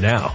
now.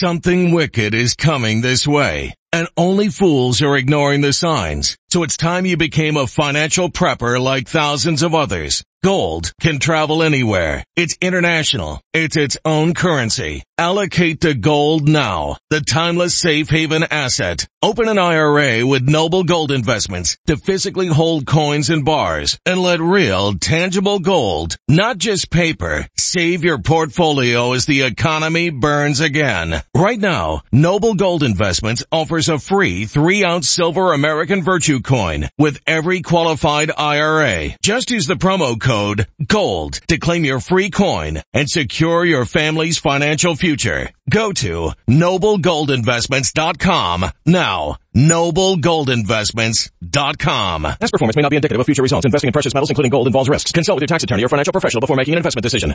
Something wicked is coming this way, and only fools are ignoring the signs. So it's time you became a financial prepper like thousands of others. Gold can travel anywhere. It's international. It's its own currency. Allocate to gold now. The timeless safe haven asset. Open an IRA with Noble Gold Investments to physically hold coins and bars and let real tangible gold, not just paper, save your portfolio as the economy burns again. Right now, Noble Gold Investments offers a free three ounce silver American Virtue coin with every qualified IRA. Just use the promo code code GOLD to claim your free coin and secure your family's financial future. Go to noblegoldinvestments.com now. noblegoldinvestments.com. Past performance may not be indicative of future results. Investing in precious metals, including gold, involves risks. Consult with your tax attorney or financial professional before making an investment decision.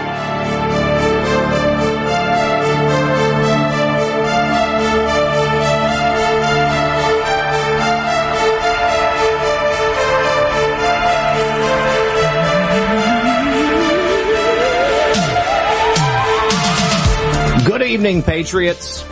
Evening, Patriots.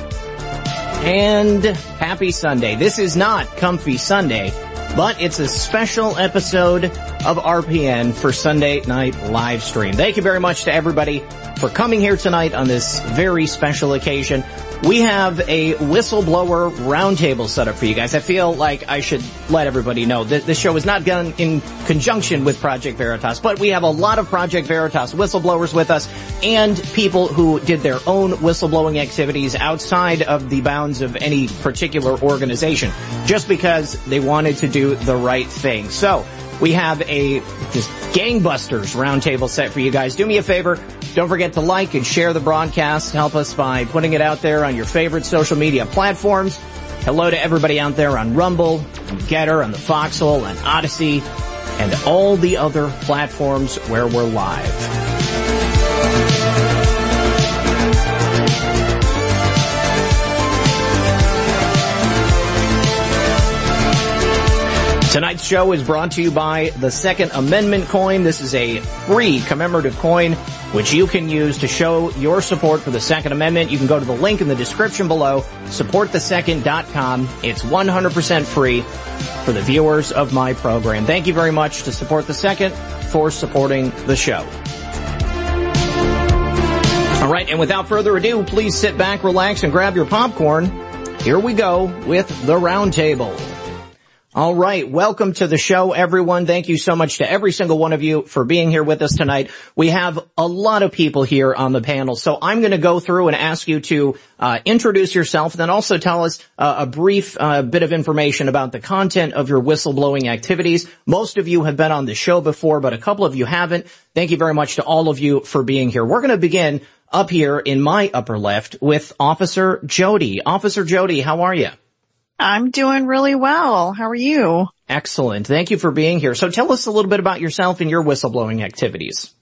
And happy Sunday. This is not Comfy Sunday, but it's a special episode of RPN for Sunday night live stream. Thank you very much to everybody for coming here tonight on this very special occasion. We have a whistleblower roundtable set up for you guys. I feel like I should let everybody know that this show is not done in conjunction with Project Veritas, but we have a lot of Project Veritas whistleblowers with us and people who did their own whistleblowing activities outside of the bounds of any particular organization just because they wanted to do the right thing. So, we have a just gangbusters roundtable set for you guys. Do me a favor. Don't forget to like and share the broadcast. Help us by putting it out there on your favorite social media platforms. Hello to everybody out there on Rumble, and Gettr, on the Foxhole, and Odysee, and all the other platforms where we're live. Tonight's show is brought to you by the Second Amendment coin. This is a free commemorative coin which you can use to show your support for the Second Amendment. You can go to the link in the description below, supportthesecond.com. It's 100% free for the viewers of my program. Thank you very much to Support the Second for supporting the show. All right, and without further ado, please sit back, relax, and grab your popcorn. Here we go with the roundtable. All right. Welcome to the show, everyone. Thank you so much to every single one of you for being here with us tonight. We have a lot of people here on the panel. So I'm going to go through and ask you to uh, introduce yourself, then also tell us uh, a brief uh, bit of information about the content of your whistleblowing activities. Most of you have been on the show before, but a couple of you haven't. Thank you very much to all of you for being here. We're going to begin up here in my upper left with Officer Jody. Officer Jody, how are you? I'm doing really well. How are you? Excellent. Thank you for being here. So tell us a little bit about yourself and your whistleblowing activities.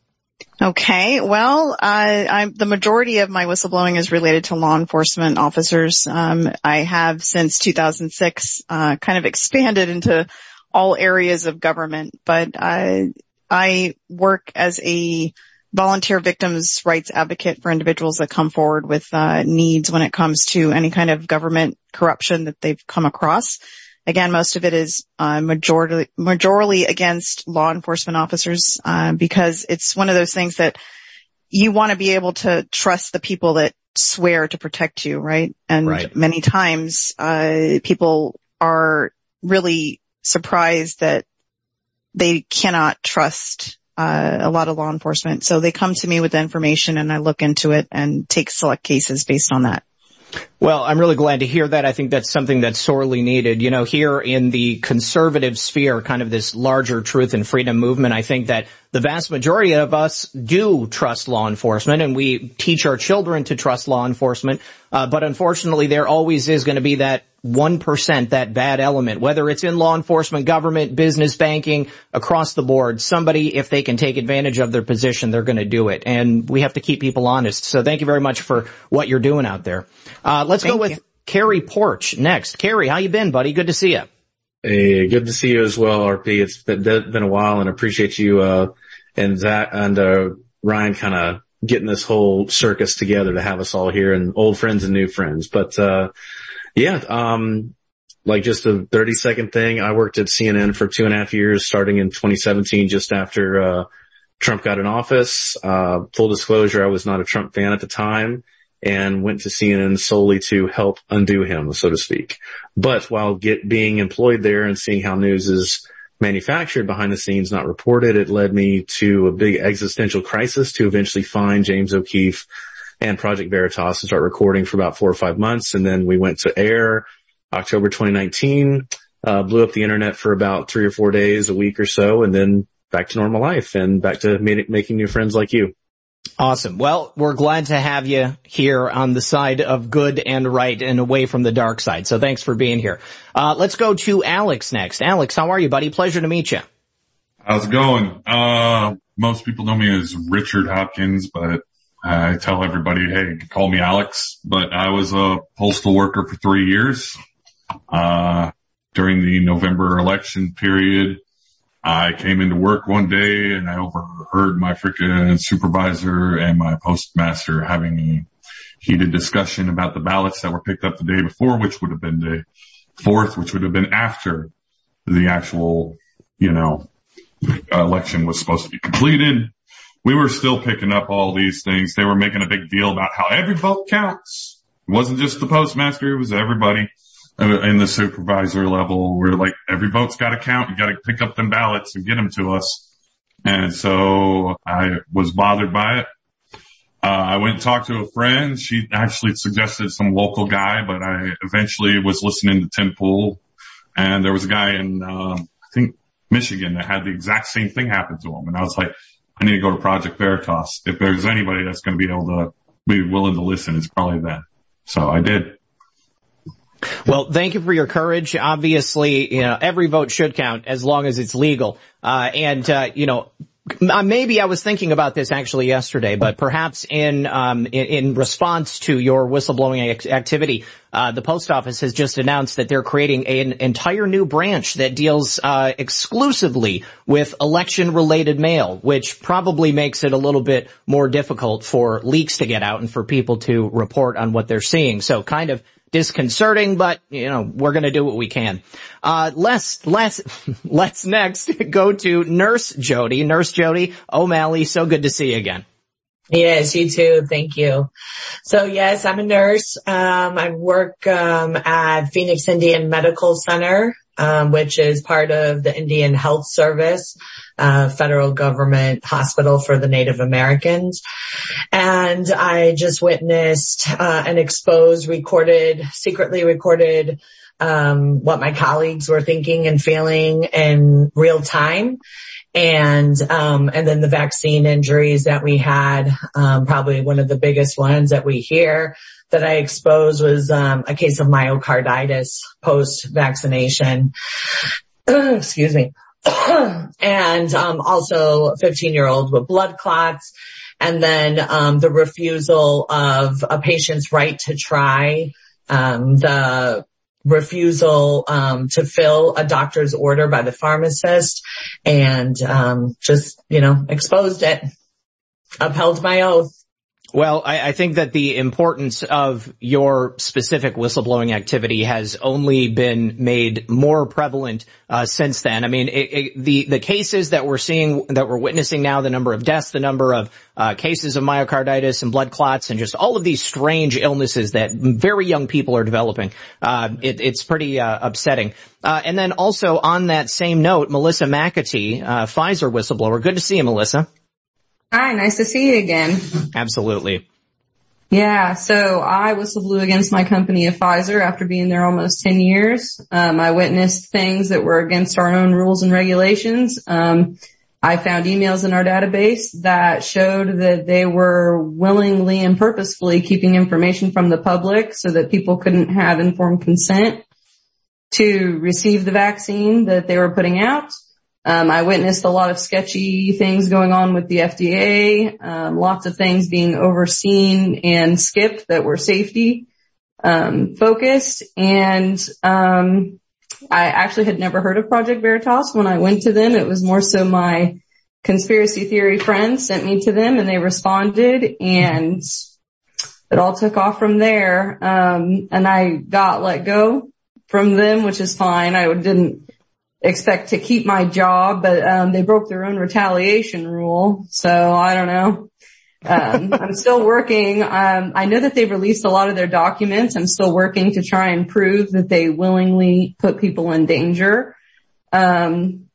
Okay. Well, the majority of my whistleblowing is related to law enforcement officers. Um, I have since 2006 uh, kind of expanded into all areas of government, but I, I work as a volunteer victims rights advocate for individuals that come forward with uh, needs when it comes to any kind of government corruption that they've come across. Again, most of it is uh, majority majorly against law enforcement officers uh, because it's one of those things that you want to be able to trust the people that swear to protect you, right? And Right. many times uh, people are really surprised that they cannot trust uh, a lot of law enforcement. So they come to me with the information and I look into it and take select cases based on that. Well, I'm really glad to hear that. I think that's something that's sorely needed. You know, here in the conservative sphere, kind of this larger truth and freedom movement, I think that the vast majority of us do trust law enforcement and we teach our children to trust law enforcement. Uh, but unfortunately, there always is going to be that 1%, that bad element, whether it's in law enforcement, government, business, banking, across the board. Somebody, if they can take advantage of their position, they're going to do it. And we have to keep people honest. So thank you very much for what you're doing out there. Uh, let's go with you. Cary Poarch next. Cary, how you been, buddy? Good to see you. Hey, good to see you as well, RP. It's been, been a while and appreciate you, uh, and Zach and, uh, Ryan kind of getting this whole circus together to have us all here and old friends and new friends. But, uh, yeah, um, like just a 30 second thing. I worked at CNN for two and a half years starting in 2017, just after, uh, Trump got in office. Uh, full disclosure, I was not a Trump fan at the time. and went to CNN solely to help undo him, so to speak. But while get being employed there and seeing how news is manufactured behind the scenes, not reported, it led me to a big existential crisis to eventually find James O'Keefe and Project Veritas and start recording for about four or five months. And then we went to air October 2019, uh, blew up the internet for about three or four days, a week or so, and then back to normal life and back to making new friends like you. Awesome. Well, we're glad to have you here on the side of good and right and away from the dark side. So thanks for being here. Uh, let's go to Alex next. Alex, how are you, buddy? Pleasure to meet you. How's it going? Uh, most people know me as Richard Hopkins, but I tell everybody, hey, call me Alex, but I was a postal worker for three years. Uh, during the November election period, I came into work one day and I overheard my freaking supervisor and my postmaster having a heated discussion about the ballots that were picked up the day before, which would have been the fourth, which would have been after the actual, you know, election was supposed to be completed. We were still picking up all these things. They were making a big deal about how every vote counts. It wasn't just the postmaster. It was everybody in the supervisor level where like every vote's got to count. You got to pick up them ballots and get them to us. And so I was bothered by it. Uh, I went and talked to a friend. She actually suggested some local guy, but I eventually was listening to Tim Pool and there was a guy in, um, I think Michigan that had the exact same thing happen to him. And I was like, I need to go to Project Veritas. If there's anybody that's going to be able to be willing to listen, it's probably them. So I did. Well, thank you for your courage. Obviously, you know, every vote should count as long as it's legal. Uh, and, uh, you know, uh, maybe I was thinking about this actually yesterday, but perhaps in um, in, in, response to your whistleblowing activity, uh, the post office has just announced that they're creating an entire new branch that deals uh, exclusively with election-related mail, which probably makes it a little bit more difficult for leaks to get out and for people to report on what they're seeing. So, kind of disconcerting, but you know, we're gonna do what we can. Uh, let's, let's, let's next go to Nurse Jody. Nurse Jody O'Malley, so good to see you again. Yes, you too. Thank you. So yes, I'm a nurse. Um, I work, um, at Phoenix Indian Medical Center, um, which is part of the Indian Health Service federal government hospital for the Native Americans. And I just witnessed uh, and exposed, recorded, secretly recorded um, what my colleagues were thinking and feeling in real time. And, um, and then the vaccine injuries that we had, um, probably one of the biggest ones that we hear that I exposed was, um, a case of myocarditis post vaccination. Excuse me. and um, also 15 year old with blood clots. And then um, the refusal of a patient's right to try um, the refusal um, to fill a doctor's order by the pharmacist and um, just you know exposed it upheld my oath well, I, I, think that the importance of your specific whistleblowing activity has only been made more prevalent uh, since then. I mean, it, it, the the cases that we're seeing, that we're witnessing now, the number of deaths, the number of uh, cases of myocarditis and blood clots, and just all of these strange illnesses that very young people are developing. Uh, it, it's pretty uh, upsetting. Uh, and then also on that same note, Melissa McAtee, uh, Pfizer whistleblower. Good to see you, Melissa. Hi, nice to see you again. Absolutely. Yeah, so I whistle blew against my company of Pfizer after being there almost 10 years. Um, I witnessed things that were against our own rules and regulations. Um, I found emails in our database that showed that they were willingly and purposefully keeping information from the public so that people couldn't have informed consent to receive the vaccine that they were putting out. Um, I witnessed a lot of sketchy things going on with the FDA, um, lots of things being overseen and skipped that were safety um, focused. And um, I actually had never heard of Project Veritas. When I went to them, it was more so my conspiracy theory friends sent me to them, and they responded, and it all took off from there. Um, and I got let go from them, which is fine. I didn't expect to keep my job, but um, they broke their own retaliation rule. So I don't know. um, I'm still working. Um, I know that they've released a lot of their documents. I'm still working to try and prove that they willingly put people in danger. Um,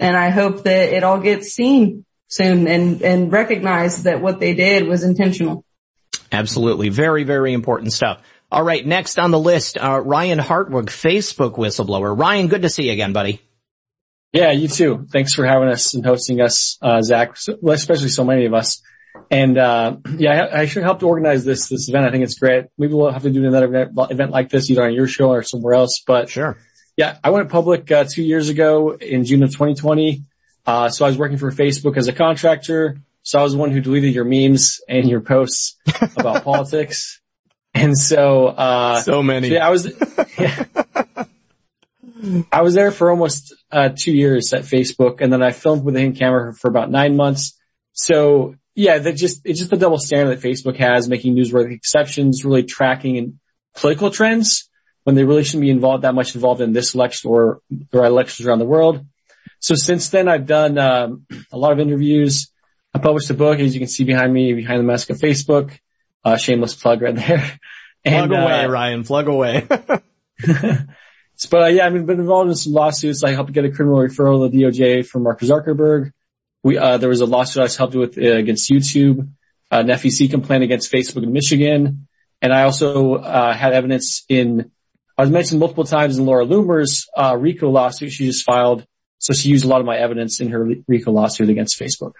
and I hope that it all gets seen soon and, and recognized that what they did was intentional. Absolutely. Very, very important stuff. All right. Next on the list, uh, Ryan Hartwig, Facebook whistleblower. Ryan, good to see you again, buddy. Yeah, you too. Thanks for having us and hosting us, uh, Zach, especially so many of us. And, uh, yeah, I, I should help to organize this, this event. I think it's great. Maybe we'll have to do another event, event like this either on your show or somewhere else, but sure. Yeah, I went public, uh, two years ago in June of 2020. Uh, so I was working for Facebook as a contractor. So I was the one who deleted your memes and your posts about politics. And so, uh, so many. So yeah, I was, yeah. I was there for almost, uh, two years at Facebook and then I filmed with a hidden camera for about nine months. So yeah, that just, it's just the double standard that Facebook has, making newsworthy exceptions, really tracking and political trends when they really shouldn't be involved that much involved in this election or, or elections around the world. So since then I've done, um, a lot of interviews. I published a book, as you can see behind me, behind the mask of Facebook. Uh, shameless plug right there. And, plug away, uh, Ryan. Plug away. but uh, yeah, I've been involved in some lawsuits. I helped get a criminal referral to the DOJ from Mark Zuckerberg. We, uh, there was a lawsuit I helped with uh, against YouTube, an FEC complaint against Facebook in Michigan. And I also, uh, had evidence in, I was mentioned multiple times in Laura Loomer's, uh, RICO lawsuit she just filed. So she used a lot of my evidence in her RICO lawsuit against Facebook.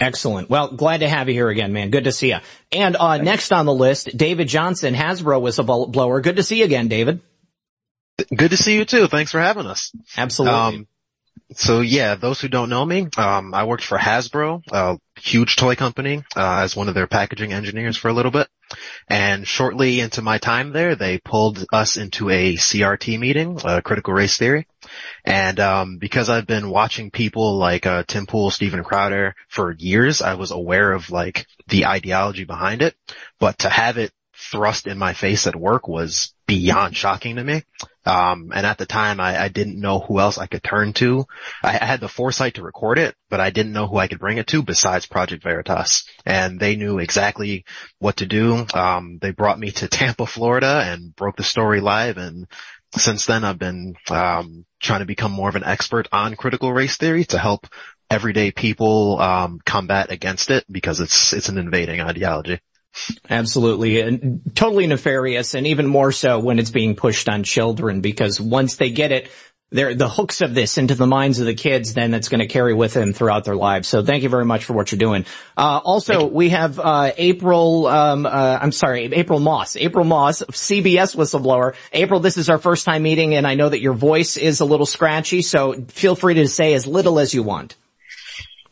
Excellent. Well, glad to have you here again, man. Good to see you. And uh, next on the list, David Johnson, Hasbro whistleblower. Good to see you again, David. Good to see you too. Thanks for having us. Absolutely. Um, so yeah, those who don't know me, um, I worked for Hasbro, a huge toy company, uh, as one of their packaging engineers for a little bit. And shortly into my time there, they pulled us into a CRT meeting, uh, critical race theory. And, um, because I've been watching people like, uh, Tim Pool, Steven Crowder for years, I was aware of like the ideology behind it, but to have it thrust in my face at work was beyond shocking to me. Um, and at the time I, I, didn't know who else I could turn to. I, I, had the foresight to record it, but I didn't know who I could bring it to besides Project Veritas. And they knew exactly what to do. Um, they brought me to Tampa, Florida and broke the story live. And since then I've been, um, trying to become more of an expert on critical race theory to help everyday people, um, combat against it because it's, it's an invading ideology. Absolutely. And totally nefarious and even more so when it's being pushed on children because once they get it, they're the hooks of this into the minds of the kids, then that's going to carry with them throughout their lives. So thank you very much for what you're doing. Uh, also, we have, uh, April, um, uh, I'm sorry, April Moss, April Moss, CBS whistleblower. April, this is our first time meeting and I know that your voice is a little scratchy, so feel free to say as little as you want.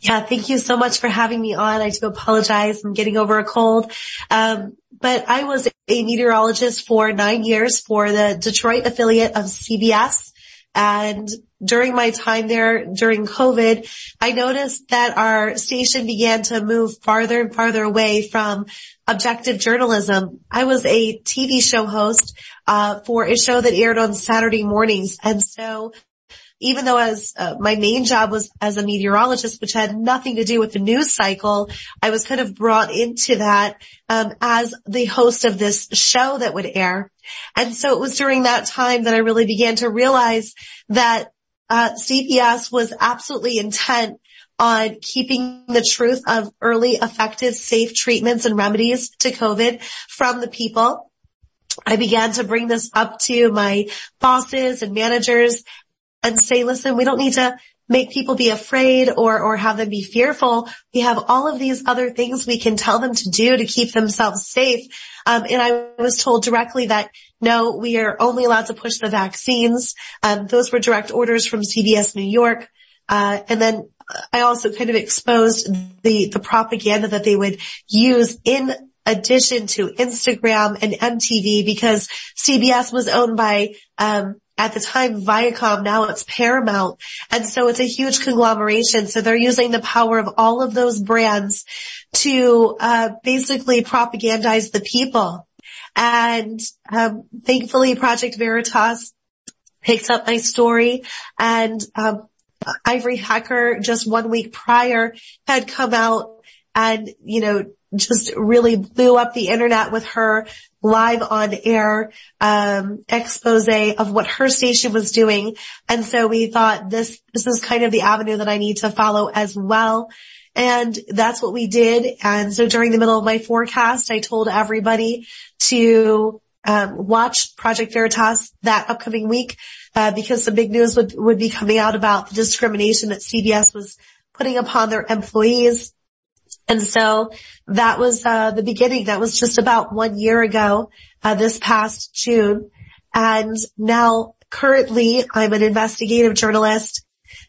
Yeah, thank you so much for having me on. I do apologize. I'm getting over a cold. Um, but I was a meteorologist for nine years for the Detroit affiliate of CBS. And during my time there during COVID, I noticed that our station began to move farther and farther away from objective journalism. I was a TV show host, uh, for a show that aired on Saturday mornings. And so even though as uh, my main job was as a meteorologist, which had nothing to do with the news cycle, I was kind of brought into that um, as the host of this show that would air. And so it was during that time that I really began to realize that uh, CBS was absolutely intent on keeping the truth of early, effective, safe treatments and remedies to COVID from the people. I began to bring this up to my bosses and managers and say, listen, we don't need to make people be afraid or, or have them be fearful. We have all of these other things we can tell them to do to keep themselves safe. Um, and I was told directly that no, we are only allowed to push the vaccines. Um, those were direct orders from CBS New York. Uh, and then I also kind of exposed the, the propaganda that they would use in addition to Instagram and MTV because CBS was owned by, um, at the time Viacom, now it's Paramount. And so it's a huge conglomeration. So they're using the power of all of those brands to uh, basically propagandize the people. And um, thankfully Project Veritas picked up my story and um, Ivory Hecker just one week prior had come out and, you know, just really blew up the internet with her live on air um, expose of what her station was doing. And so we thought this this is kind of the avenue that I need to follow as well. And that's what we did. And so during the middle of my forecast, I told everybody to um, watch Project Veritas that upcoming week uh, because the big news would, would be coming out about the discrimination that CBS was putting upon their employees. And so that was uh, the beginning. That was just about one year ago, uh, this past June. And now currently I'm an investigative journalist,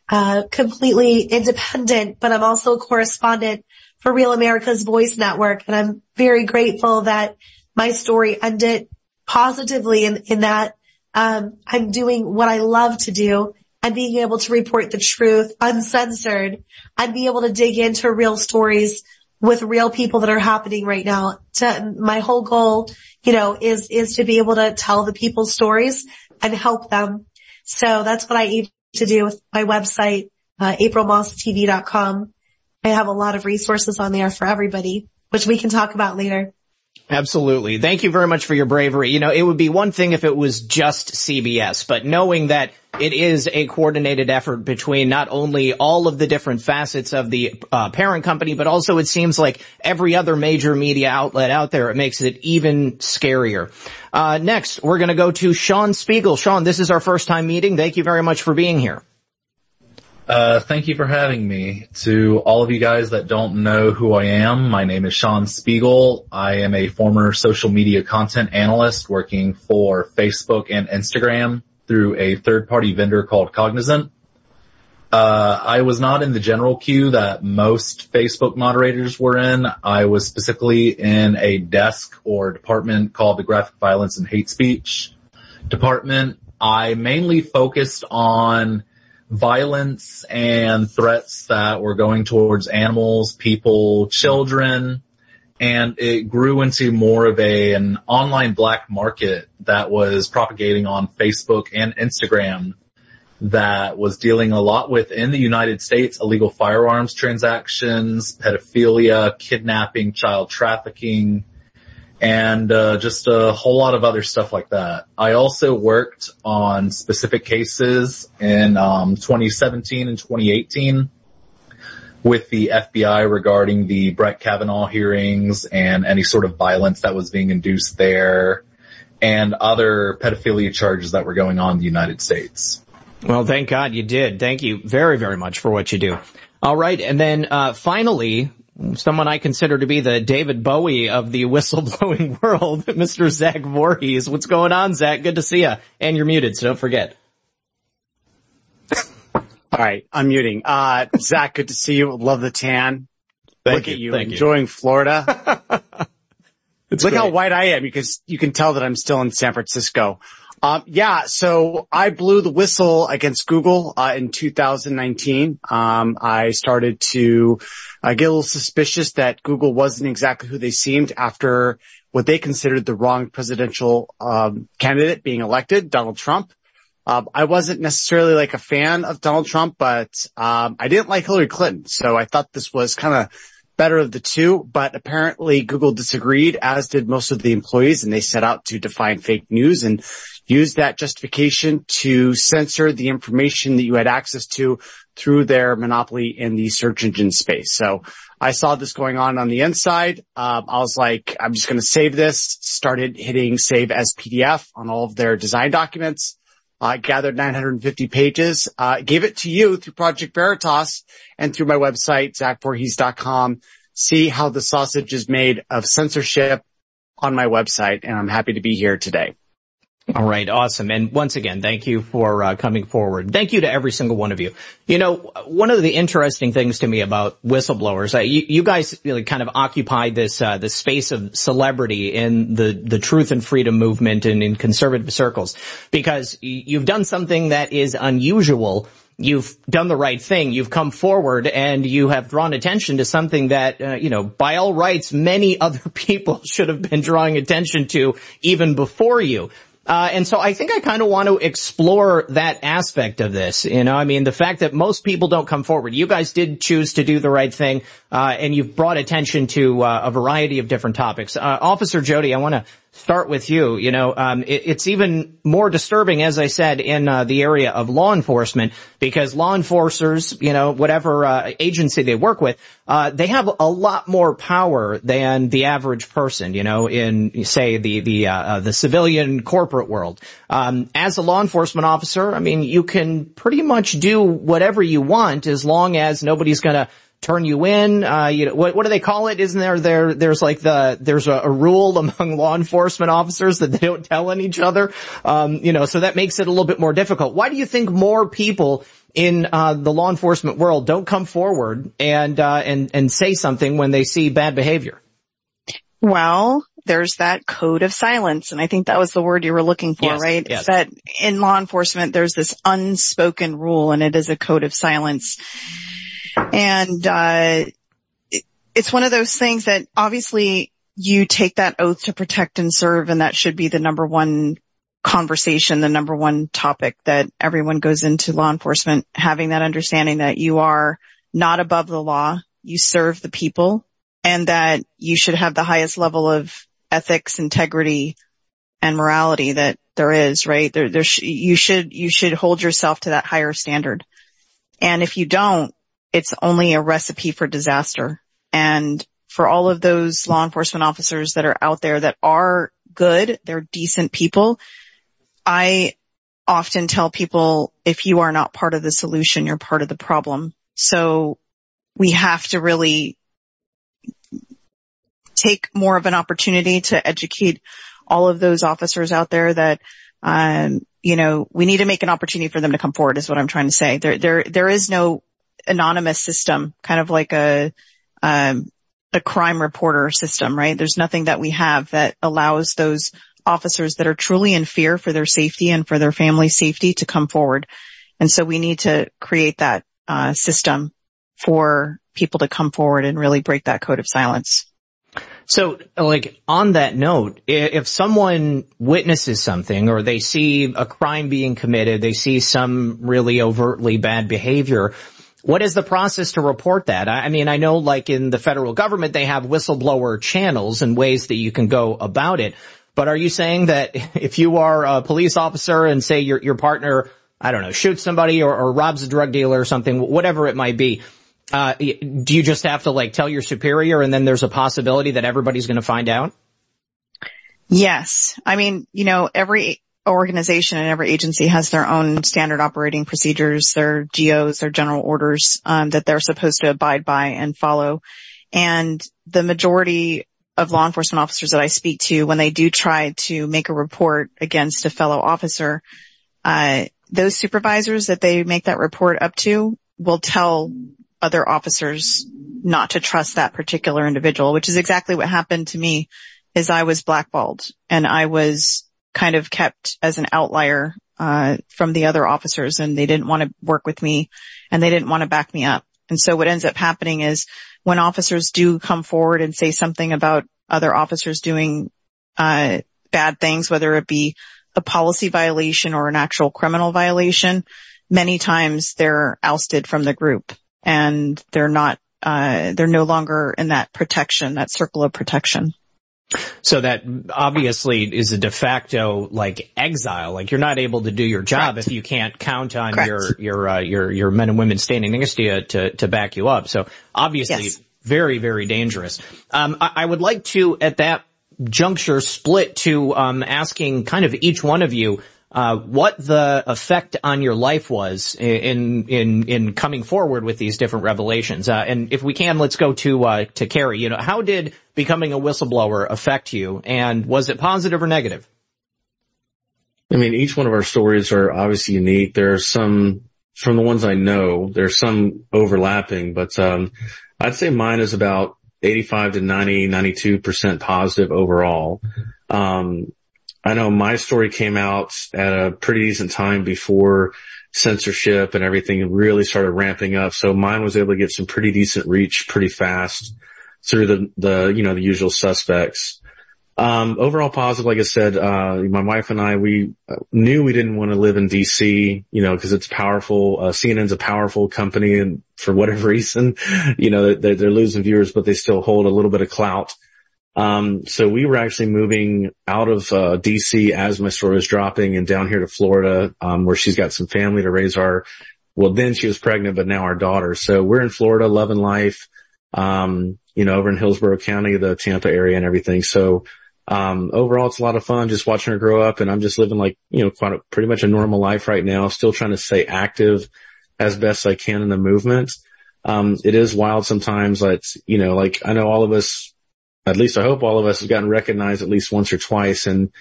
uh, completely independent, but I'm also a correspondent for Real America's Voice Network. And I'm very grateful that my story ended positively in, in that um, I'm doing what I love to do and being able to report the truth uncensored and be able to dig into real stories with real people that are happening right now. To, my whole goal, you know, is, is to be able to tell the people's stories and help them. So that's what I aim to do with my website, uh, aprilmosstv.com. I have a lot of resources on there for everybody, which we can talk about later. Absolutely. Thank you very much for your bravery. You know, it would be one thing if it was just CBS, but knowing that it is a coordinated effort between not only all of the different facets of the uh, parent company, but also it seems like every other major media outlet out there, it makes it even scarier. Uh, next, we're going to go to Sean Spiegel. Sean, this is our first time meeting. Thank you very much for being here. Uh, thank you for having me. To all of you guys that don't know who I am, my name is Sean Spiegel. I am a former social media content analyst working for Facebook and Instagram through a third party vendor called Cognizant. Uh, I was not in the general queue that most Facebook moderators were in. I was specifically in a desk or department called the Graphic Violence and Hate Speech department. I mainly focused on violence and threats that were going towards animals, people, children, and it grew into more of a, an online black market that was propagating on Facebook and Instagram that was dealing a lot with in the United States illegal firearms transactions, pedophilia, kidnapping, child trafficking, and uh, just a whole lot of other stuff like that. I also worked on specific cases in um, 2017 and 2018 with the FBI regarding the Brett Kavanaugh hearings and any sort of violence that was being induced there and other pedophilia charges that were going on in the United States. Well, thank God you did. Thank you very, very much for what you do. All right. And then, uh, finally, someone I consider to be the David Bowie of the whistleblowing world, Mr. Zach Vorhies. What's going on, Zach? Good to see you. And you're muted, so don't forget. All right, I'm muting. Uh, Zach, good to see you. Love the tan. Thank Look you, at you thank you. enjoying Florida. Look great. how white I am because you can tell that I'm still in San Francisco. Um, yeah, so I blew the whistle against Google uh, in 2019. Um, I started to uh, get a little suspicious that Google wasn't exactly who they seemed after what they considered the wrong presidential um, candidate being elected, Donald Trump. Um, I wasn't necessarily like a fan of Donald Trump, but um, I didn't like Hillary Clinton, so I thought this was kind of better of the two. But apparently, Google disagreed, as did most of the employees, and they set out to define fake news and use that justification to censor the information that you had access to through their monopoly in the search engine space. So I saw this going on on the inside. Um, I was like, I'm just going to save this. Started hitting save as PDF on all of their design documents. I uh, gathered 950 pages, uh, gave it to you through Project Veritas and through my website, zachvorhies.com. See how the sausage is made of censorship on my website. And I'm happy to be here today. All right, awesome. And once again, thank you for uh, coming forward. Thank you to every single one of you. You know, one of the interesting things to me about whistleblowers, uh, you, you, guys really kind of occupy this uh, the space of celebrity in the the truth and freedom movement and in conservative circles, because you've done something that is unusual. You've done the right thing. You've come forward and you have drawn attention to something that, uh, you know, by all rights, many other people should have been drawing attention to even before you. Uh, and so I think I kind of want to explore that aspect of this. You know, I mean, the fact that most people don't come forward. You guys did choose to do the right thing. Uh, and you've brought attention to uh, a variety of different topics. Uh, Officer Jody, I want to start with you. You know, um, it, it's even more disturbing, as I said, in uh, the area of law enforcement because law enforcers, you know, whatever uh, agency they work with, uh, they have a lot more power than the average person. You know, in say the the uh, uh, the civilian corporate world. Um, as a law enforcement officer, I mean, you can pretty much do whatever you want as long as nobody's going to turn you in. Uh, you know, what, what do they call it? Isn't there, there, there's like the, there's a, a rule among law enforcement officers that they don't tell on each other. Um, you know, so that makes it a little bit more difficult. Why do you think more people in, uh, the law enforcement world don't come forward and, uh, and, and say something when they see bad behavior? Well, there's that code of silence. And I think that was the word you were looking for, Yes, right? yes. That in law enforcement, there's this unspoken rule and it is a code of silence. And, uh, it's one of those things that obviously you take that oath to protect and serve and that should be the number one conversation, the number one topic that everyone goes into law enforcement, having that understanding that you are not above the law, you serve the people and that you should have the highest level of ethics, integrity, and morality that there is, right? There, there, sh- you should, you should hold yourself to that higher standard. And if you don't, it's only a recipe for disaster. And for all of those law enforcement officers that are out there that are good, they're decent people. I often tell people if you are not part of the solution, you're part of the problem. So we have to really take more of an opportunity to educate all of those officers out there that, um, you know, we need to make an opportunity for them to come forward is what I'm trying to say. There, there, there is no anonymous system, kind of like a, um, a crime reporter system, right? There's nothing that we have that allows those officers that are truly in fear for their safety and for their family's safety to come forward. And so we need to create that, uh, system for people to come forward and really break that code of silence. So, like, on that note, if someone witnesses something or they see a crime being committed, they see some really overtly bad behavior, what is the process to report that? I mean, I know like in the federal government, they have whistleblower channels and ways that you can go about it. But are you saying that if you are a police officer and say your, your partner, I don't know, shoots somebody or, or robs a drug dealer or something, whatever it might be, uh, do you just have to like tell your superior and then there's a possibility that everybody's going to find out? Yes. I mean, you know, every organization and every agency has their own standard operating procedures, their GOs, their general orders, um, that they're supposed to abide by and follow. And the majority of law enforcement officers that I speak to, when they do try to make a report against a fellow officer, uh, those supervisors that they make that report up to will tell other officers not to trust that particular individual, which is exactly what happened to me is I was blackballed and I was kind of kept as an outlier, uh, from the other officers and they didn't want to work with me and they didn't want to back me up. And so what ends up happening is when officers do come forward and say something about other officers doing, uh, bad things, whether it be a policy violation or an actual criminal violation, many times they're ousted from the group and they're not, uh, they're no longer in that protection, that circle of protection. So that obviously is a de facto like exile. Like you're not able to do your job if you can't count on Correct. your your uh, your your men and women standing next to you to to back you up. So obviously Yes. very very dangerous. Um, I, I would like to at that juncture split to um, asking kind of each one of you. Uh, what the effect on your life was in in in coming forward with these different revelations, uh, and if we can, let's go to uh, to Cary. You know, how did becoming a whistleblower affect you, and was it positive or negative? I mean, each one of our stories are obviously unique. There are some, from the ones I know, there's some overlapping, but, um, I'd say mine is about 85 to 90, 92% positive overall. Um, I know my story came out at a pretty decent time before censorship and everything really started ramping up. So mine was able to get some pretty decent reach pretty fast through the, the, you know, the usual suspects. Um, overall positive, like I said, uh, my wife and I, we knew we didn't want to live in DC, you know, cause it's powerful. Uh, CNN's a powerful company and for whatever reason, you know, they're, they're losing viewers, but they still hold a little bit of clout. Um, so we were actually moving out of, uh, DC as my story was dropping and down here to Florida, um, where she's got some family to raise our, well, then she was pregnant, but now our daughter. So we're in Florida, loving life, um, you know, over in Hillsborough County, the Tampa area and everything. So, um, overall, it's a lot of fun just watching her grow up and I'm just living like, you know, quite a, pretty much a normal life right now, still trying to stay active as best I can in the movement. Um, it is wild sometimes. Like, you know, like I know all of us, at least I hope all of us have gotten recognized at least once or twice in,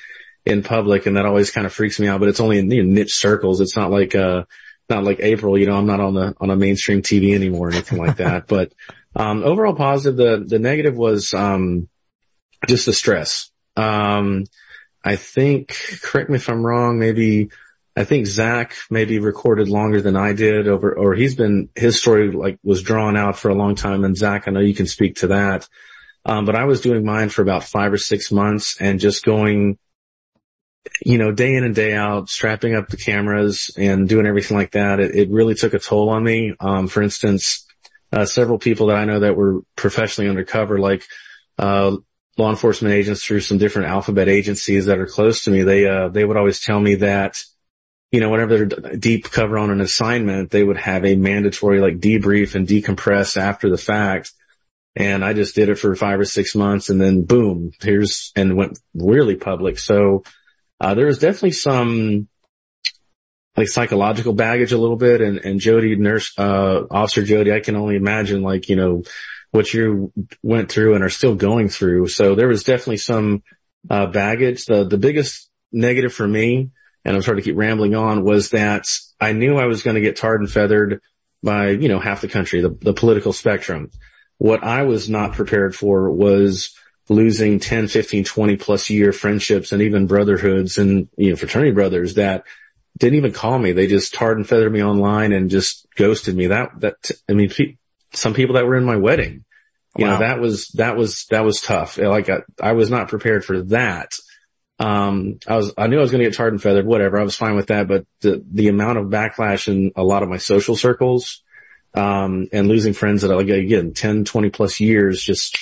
in public. And that always kind of freaks me out, but it's only in you know, niche circles. It's not like, uh, not like April, you know, I'm not on the, on a mainstream TV anymore or anything like that. But, um, overall positive, the, the negative was, um, just the stress. Um, I think, correct me if I'm wrong, maybe, I think Zach maybe recorded longer than I did over, or he's been, his story like was drawn out for a long time. And Zach, I know you can speak to that. Um, but I was doing mine for about five or six months and just going, you know, day in and day out, strapping up the cameras and doing everything like that. It, it really took a toll on me. Um, for instance, uh, several people that I know that were professionally undercover, like, uh, law enforcement agents through some different alphabet agencies that are close to me, they, uh, they would always tell me that, you know, whenever they're deep cover on an assignment, they would have a mandatory like debrief and decompress after the fact. And I just did it for five or six months and then boom, here's, and went really public. So, uh, there was definitely some like psychological baggage a little bit and, and Jody nurse, uh, officer Jody, I can only imagine like, you know, what you went through and are still going through. So there was definitely some, uh, baggage. The, the biggest negative for me, and I'm sorry to keep rambling on, was that I knew I was going to get tarred and feathered by, you know, half the country, the, the political spectrum. What I was not prepared for was losing 10, 15, 20 plus year friendships and even brotherhoods and, you know, fraternity brothers that didn't even call me. They just tarred and feathered me online and just ghosted me. That, that, I mean, some people that were in my wedding. You wow. know, that was, that was, that was tough. Like I, I was not prepared for that. Um, I was, I knew I was going to get tarred and feathered, whatever. I was fine with that, but the, the amount of backlash in a lot of my social circles, um, and losing friends that like, again, 10, 20 plus years, just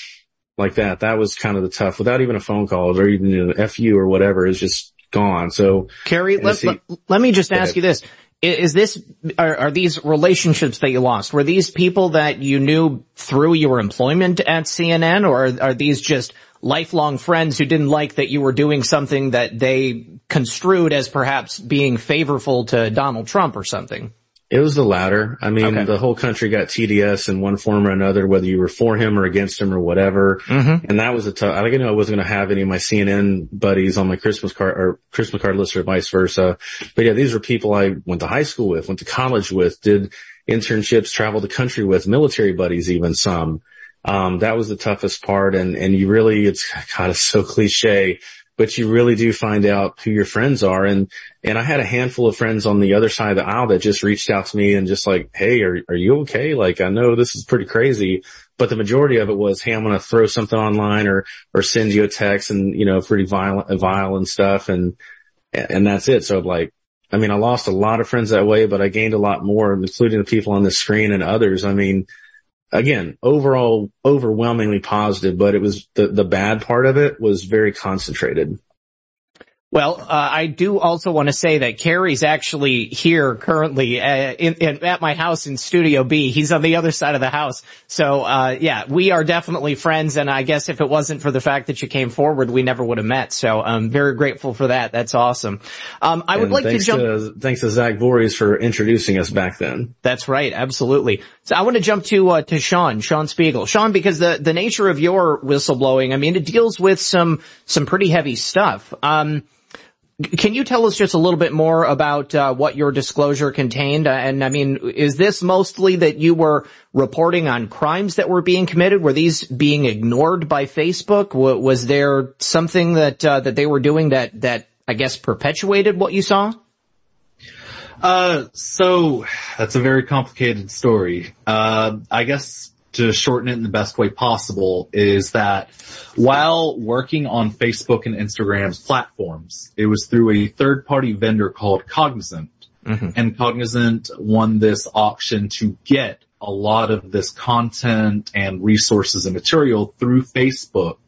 like that, that was kind of the tough without even a phone call or even an FU or whatever is just gone. So Cary, let, let, let, me just ask you this is this are, are, these relationships that you lost were these people that you knew through your employment at CNN or are, are, these just lifelong friends who didn't like that you were doing something that they construed as perhaps being favorable to Donald Trump or something? It was the latter. I mean, okay. the whole country got TDS in one form or another, whether you were for him or against him or whatever. Mm-hmm. And that was a tough, I I knew I wasn't going to have any of my CNN buddies on my Christmas card or Christmas card list or vice versa. But yeah, these were people I went to high school with, went to college with, did internships, traveled the country with, military buddies, even some. Um, that was the toughest part. And, and you really, it's kind of so cliche, but you really do find out who your friends are. And, and I had a handful of friends on the other side of the aisle that just reached out to me and just like, Hey, are, are you okay? Like, I know this is pretty crazy, but the majority of it was, Hey, I'm going to throw something online or, or send you a text and, you know, pretty violent, vile and stuff. And, and that's it. So like, I mean, I lost a lot of friends that way, but I gained a lot more, including the people on the screen and others. I mean, again, overall overwhelmingly positive, but it was the, the bad part of it was very concentrated. Well, uh, I do also want to say that Cary's actually here currently uh, in, in, at my house in Studio B. He's on the other side of the house. So, uh, yeah, we are definitely friends. And I guess if it wasn't for the fact that you came forward, we never would have met. So I'm very grateful for that. That's awesome. Um, I would like to jump. To, thanks to Zach Vorhies for introducing us back then. That's right. Absolutely. So I want to jump to, uh, to Sean, Sean Spiegel. Sean, because the, the nature of your whistleblowing, I mean, it deals with some, some pretty heavy stuff. Um, can you tell us just a little bit more about uh, what your disclosure contained? Uh, and I mean, is this mostly that you were reporting on crimes that were being committed? Were these being ignored by Facebook? W- was there something that uh, that they were doing that that I guess perpetuated what you saw? Uh, so that's a very complicated story. Uh, I guess to shorten it in the best way possible is that while working on Facebook and Instagram's platforms, it was through a third party vendor called Cognizant. Mm-hmm. And Cognizant won this auction to get a lot of this content and resources and material through Facebook.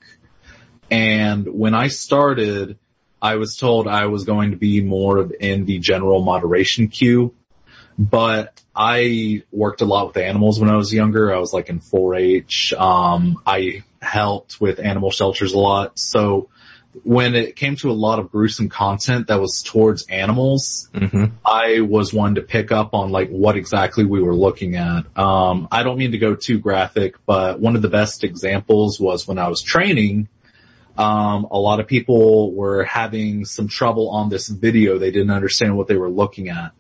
And when I started, I was told I was going to be more of in the general moderation queue, but I worked a lot with animals when I was younger. I was like in 4-H. Um, I helped with animal shelters a lot. So when it came to a lot of gruesome content that was towards animals, mm-hmm. I was one to pick up on like what exactly we were looking at. Um, I don't mean to go too graphic, but one of the best examples was when I was training. Um, a lot of people were having some trouble on this video. They didn't understand what they were looking at.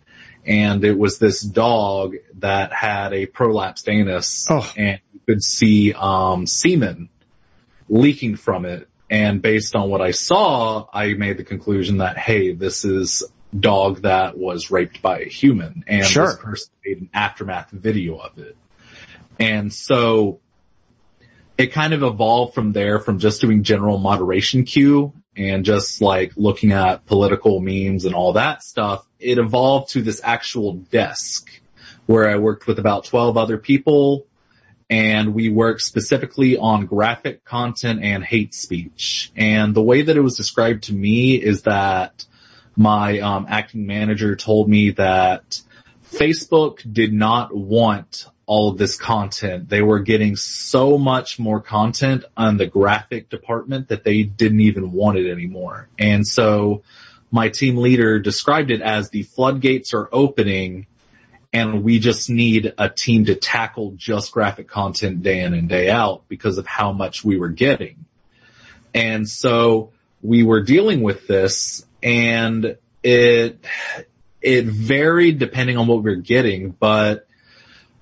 And it was this dog that had a prolapsed anus oh. and you could see, um, semen leaking from it and based on what I saw, I made the conclusion that, hey, this is dog that was raped by a human and sure. this person made an aftermath video of it. And so it kind of evolved from there from just doing general moderation queue and just like looking at political memes and all that stuff. It evolved to this actual desk where I worked with about 12 other people and we worked specifically on graphic content and hate speech. And the way that it was described to me is that my um, acting manager told me that Facebook did not want all of this content. They were getting so much more content on the graphic department that they didn't even want it anymore. And so my team leader described it as the floodgates are opening and we just need a team to tackle just graphic content day in and day out because of how much we were getting. And so we were dealing with this and it, it varied depending on what we were getting, but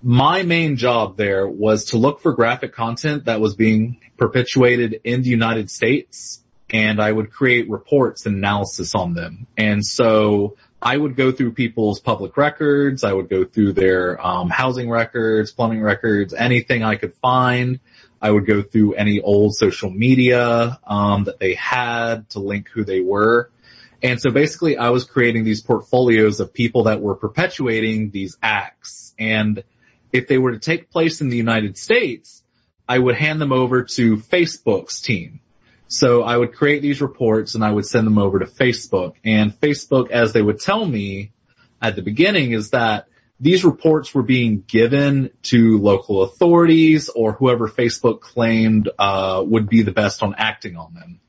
my main job there was to look for graphic content that was being perpetuated in the United States and I would create reports and analysis on them. And so I would go through people's public records. I would go through their um, housing records, plumbing records, anything I could find. I would go through any old social media um, that they had to link who they were. And so basically I was creating these portfolios of people that were perpetuating these acts. And if they were to take place in the United States, I would hand them over to Facebook's team. So I would create these reports and I would send them over to Facebook and Facebook, as they would tell me at the beginning is that these reports were being given to local authorities or whoever Facebook claimed, uh, would be the best on acting on them.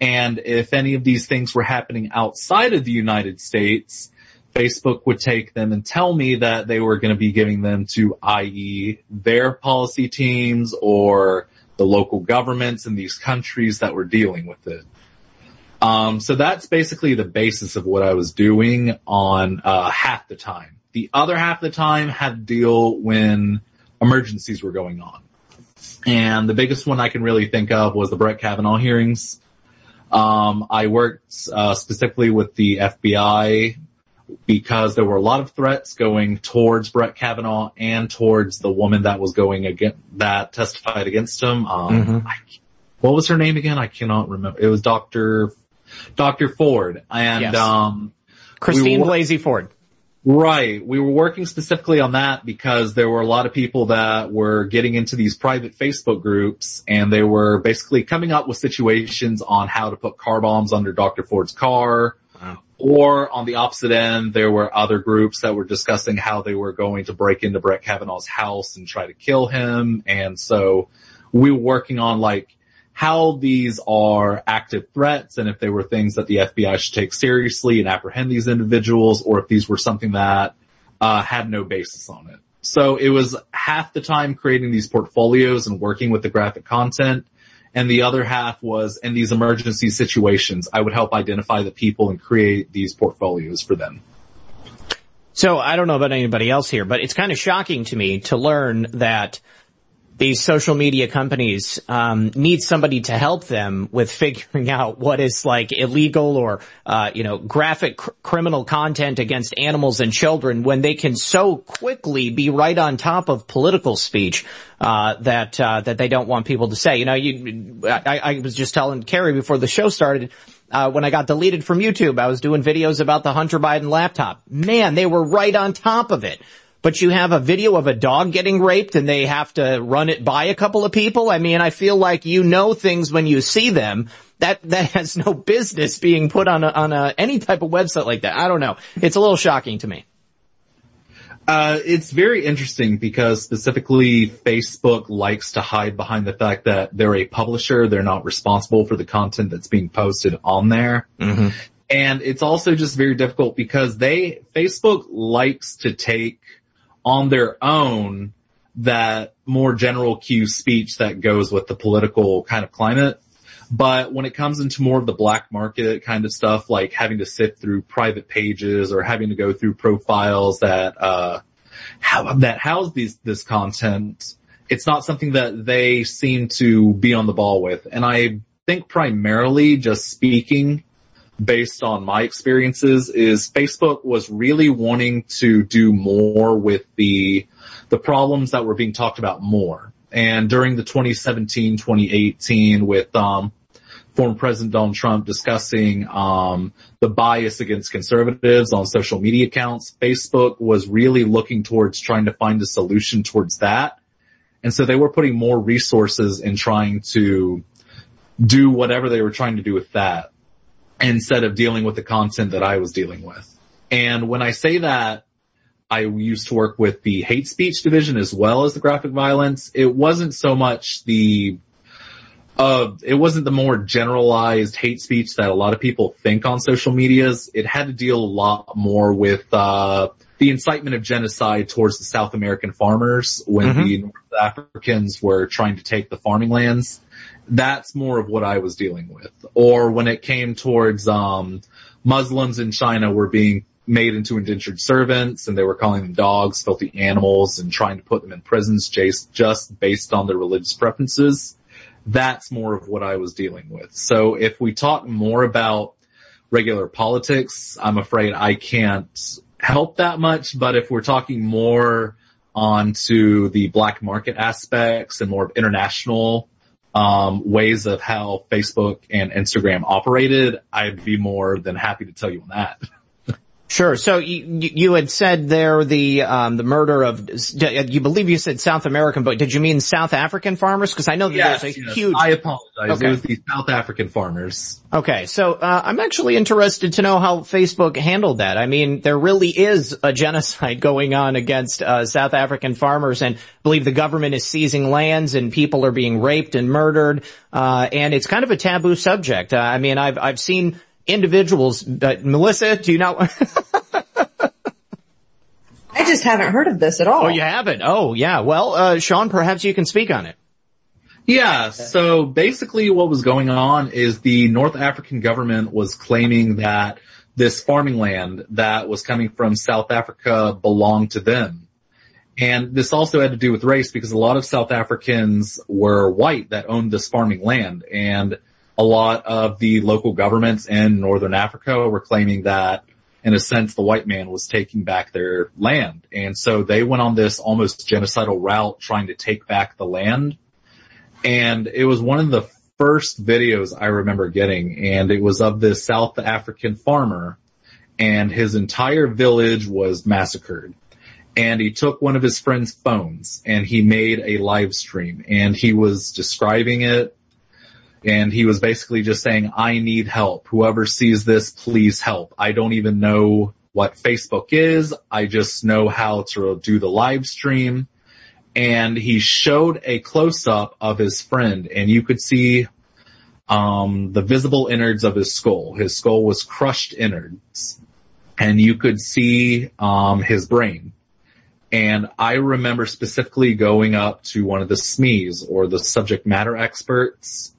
And if any of these things were happening outside of the United States, Facebook would take them and tell me that they were going to be giving them to i.e. their policy teams or the local governments in these countries that were dealing with it. Um, so that's basically the basis of what I was doing on uh, half the time. The other half of the time had to deal when emergencies were going on. And the biggest one I can really think of was the Brett Kavanaugh hearings. Um, I worked uh, specifically with the FBI because there were a lot of threats going towards Brett Kavanaugh and towards the woman that was going against, that testified against him. Um, mm-hmm. I, what was her name again? I cannot remember. It was Dr. Dr. Ford and, yes. um, Christine we were, Blasey Ford. Right. We were working specifically on that because there were a lot of people that were getting into these private Facebook groups and they were basically coming up with situations on how to put car bombs under Dr. Ford's car, or on the opposite end, there were other groups that were discussing how they were going to break into Brett Kavanaugh's house and try to kill him. And so we were working on like how these are active threats and if they were things that the FBI should take seriously and apprehend these individuals or if these were something that uh, had no basis on it. So it was half the time creating these portfolios and working with the graphic content and the other half was in these emergency situations, I would help identify the people and create these portfolios for them. So I don't know about anybody else here, but it's kind of shocking to me to learn that these social media companies um, need somebody to help them with figuring out what is like illegal or uh, you know graphic cr- criminal content against animals and children when they can so quickly be right on top of political speech uh, that uh, that they don't want people to say. You know, you I, I was just telling Cary before the show started. Uh, when I got deleted from YouTube, I was doing videos about the Hunter Biden laptop. Man, they were right on top of it but you have a video of a dog getting raped and they have to run it by a couple of people. I mean, I feel like you know things when you see them. That, that has no business being put on a, on a, any type of website like that. I don't know. It's a little shocking to me. Uh, it's very interesting because specifically Facebook likes to hide behind the fact that they're a publisher. They're not responsible for the content that's being posted on there. Mm-hmm. And it's also just very difficult because they, Facebook likes to take on their own that more general Q speech that goes with the political kind of climate. But when it comes into more of the black market kind of stuff, like having to sift through private pages or having to go through profiles that, uh, that house these, this content, it's not something that they seem to be on the ball with. And I think primarily just speaking based on my experiences is Facebook was really wanting to do more with the, the problems that were being talked about more. And during the 2017, 2018 with, um, former President Donald Trump discussing, um, the bias against conservatives on social media accounts, Facebook was really looking towards trying to find a solution towards that. And so they were putting more resources in trying to do whatever they were trying to do with that instead of dealing with the content that I was dealing with. And when I say that, I used to work with the hate speech division as well as the graphic violence. It wasn't so much the, uh, it wasn't the more generalized hate speech that a lot of people think on social medias. It had to deal a lot more with, uh, the incitement of genocide towards the South American farmers when mm-hmm. the North Africans were trying to take the farming lands that's more of what I was dealing with. Or when it came towards, um, Muslims in China were being made into indentured servants and they were calling them dogs, filthy animals and trying to put them in prisons just, based on their religious preferences. That's more of what I was dealing with. So if we talk more about regular politics, I'm afraid I can't help that much, but if we're talking more onto the black market aspects and more of international um, ways of how Facebook and Instagram operated, I'd be more than happy to tell you on that. Sure. So you, you had said there the um, the murder of you believe you said South American, but did you mean South African farmers? Because I know that yes, there's a yes. huge. I apologize. Okay. It was the South African farmers. Okay, so uh, I'm actually interested to know how Facebook handled that. I mean, there really is a genocide going on against uh, South African farmers, and I believe the government is seizing lands, and people are being raped and murdered, uh, and it's kind of a taboo subject. Uh, I mean, I've I've seen individuals. But Melissa, do you not? I just haven't heard of this at all. Oh, you haven't? Oh, yeah. Well, uh, Sean, perhaps you can speak on it. Yeah, so basically what was going on is the North African government was claiming that this farming land that was coming from South Africa belonged to them. And this also had to do with race because a lot of South Africans were white that owned this farming land and a lot of the local governments in Northern Africa were claiming that in a sense the white man was taking back their land. And so they went on this almost genocidal route trying to take back the land and it was one of the first videos I remember getting and it was of this South African farmer and his entire village was massacred. And he took one of his friend's phones and he made a live stream and he was describing it and he was basically just saying, I need help. Whoever sees this, please help. I don't even know what Facebook is. I just know how to do the live stream and he showed a close up of his friend and you could see um, the visible innards of his skull. His skull was crushed innards and you could see um, his brain. And I remember specifically going up to one of the SMEs or the subject matter experts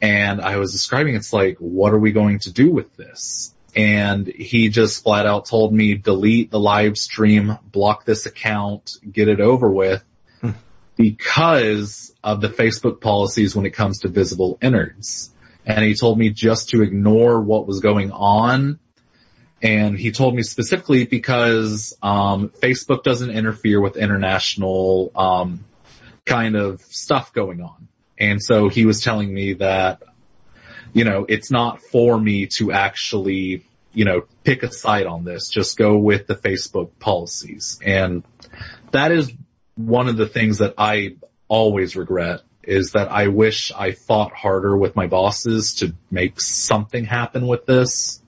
and I was describing it's like, what are we going to do with this? And he just flat out told me delete the live stream, block this account, get it over with. because of the Facebook policies when it comes to visible innards. And he told me just to ignore what was going on. And he told me specifically because, um, Facebook doesn't interfere with international, um, kind of stuff going on. And so he was telling me that, you know, it's not for me to actually, you know, pick a side on this. Just go with the Facebook policies. And that is one of the things that I always regret is that I wish I fought harder with my bosses to make something happen with this.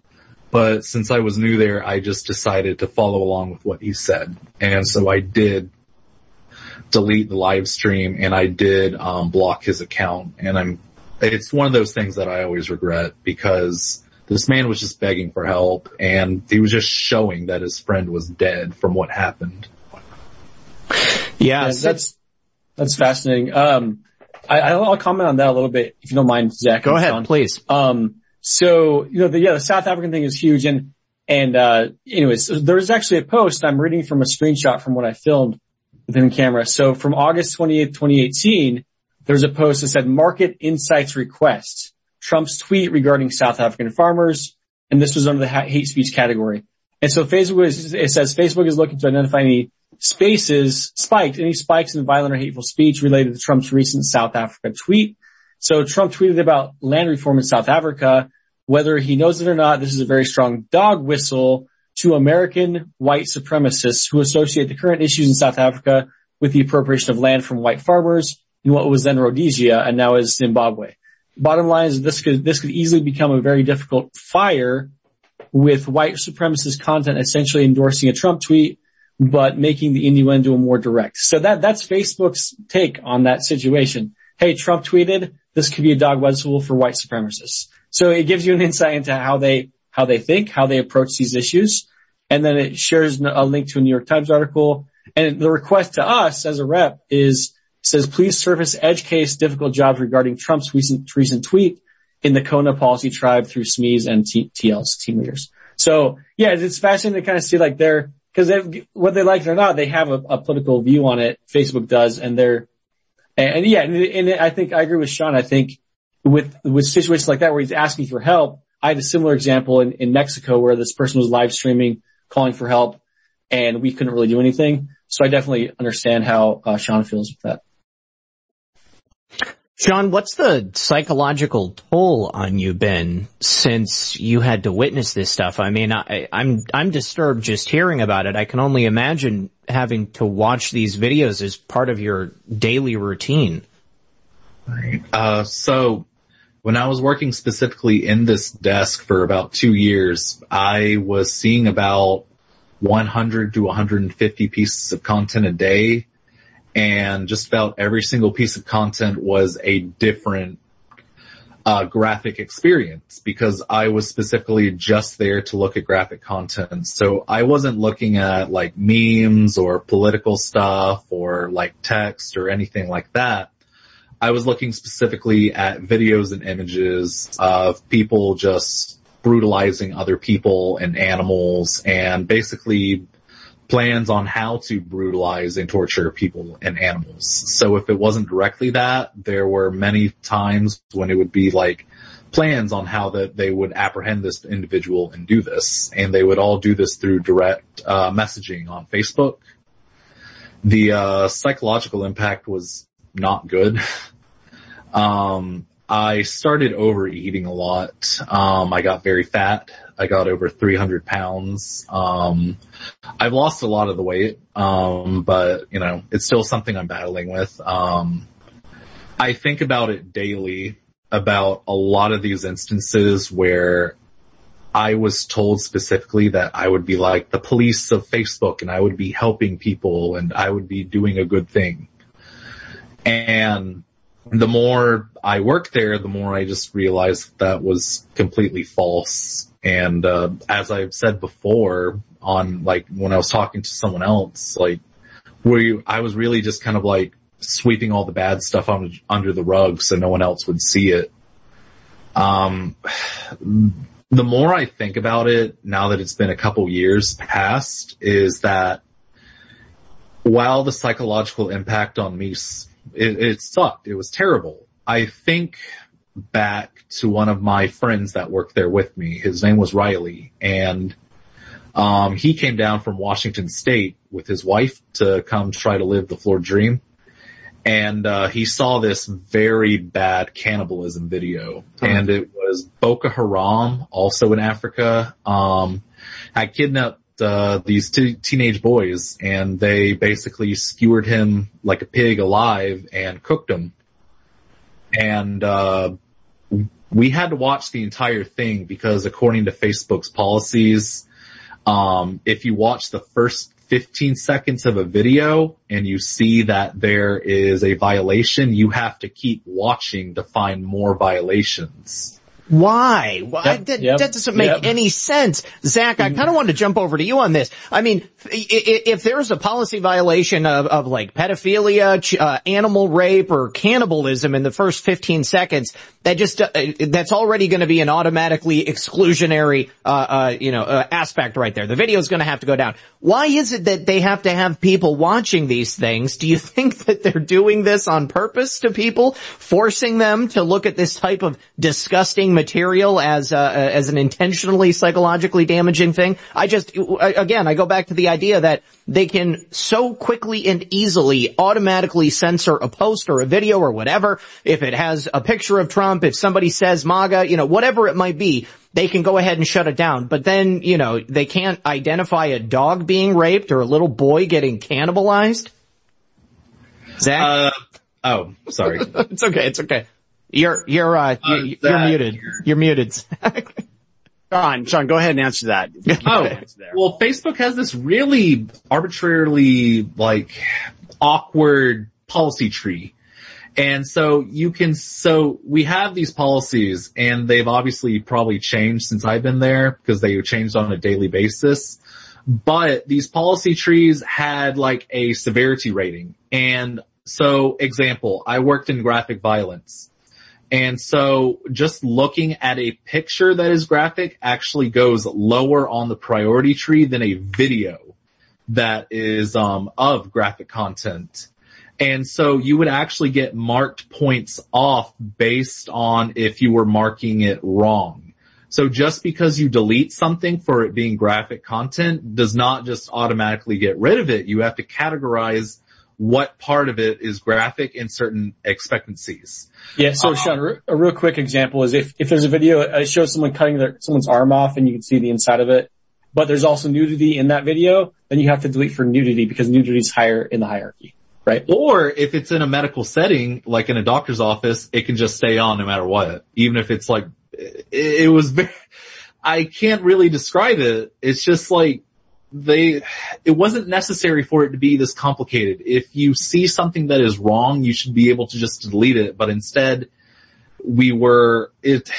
But since I was new there, I just decided to follow along with what he said. And so I did delete the live stream and I did um, block his account. And I'm, it's one of those things that I always regret because this man was just begging for help and he was just showing that his friend was dead from what happened. Yeah, yeah that's, that's fascinating. Um, I, will comment on that a little bit if you don't mind, Zach. Go ahead, Sean. please. Um, so, you know, the, yeah, the South African thing is huge. And, and, uh, anyways, there's actually a post I'm reading from a screenshot from what I filmed within camera. So from August 28th, 2018, there's a post that said market insights request, Trump's tweet regarding South African farmers. And this was under the hate speech category. And so Facebook is, it says Facebook is looking to identify any spaces, spiked, any spikes in violent or hateful speech related to Trump's recent South Africa tweet. So Trump tweeted about land reform in South Africa. Whether he knows it or not, this is a very strong dog whistle to American white supremacists who associate the current issues in South Africa with the appropriation of land from white farmers in what was then Rhodesia and now is Zimbabwe. Bottom line is this could, this could easily become a very difficult fire with white supremacist content essentially endorsing a Trump tweet but making the innuendo more direct. So that, that's Facebook's take on that situation. Hey, Trump tweeted, this could be a dog whistle for white supremacists. So it gives you an insight into how they, how they think, how they approach these issues. And then it shares a link to a New York Times article. And the request to us as a rep is, says, please surface edge case difficult jobs regarding Trump's recent, recent tweet in the Kona policy tribe through SMEs and T- TL's team leaders. So yeah, it's fascinating to kind of see like they're, because whether they like it or not, they have a, a, political view on it. Facebook does, and they're and, and yeah, and, and, I think I agree with Sean. I think with with situations like that where he's asking for help, I had a similar example in, in Mexico where this person was live streaming, calling for help, and we couldn't really do anything. So I definitely understand how uh, Sean feels with that. Sean, what's the psychological toll on you been since you had to witness this stuff? I mean, I, I'm, I'm disturbed just hearing about it. I can only imagine having to watch these videos as part of your daily routine. Right. Uh, so when I was working specifically in this desk for about two years, I was seeing about 100 to 150 pieces of content a day and just about every single piece of content was a different uh, graphic experience because I was specifically just there to look at graphic content. So I wasn't looking at like memes or political stuff or like text or anything like that. I was looking specifically at videos and images of people just brutalizing other people and animals and basically plans on how to brutalize and torture people and animals. So if it wasn't directly that, there were many times when it would be like plans on how that they would apprehend this individual and do this. And they would all do this through direct uh, messaging on Facebook. The uh, psychological impact was not good. um, I started overeating a lot. Um, I got very fat. I got over 300 pounds. Um, I've lost a lot of the weight, um, but you know, it's still something I'm battling with. Um, I think about it daily about a lot of these instances where I was told specifically that I would be like the police of Facebook and I would be helping people and I would be doing a good thing. And the more I worked there, the more I just realized that was completely false. And, uh, as I've said before on like when I was talking to someone else, like where you, I was really just kind of like sweeping all the bad stuff on, under the rug so no one else would see it. Um, the more I think about it now that it's been a couple years past is that while the psychological impact on me, it, it sucked. It was terrible. I think back to one of my friends that worked there with me. His name was Riley and um, he came down from Washington State with his wife to come try to live the Florida dream. And, uh, he saw this very bad cannibalism video Hmm. and it was Boko Haram, also in Africa, um, had kidnapped, uh, these two teenage boys and they basically skewered him like a pig alive and cooked him. And, uh, we had to watch the entire thing because according to Facebook's policies, um, if you watch the first 15 seconds of a video and you see that there is a violation, you have to keep watching to find more violations. Why? Why? Yep, that, yep, that doesn't make yep. any sense. Zach, I kind of wanted to jump over to you on this. I mean, if there's a policy violation of, of like pedophilia, uh, animal rape, or cannibalism in the first 15 seconds, that just, uh, that's already going to be an automatically exclusionary, uh, uh, you know, uh, aspect right there. The video's going to have to go down. Why is it that they have to have people watching these things? Do you think that they're doing this on purpose to people, forcing them to look at this type of disgusting material as, uh, as an intentionally psychologically damaging thing? I just, again, I go back to the idea that they can so quickly and easily automatically censor a post or a video or whatever. If it has a picture of Trump, if somebody says MAGA, you know, whatever it might be, they can go ahead and shut it down. But then, you know, they can't identify a dog being raped or a little boy getting cannibalized. Zach? Uh, oh, sorry. it's okay, it's okay. You're, you're, uh, you're, you're Zach, muted. You're muted. Sean, Sean, go ahead and answer that. Oh, well, Facebook has this really arbitrarily, like, awkward policy tree. And so you can, so we have these policies and they've obviously probably changed since I've been there because they changed on a daily basis. But these policy trees had like a severity rating. And so example, I worked in graphic violence. And so just looking at a picture that is graphic actually goes lower on the priority tree than a video that is um, of graphic content. And so you would actually get marked points off based on if you were marking it wrong. So just because you delete something for it being graphic content does not just automatically get rid of it. You have to categorize what part of it is graphic and certain expectancies. Yeah, so um, Sean, a real quick example is if, if there's a video, it shows someone cutting their, someone's arm off and you can see the inside of it, but there's also nudity in that video, then you have to delete for nudity because nudity is higher in the hierarchy, right? Or if it's in a medical setting, like in a doctor's office, it can just stay on no matter what. Even if it's like, it, it was I can't really describe it. It's just like, they, it wasn't necessary for it to be this complicated. If you see something that is wrong, you should be able to just delete it, but instead we were, it,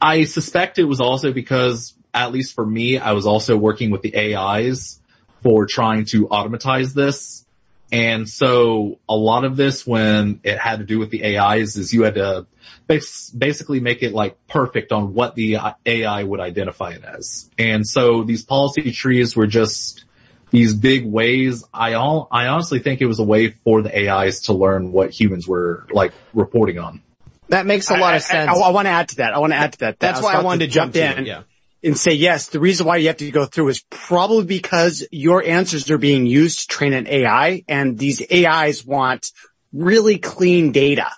I suspect it was also because, at least for me, I was also working with the AIs for trying to automatize this. And so a lot of this when it had to do with the AIs is you had to bas- basically make it like perfect on what the AI would identify it as. And so these policy trees were just these big ways. I all, I honestly think it was a way for the AIs to learn what humans were like reporting on. That makes a lot of sense. I, want to add to that. I want to add to that. That's was why I wanted to jump to it, in yeah. and say yes. The reason why you have to go through is probably because your answers are being used to train an AI, and these AIs want really clean data.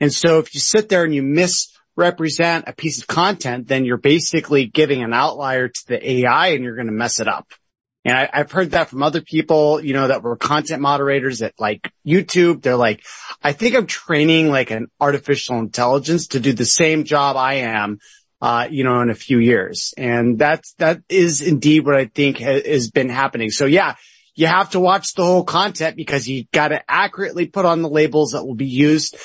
And so if you sit there and you misrepresent a piece of content, then you're basically giving an outlier to the AI, and you're going to mess it up. And I, I've heard that from other people, you know, that were content moderators at like YouTube. They're like, I think I'm training like an artificial intelligence to do the same job I am, uh, you know, in a few years. And that's, that is indeed what I think ha- has been happening. So yeah, you have to watch the whole content because you got to accurately put on the labels that will be used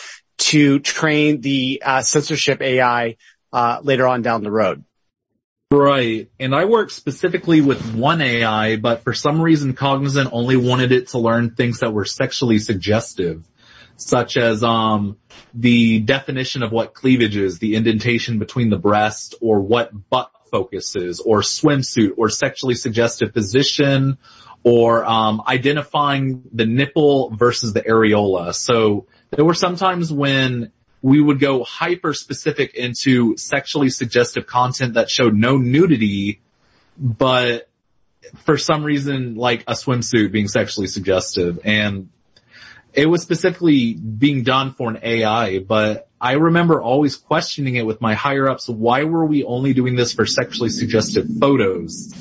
to train the uh, censorship AI, uh, later on down the road. Right. And I work specifically with one AI, but for some reason Cognizant only wanted it to learn things that were sexually suggestive, such as, um, the definition of what cleavage is, the indentation between the breast or what butt focuses or swimsuit or sexually suggestive position or um, identifying the nipple versus the areola. So there were sometimes when we would go hyper specific into sexually suggestive content that showed no nudity, but for some reason like a swimsuit being sexually suggestive and it was specifically being done for an AI, but I remember always questioning it with my higher ups. Why were we only doing this for sexually suggestive photos?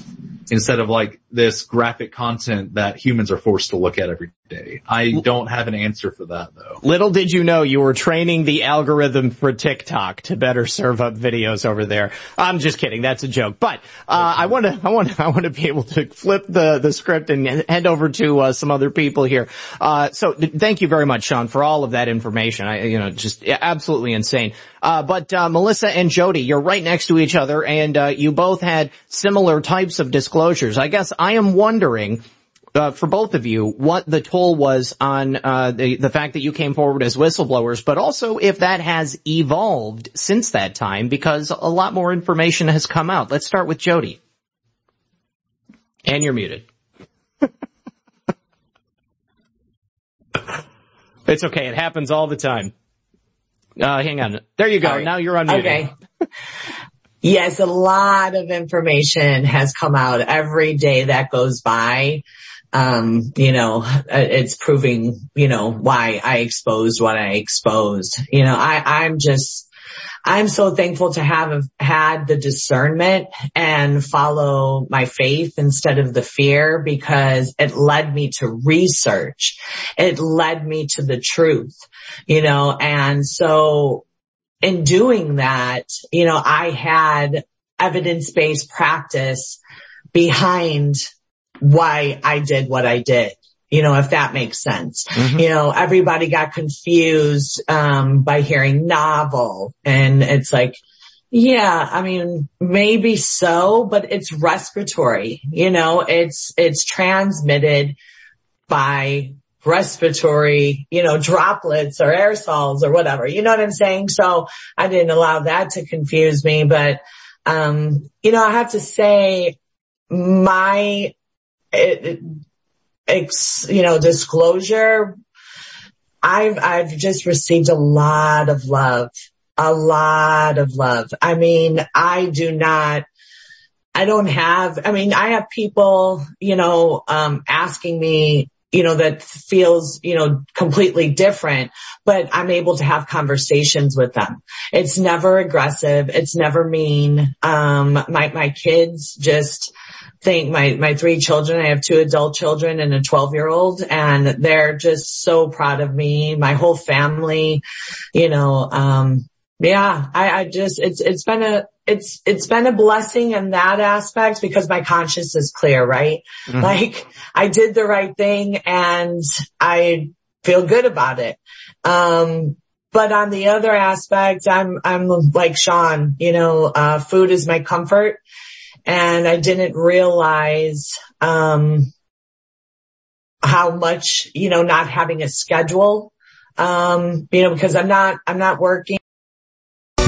instead of like this graphic content that humans are forced to look at every day. I don't have an answer for that though. Little did you know you were training the algorithm for TikTok to better serve up videos over there. I'm just kidding. That's a joke. But, uh, I want to, I want to, I want to be able to flip the, the script and head over to, uh, some other people here. Uh, so thank you very much, Sean, for all of that information. I, you know, just absolutely insane. Uh, but, uh, Melissa and Jody, you're right next to each other and, uh, you both had similar types of disclosures. I guess I am wondering, uh, for both of you what the toll was on uh, the the fact that you came forward as whistleblowers, but also if that has evolved since that time because a lot more information has come out. Let's start with Jody. And you're muted. it's okay. It happens all the time. Uh, hang on. There you go. Right. Now you're unmuted. Okay. Yes, a lot of information has come out every day that goes by. Um, you know, uh, it's proving, you know, why I exposed what I exposed. You know, I, I'm just, I'm so thankful to have had the discernment and follow my faith instead of the fear because it led me to research. It led me to the truth, you know, and so in doing that, you know, I had evidence-based practice behind why I did what I did. You know, if that makes sense. Mm-hmm. You know, everybody got confused, um, by hearing novel and it's like, yeah, I mean, maybe so, but it's respiratory, you know, it's, it's transmitted by respiratory, you know, droplets or aerosols or whatever. You know what I'm saying? So I didn't allow that to confuse me, but, um, you know, I have to say my, you know, disclosure, I've, I've just received a lot of love, a lot of love. I mean, I do not, I don't have, I mean, I have people, you know, um, asking me, you know, that feels, you know, completely different, but I'm able to have conversations with them. It's never aggressive. It's never mean. Um, my, my kids just think my, my three children, I have two adult children and a 12 year old and they're just so proud of me. My whole family, you know, um, yeah, I, I just, it's, it's been a, it's, it's been a blessing in that aspect because my conscience is clear, right? Mm-hmm. Like I did the right thing and I feel good about it. Um, but on the other aspect, I'm, I'm like Sean, you know, uh, food is my comfort and I didn't realize, um, how much, you know, not having a schedule, um, you know, because I'm not, I'm not working.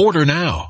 Order now.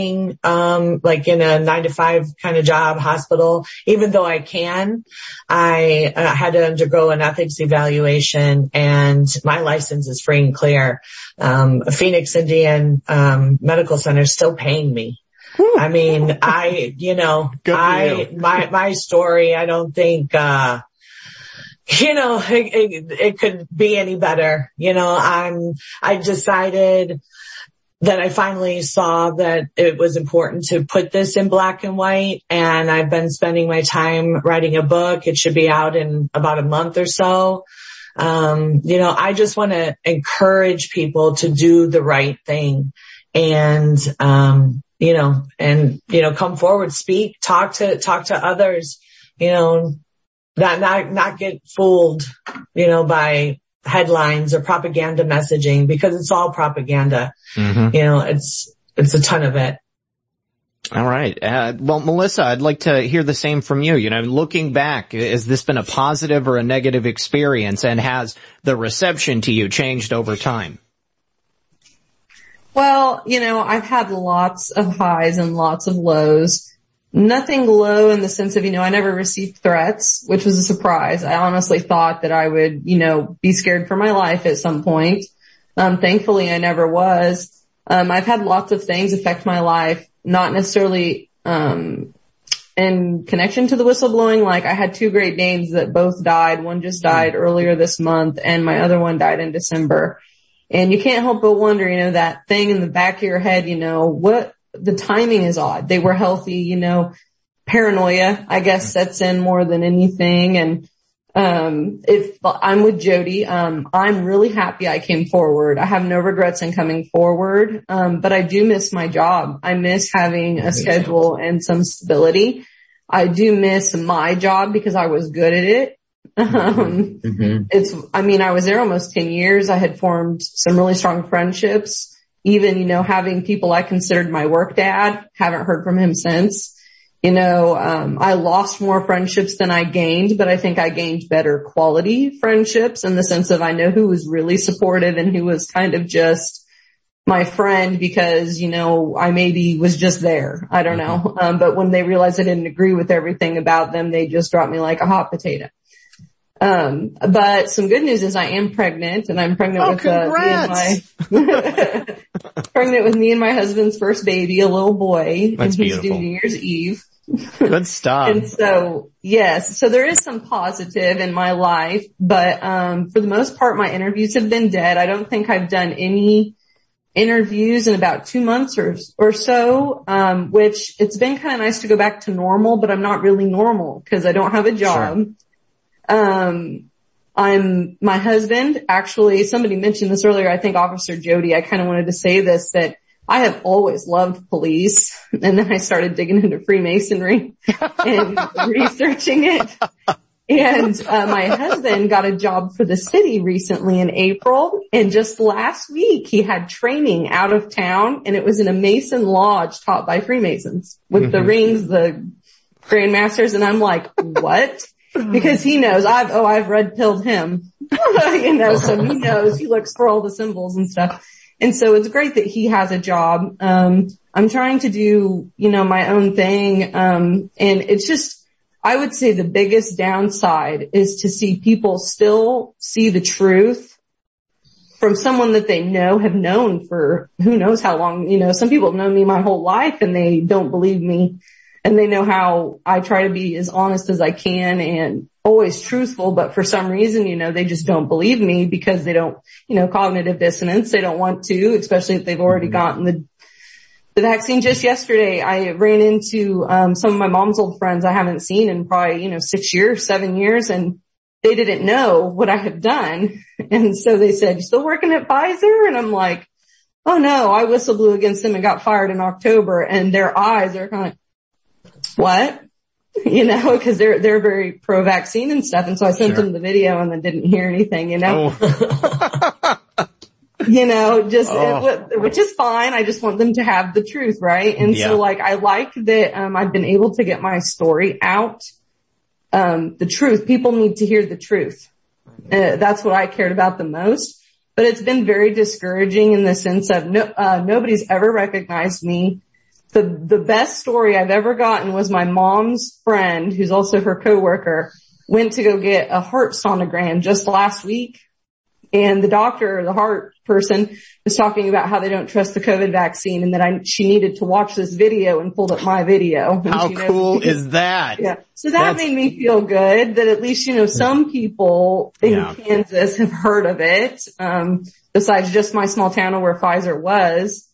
Um, like in a nine to five kind of job, hospital, even though I can, I uh, had to undergo an ethics evaluation and my license is free and clear. Um, Phoenix Indian, um, Medical Center is still paying me. I mean, I, you know, I, my, my story, I don't think, uh, you know, it, it, it could be any better. You know, I'm, I decided that I finally saw that it was important to put this in black and white and I've been spending my time writing a book. It should be out in about a month or so. Um, you know, I just want to encourage people to do the right thing and, um, you know, and, you know, come forward, speak, talk to, talk to others, you know, not, not, not get fooled, you know, by headlines or propaganda messaging because it's all propaganda. Mm-hmm. You know, it's, it's a ton of it. All right. Uh, well, Melissa, I'd like to hear the same from you. You know, looking back, has this been a positive or a negative experience and has the reception to you changed over time? Well, you know, I've had lots of highs and lots of lows. Nothing low in the sense of, you know, I never received threats, which was a surprise. I honestly thought that I would, you know, be scared for my life at some point. Um, thankfully I never was. Um, I've had lots of things affect my life, not necessarily, um, in connection to the whistleblowing. Like I had two Great names that both died. One just died earlier this month and my other one died in December. And you can't help but wonder, you know, that thing in the back of your head, you know, what the timing is odd. They were healthy, you know, paranoia, I guess sets in more than anything. And, um, if I'm with Jody, um, I'm really happy I came forward. I have no regrets in coming forward. Um, but I do miss my job. I miss having a schedule and some stability. I do miss my job because I was good at it. Um, Mm-hmm. it's, I mean, I was there almost 10 years. I had formed some really strong friendships. Even, you know, having people I considered my work dad, haven't heard from him since. You know, um, I lost more friendships than I gained, but I think I gained better quality friendships in the sense of I know who was really supportive and who was kind of just my friend because, you know, I maybe was just there. I don't know. Um, but when they realized I didn't agree with everything about them, they just dropped me like a hot potato. Um, but some good news is I am pregnant and I'm pregnant Oh, with, uh, me and my, pregnant with me and my husband's first baby, a little boy, That's and he's due. New Year's Eve. Good stuff. and so, yes, so there is some positive in my life, but, um, for the most part, my interviews have been dead. I don't think I've done any interviews in about two months or, or so, um, which it's been kind of nice to go back to normal, but I'm not really normal because I don't have a job. Um, I'm, my husband, actually, somebody mentioned this earlier, I think Officer Jody, I kind of wanted to say this, that I have always loved police. And then I started digging into Freemasonry and researching it. And uh, my husband got a job for the city recently in April. And just last week he had training out of town and it was in a Mason lodge taught by Freemasons with the Mhm. rings, the grandmasters. And I'm like, what? Because he knows I've, oh, I've red pilled him, you know, so he knows he looks for all the symbols and stuff. And so it's great that he has a job. Um, I'm trying to do, you know, my own thing. Um, and it's just, I would say the biggest downside is to see people still see the truth from someone that they know have known for who knows how long, you know, some people have known me my whole life and they don't believe me and they know how I try to be as honest as I can and always truthful, but for some reason, you know, they just don't believe me because they don't, you know, cognitive dissonance. They don't want to, especially if they've already gotten the the vaccine just yesterday, I ran into um, some of my mom's old friends I haven't seen in probably, you know, six years, seven years, and they didn't know what I had done. And so they said, you still working at Pfizer? And I'm like, oh no, I whistle blew against them and got fired in October. And their eyes are kind of, what? You know, cause they're, they're very pro vaccine and stuff. And so I sent Sure. them the video and then didn't hear anything, you know? you know, just, Oh. it- which is fine. I just want them to have the truth, right? And Yeah. so like, I like that, um, I've been able to get my story out. Um, the truth, people need to hear the truth. Uh, that's what I cared about the most, but it's been very discouraging in the sense of no, uh, nobody's ever recognized me. The, the best story I've ever gotten was my mom's friend, who's also her coworker, went to go get a heart sonogram just last week and the doctor, the heart person was talking about how they don't trust the COVID vaccine and that I, she needed to watch this video and pulled up my video. How she knows- cool is that? Yeah. So that That's- made me feel good that at least, you know, some people in Yeah. Kansas have heard of it, um, besides just my small town of where Pfizer was.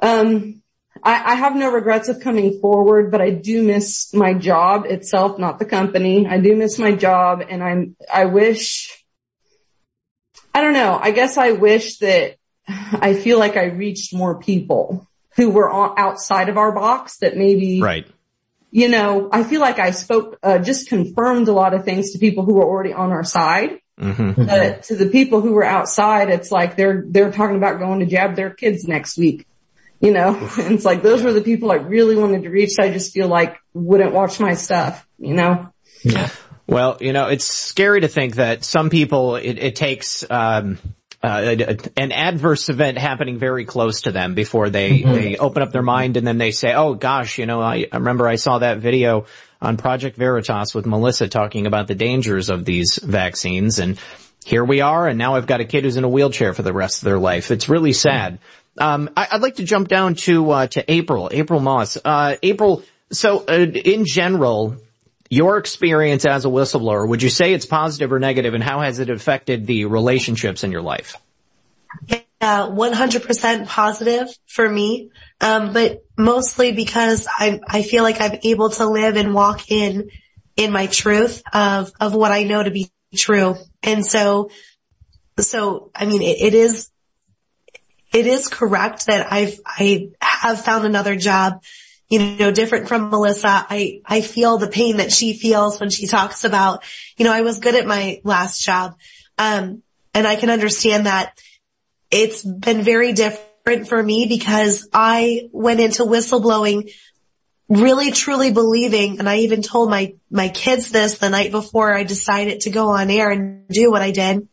Um, I, I have no regrets of coming forward, but I do miss my job itself, not the company. I do miss my job and I'm, I wish, I don't know. I guess I wish that I feel like I reached more people who were on, outside of our box that maybe Right. you know, I feel like I spoke, uh, just confirmed a lot of things to people who were already on our side. Mm-hmm. But to the people who were outside, it's like they're, they're talking about going to jab their kids next week. You know, and it's like those were the people I really wanted to reach. I just feel like wouldn't watch my stuff, you know? Yeah. Well, you know, it's scary to think that some people, it, it takes, um, uh, an adverse event happening very close to them before they, they open up their mind and then they say, oh gosh, you know, I, I remember I saw that video on Project Veritas with Melissa talking about the dangers of these vaccines and here we are and now I've got a kid who's in a wheelchair for the rest of their life. It's really sad. Um, I, I'd like to jump down to, uh, to April, April Moss. Uh, April, so, uh, in general, your experience as a whistleblower, would you say it's positive or negative and how has it affected the relationships in your life? Yeah, 100% positive for me. Um, but mostly because I, I feel like I'm able to live and walk in, in my truth of, of what I know to be true. And so, so, I mean, it, it is, it is correct that I've, I have found another job, you know, different from Melissa. I, I feel the pain that she feels when she talks about, you know, I was good at my last job. Um, and I can understand that it's been very different for me because I went into whistleblowing really truly believing, and I even told my, my kids this the night before I decided to go on air and do what I did.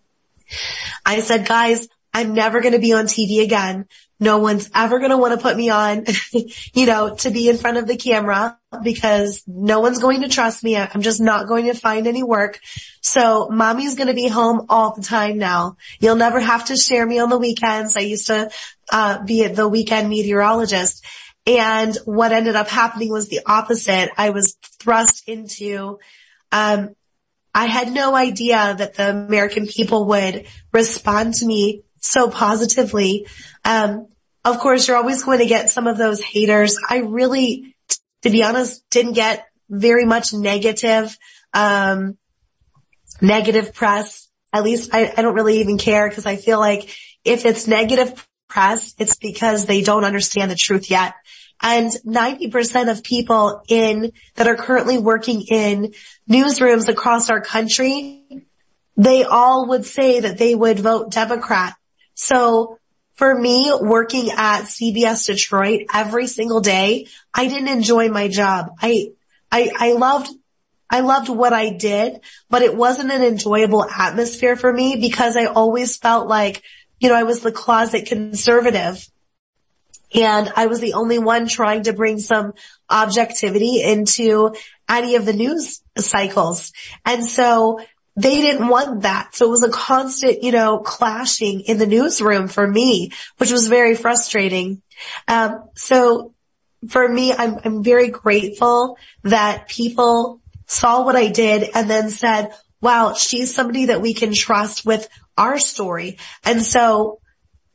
I said, guys, I'm never going to be on TV again. No one's ever going to want to put me on, you know, to be in front of the camera because no one's going to trust me. I'm just not going to find any work. So mommy's going to be home all the time now. You'll never have to share me on the weekends. I used to uh, be the weekend meteorologist. And what ended up happening was the opposite. I was thrust into, um, I had no idea that the American people would respond to me so positively. Um, of course, you're always going to get some of those haters. I really, to be honest, didn't get very much negative, um, negative press. At least I, I don't really even care because I feel like if it's negative press, it's because they don't understand the truth yet. And 90% of people in, that are currently working in newsrooms across our country, they all would say that they would vote Democrat. So for me, working at CBS Detroit every single day, I didn't enjoy my job. I, I, I loved, I loved what I did, but it wasn't an enjoyable atmosphere for me because I always felt like, you know, I was the closet conservative and I was the only one trying to bring some objectivity into any of the news cycles. And so they didn't want that. So it was a constant, you know, clashing in the newsroom for me, which was very frustrating. Um, so for me, I'm, I'm very grateful that people saw what I did and then said, wow, she's somebody that we can trust with our story. And so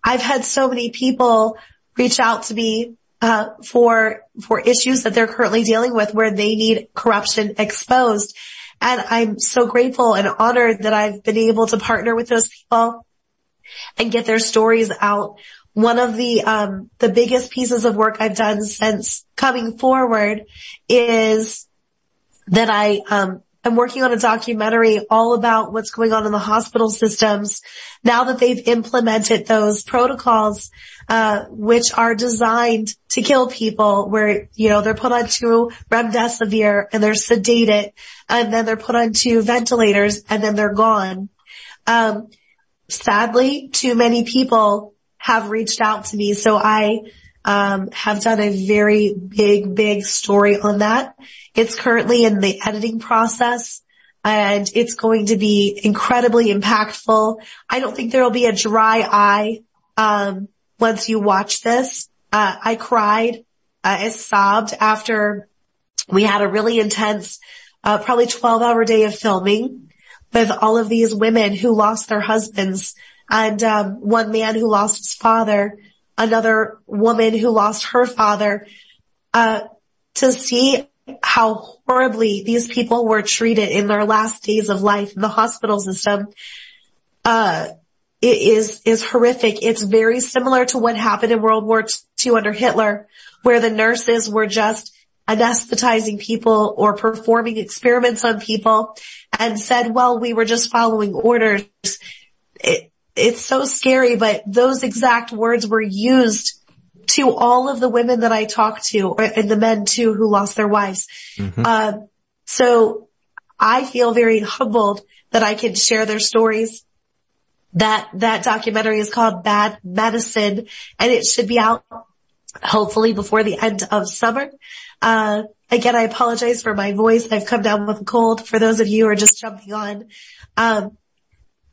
I've had so many people reach out to me uh, for for issues that they're currently dealing with where they need corruption exposed. And I'm so grateful and honored that I've been able to partner with those people and get their stories out. One of the um, the biggest pieces of work I've done since coming forward is that I um, I'm working on a documentary all about what's going on in the hospital systems now that they've implemented those protocols, uh, which are designed to kill people where, you know, they're put onto remdesivir and they're sedated and then they're put onto ventilators and then they're gone. Um, sadly, too many people have reached out to me. So I, um, have done a very big, big story on that. It's currently in the editing process and it's going to be incredibly impactful. I don't think there will be a dry eye, um, once you watch this. Uh, I cried, uh, I sobbed after we had a really intense, uh, probably 12 hour day of filming with all of these women who lost their husbands and, um, one man who lost his father, another woman who lost her father, uh, to see how horribly these people were treated in their last days of life in the hospital system, uh, is, is horrific. It's very similar to what happened in World War II under Hitler, where the nurses were just anesthetizing people or performing experiments on people and said, well, we were just following orders. It, it's so scary, but those exact words were used to all of the women that I talked to and the men too who lost their wives. Mm-hmm. Uh, so I feel very humbled that I can share their stories. That, that documentary is called Bad Medicine and it should be out hopefully before the end of summer. Uh, again, I apologize for my voice. I've come down with a cold for those of you who are just jumping on. Um,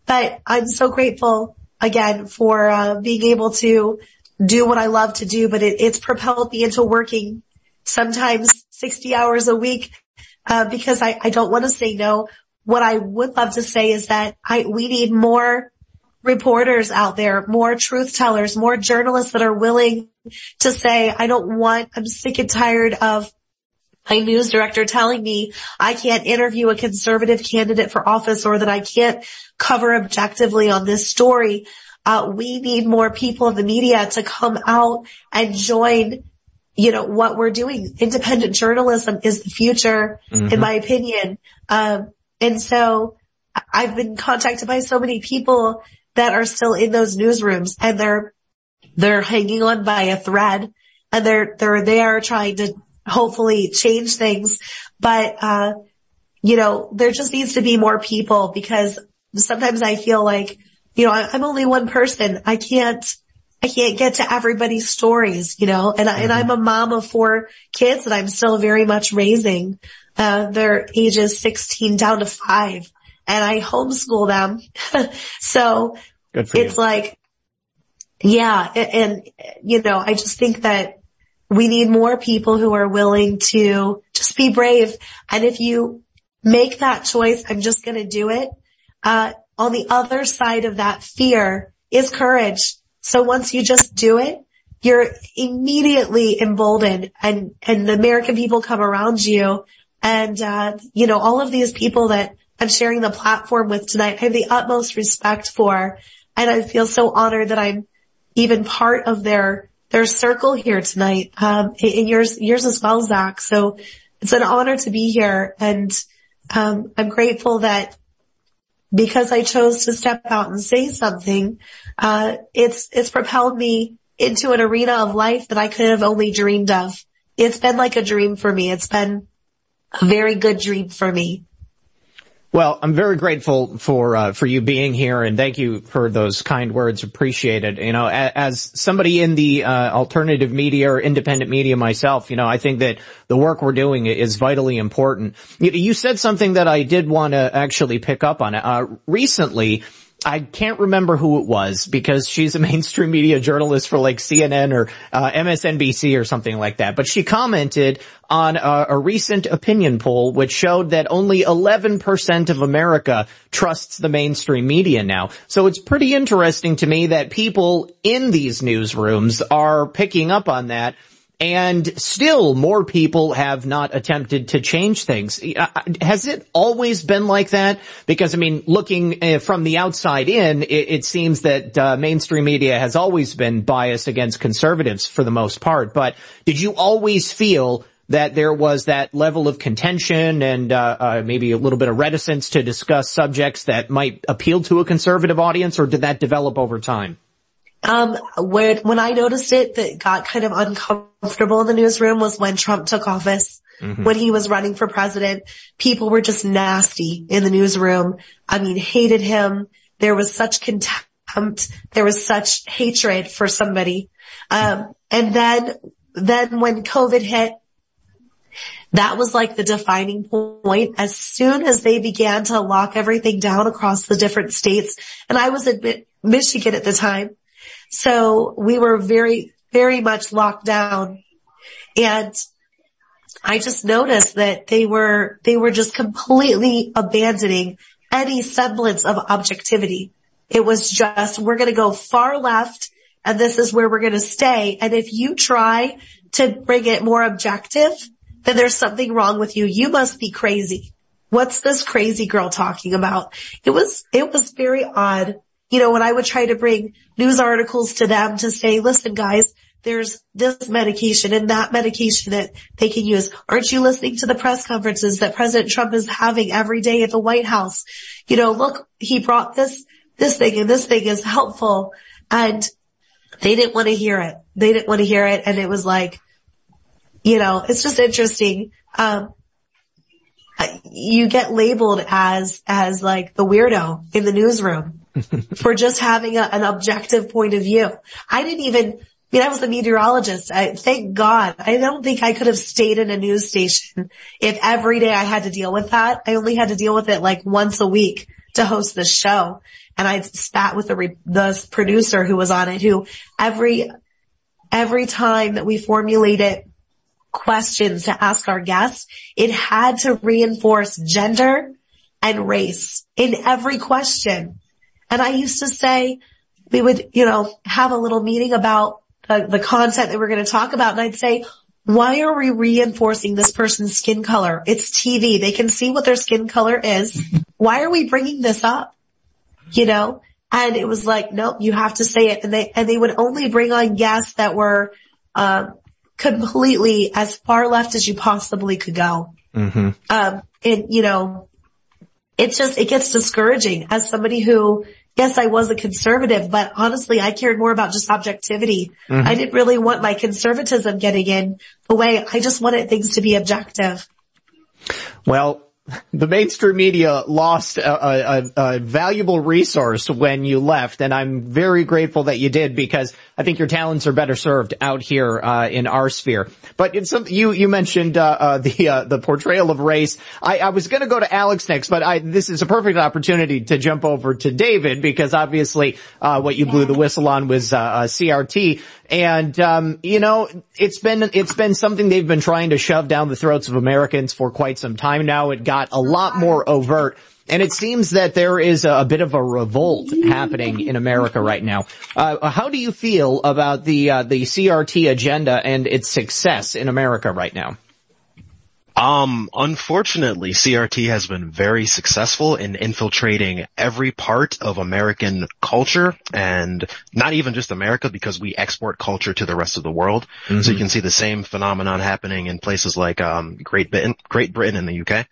but I'm so grateful again for, uh, being able to do what I love to do, but it, it's propelled me into working sometimes 60 hours a week, uh, because I, I don't want to say no. What I would love to say is that I, we need more reporters out there, more truth tellers, more journalists that are willing to say, I don't want, I'm sick and tired of my news director telling me I can't interview a conservative candidate for office or that I can't cover objectively on this story. Uh, we need more people in the media to come out and join, you know, what we're doing. Independent journalism is the future, mm-hmm. in my opinion. Um, and so I've been contacted by so many people that are still in those newsrooms and they're, they're hanging on by a thread and they're, they're there trying to hopefully change things. But, uh, you know, there just needs to be more people because sometimes I feel like you know, I'm only one person. I can't, I can't get to everybody's stories, you know, and, I, and I'm a mom of four kids that I'm still very much raising. Uh, they're ages 16 down to five and I homeschool them. so it's you. like, yeah. And, and, you know, I just think that we need more people who are willing to just be brave. And if you make that choice, I'm just going to do it. Uh, on the other side of that fear is courage. So once you just do it, you're immediately emboldened and, and the American people come around you. And, uh, you know, all of these people that I'm sharing the platform with tonight, I have the utmost respect for, and I feel so honored that I'm even part of their, their circle here tonight, um, and yours, yours as well, Zach. So it's an honor to be here and, um, I'm grateful that because I chose to step out and say something, uh, it's, it's propelled me into an arena of life that I could have only dreamed of. It's been like a dream for me. It's been a very good dream for me. Well, I'm very grateful for uh, for you being here, and thank you for those kind words. Appreciate it. You know, as, as somebody in the uh, alternative media or independent media myself, you know, I think that the work we're doing is vitally important. You, you said something that I did want to actually pick up on. Uh, recently, I can't remember who it was because she's a mainstream media journalist for like CNN or uh, MSNBC or something like that. But she commented on a, a, recent opinion poll which showed that only 11% of America trusts the mainstream media now. So it's pretty interesting to me that people in these newsrooms are picking up on that and still more people have not attempted to change things. Has it always been like that? Because I mean, looking uh, from the outside in, it, it seems that uh, mainstream media has always been biased against conservatives for the most part. But did you always feel that there was that level of contention and uh, uh, maybe a little bit of reticence to discuss subjects that might appeal to a conservative audience, or did that develop over time? Um, when, when I noticed it that got kind of uncomfortable in the newsroom was when Trump took office. Mm-hmm. When he was running for president, people were just nasty in the newsroom. I mean, hated him. There was such contempt. There was such hatred for somebody. Um, and then, then when COVID hit, that was like the defining point. As soon as they began to lock everything down across the different states, and I was in Michigan at the time, so we were very, very much locked down and I just noticed that they were, they were just completely abandoning any semblance of objectivity. It was just, we're going to go far left and this is where we're going to stay. And if you try to bring it more objective, then there's something wrong with you. You must be crazy. What's this crazy girl talking about? It was, it was very odd you know, when I would try to bring news articles to them to say, listen guys, there's this medication and that medication that they can use. Aren't you listening to the press conferences that President Trump is having every day at the White House? You know, look, he brought this, this thing and this thing is helpful and they didn't want to hear it. They didn't want to hear it. And it was like, you know, it's just interesting. Um, you get labeled as, as like the weirdo in the newsroom for just having a, an objective point of view. I didn't even, I mean, I was a meteorologist. I, thank God. I don't think I could have stayed in a news station if every day I had to deal with that. I only had to deal with it like once a week to host this show. And I spat with the, re- the producer who was on it who every, every time that we formulated questions to ask our guests, it had to reinforce gender and race in every question. And I used to say, we would, you know, have a little meeting about the, the content that we're going to talk about. And I'd say, why are we reinforcing this person's skin color? It's TV. They can see what their skin color is. Why are we bringing this up? You know, and it was like, nope, you have to say it. And they, and they would only bring on guests that were, um, completely as far left as you possibly could go. Mm-hmm. Um, and you know, it's just, it gets discouraging as somebody who yes, I was a conservative, but honestly, I cared more about just objectivity. Mm-hmm. I didn't really want my conservatism getting in the way. I just wanted things to be objective. Well, the mainstream media lost a, a, a, valuable resource when you left, and I'm very grateful that you did because I think your talents are better served out here uh, in our sphere. But some, you you mentioned uh, uh, the uh, the portrayal of race. I, I was going to go to Alex next, but I, this is a perfect opportunity to jump over to David because obviously uh, what you blew the whistle on was uh, CRT. And, um, you know, it's been, it's been something they've been trying to shove down the throats of Americans for quite some time now. It got a lot more overt. And it seems that there is a, a bit of a revolt happening in America right now. Uh, how do you feel about the uh, the CRT agenda and its success in America right now? Um, unfortunately, CRT has been very successful in infiltrating every part of American culture and not even just America because we export culture to the rest of the world. Mm-hmm. So you can see the same phenomenon happening in places like, um, Great Britain, Great Britain and the UK.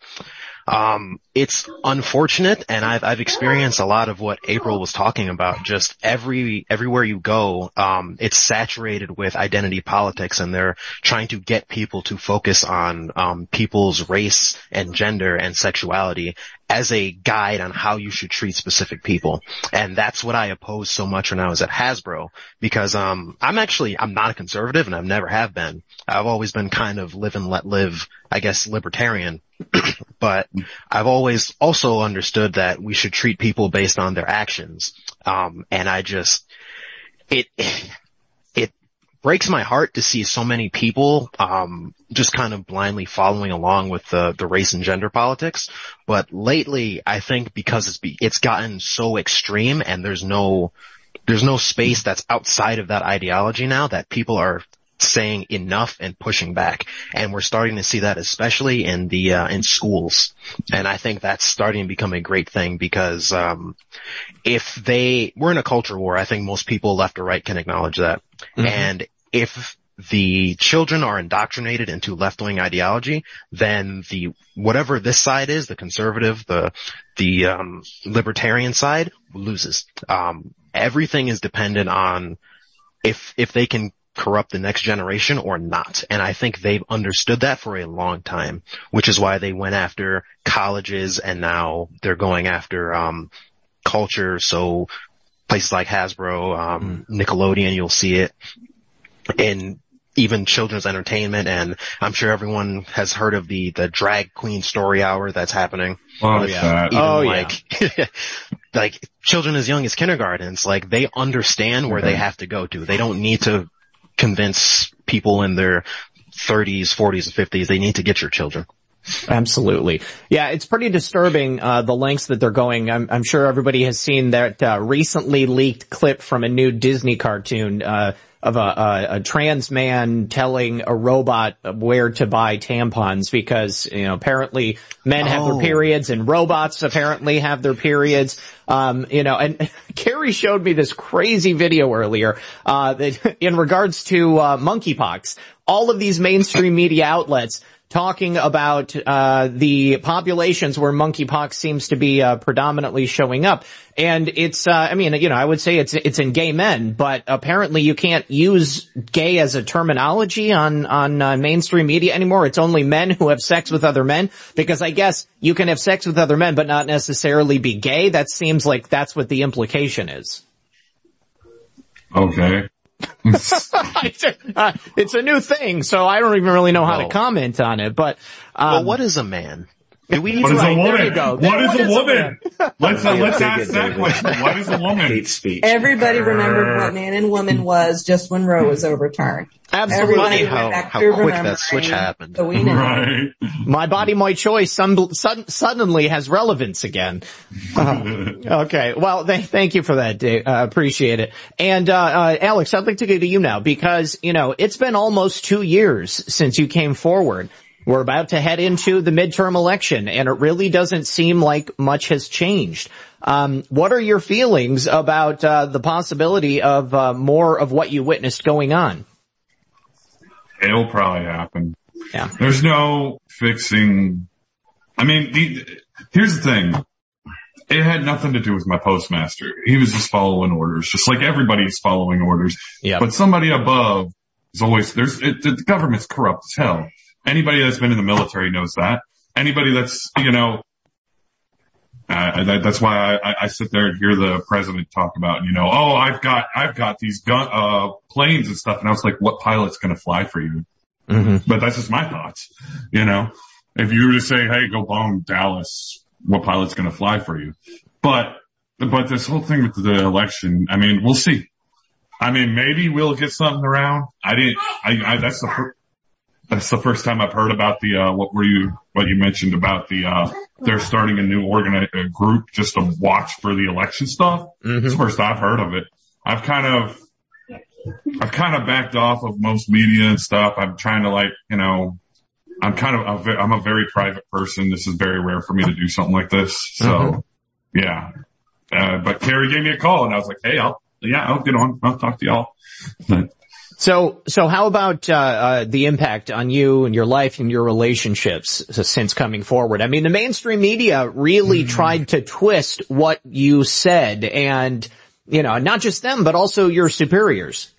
Um, it's unfortunate and I've, I've experienced a lot of what April was talking about. Just every, everywhere you go, um, it's saturated with identity politics and they're trying to get people to focus on, um, people's race and gender and sexuality as a guide on how you should treat specific people. And that's what I opposed so much when I was at Hasbro because, um, I'm actually, I'm not a conservative and I've never have been. I've always been kind of live and let live, I guess, libertarian. But I've always also understood that we should treat people based on their actions. Um, and I just, it, it breaks my heart to see so many people, um, just kind of blindly following along with the, the race and gender politics. But lately, I think because it's, be, it's gotten so extreme and there's no, there's no space that's outside of that ideology now that people are saying enough and pushing back. And we're starting to see that especially in the, uh, in schools. And I think that's starting to become a great thing because, um, if they, we're in a culture war, I think most people left or right can acknowledge that. Mm-hmm. And if the children are indoctrinated into left-wing ideology, then the, whatever this side is, the conservative, the, the, um, libertarian side loses. Um, everything is dependent on if, if they can corrupt the next generation or not. And I think they've understood that for a long time, which is why they went after colleges and now they're going after, um, culture. So places like Hasbro, um, mm. Nickelodeon, you'll see it in even children's entertainment. And I'm sure everyone has heard of the, the drag queen story hour that's happening. Oh yeah. oh like, yeah. like children as young as kindergartens, like they understand where they have to go to. They don't need to convince people in their 30s, 40s, and 50s they need to get your children. Absolutely. Yeah, it's pretty disturbing, uh, the lengths that they're going. I'm, I'm sure everybody has seen that, uh, recently leaked clip from a new Disney cartoon, uh, of a, a, a, trans man telling a robot where to buy tampons because, you know, apparently men have their oh. periods and robots apparently have their periods. Um, you know, and Cary showed me this crazy video earlier, uh, that in regards to, uh, monkeypox. All of these mainstream media outlets talking about uh, the populations where monkeypox seems to be uh, predominantly showing up, and it's uh, I mean you know I would say it's it's in gay men, but apparently you can't use gay as a terminology on on uh, mainstream media anymore. It's only men who have sex with other men because I guess you can have sex with other men but not necessarily be gay. That seems like that's what the implication is. Okay. it's, a, uh, it's, a, new thing, so I don't even really know how to comment on it. But um, well, what is a man? Do we what is right, a woman? What, what is, is, a woman? let's uh, let's ask that question. What is a woman? Hate speech. Everybody remembered what man and woman was just when Roe was overturned. Absolutely. Funny how, how quick that switch happened. So we know. Right. My body, my choice some, suddenly has relevance again. Uh, okay. Well, th- thank you for that, Dave. Uh, appreciate it. And, uh, uh, Alex, I'd like to go to you now because, you know, it's been almost two years since you came forward. We're about to head into the midterm election and it really doesn't seem like much has changed. Um, what are your feelings about uh, the possibility of uh, more of what you witnessed going on? It'll probably happen. Yeah. There's no fixing. I mean, the, here's the thing. It had nothing to do with my postmaster. He was just following orders, just like everybody's following orders. Yeah. But somebody above is always, there's, it, the government's corrupt as hell. Anybody that's been in the military knows that. anybody that's, you know, uh, that, that's why I, I sit there and hear the president talk about, you know, oh, I've got, I've got these gun, uh, planes and stuff. And I was like, what pilot's going to fly for you? Mm-hmm. But that's just my thoughts. You know, if you were to say, Hey, go bomb Dallas, what pilot's going to fly for you? But, but this whole thing with the election, I mean, we'll see. I mean, maybe we'll get something around. I didn't, I, I that's the that's the first time I've heard about the, uh, what were you, what you mentioned about the, uh, they're starting a new organi- a group just to watch for the election stuff. Mm-hmm. It's the first I've heard of it. I've kind of, I've kind of backed off of most media and stuff. I'm trying to like, you know, I'm kind of, a I'm a very private person. This is very rare for me to do something like this. So Mhm. yeah. Uh, but Cary gave me a call and I was like, Hey, I'll, yeah, I'll get on. I'll talk to y'all. So, so how about uh, uh, the impact on you and your life and your relationships since coming forward? I mean, the mainstream media really tried to twist what you said, and you know, not just them, but also your superiors.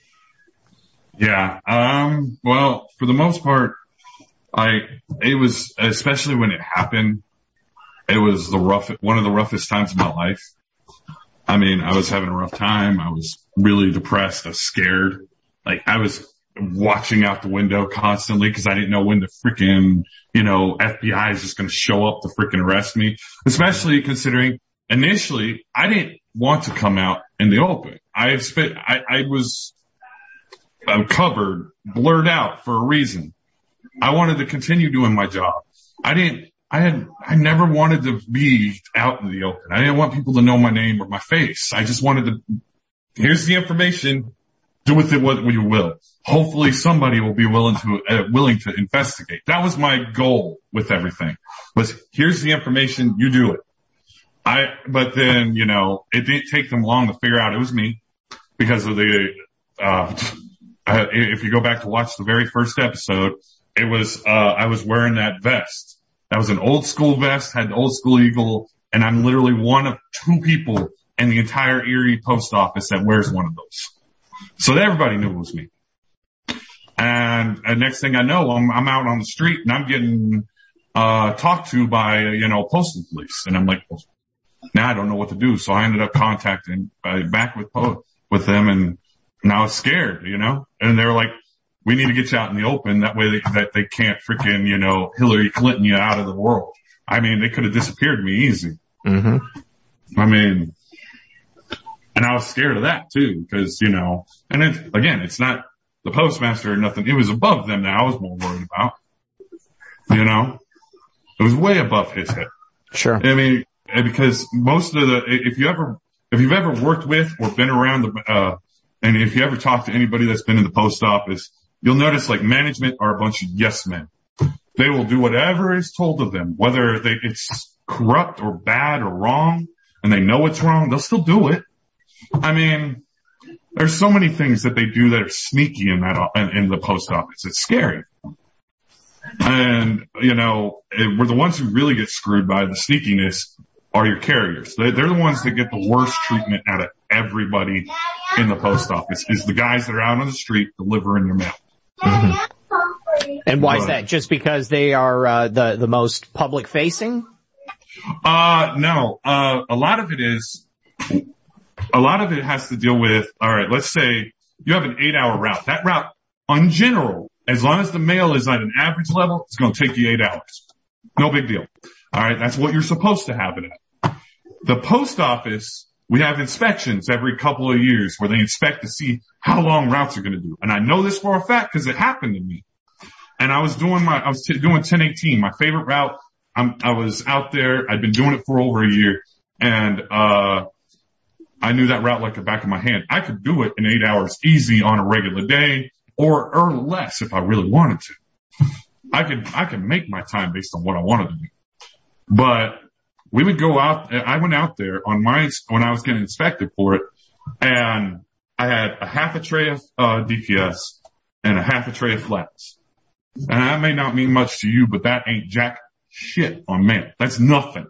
Yeah. Um, well, for the most part, I, it was, especially when it happened, it was the rough, one of the roughest times of my life. I mean, I was having a rough time. I was really depressed. I was scared. Like I was watching out the window constantly because I didn't know when the freaking, you know, FBI is just going to show up to freaking arrest me, especially considering initially I didn't want to come out in the open. I spent, I, I was I'm covered, blurred out for a reason. I wanted to continue doing my job. I didn't, I had, I never wanted to be out in the open. I didn't want people to know my name or my face. I just wanted to, here's the information, do with it what you will. Hopefully somebody will be willing to, uh, willing to investigate. That was my goal with everything was here's the information, you do it. I, but then, you know, it didn't take them long to figure out it was me because of the, uh, if you go back to watch the very first episode, it was, uh, I was wearing that vest. That was an old school vest, had the old school eagle, and I'm literally one of two people in the entire Erie post office that wears one of those. So everybody knew it was me. And, and next thing I know, I'm, I'm out on the street and I'm getting, uh, talked to by, you know, postal police. And I'm like, well, now I don't know what to do. So I ended up contacting, uh, back with, po- with them and, now I was scared, you know, and they were like, we need to get you out in the open. That way they, that they can't freaking, you know, Hillary Clinton you out of the world. I mean, they could have disappeared me easy. Mm-hmm. I mean, and I was scared of that too, because, you know, and it, again, it's not the postmaster or nothing. It was above them that I was more worried about. You know, it was way above his head. Sure. I mean, because most of the, if you ever, if you've ever worked with or been around the, uh, and if you ever talk to anybody that's been in the post office, you'll notice like management are a bunch of yes men. They will do whatever is told of them, whether they, it's corrupt or bad or wrong and they know it's wrong, they'll still do it. I mean, there's so many things that they do that are sneaky in that, in, in the post office. It's scary. And, you know, it, we're the ones who really get screwed by the sneakiness are your carriers. They, they're the ones that get the worst treatment out of everybody in the post office is the guys that are out on the street delivering your mail. And why is that? Just because they are uh, the the most public facing? Uh, no, uh, a lot of it is, a lot of it has to deal with, all right, let's say you have an eight hour route. That route, on general, as long as the mail is at an average level, it's going to take you eight hours. No big deal. All right. That's what you're supposed to have it at. The post office, we have inspections every couple of years where they inspect to see how long routes are going to do. And I know this for a fact because it happened to me. And I was doing my, I was t- doing 1018, my favorite route. I'm, I was out there. I'd been doing it for over a year and, uh, I knew that route like the back of my hand. I could do it in eight hours easy on a regular day or, or less if I really wanted to. I could, I could make my time based on what I wanted to do. But we would go out, I went out there on my, when I was getting inspected for it and I had a half a tray of, uh, DPS and a half a tray of flats. And that may not mean much to you, but that ain't jack shit on mail. That's nothing.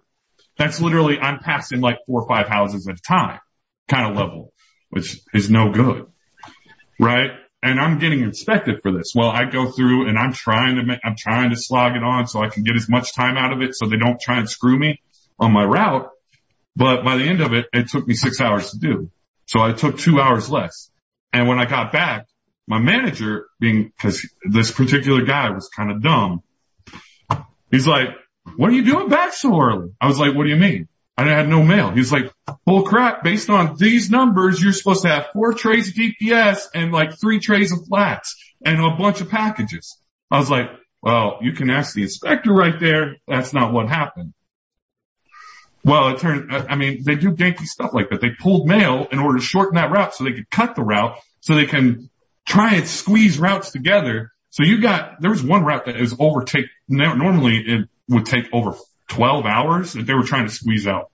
That's literally, I'm passing like four or five houses at a time kind of level, which is no good. Right? and I'm getting inspected for this. Well, I go through and I'm trying to make, I'm trying to slog it on so I can get as much time out of it so they don't try and screw me on my route. But by the end of it, it took me six hours to do. So I took two hours less. And when I got back, my manager being, cause this particular guy was kind of dumb. He's like, what are you doing back so early? I was like, what do you mean? I had no mail. He's like, bull crap, based on these numbers, you're supposed to have four trays of DPS and like three trays of flats and a bunch of packages. I was like, well, you can ask the inspector right there. That's not what happened. Well, it turned, uh, I mean, they do ganky stuff like that. They pulled mail in order to shorten that route so they could cut the route so they can try and squeeze routes together. So you got, there was one route that is overtake, normally it would take over 12 hours that they were trying to squeeze out.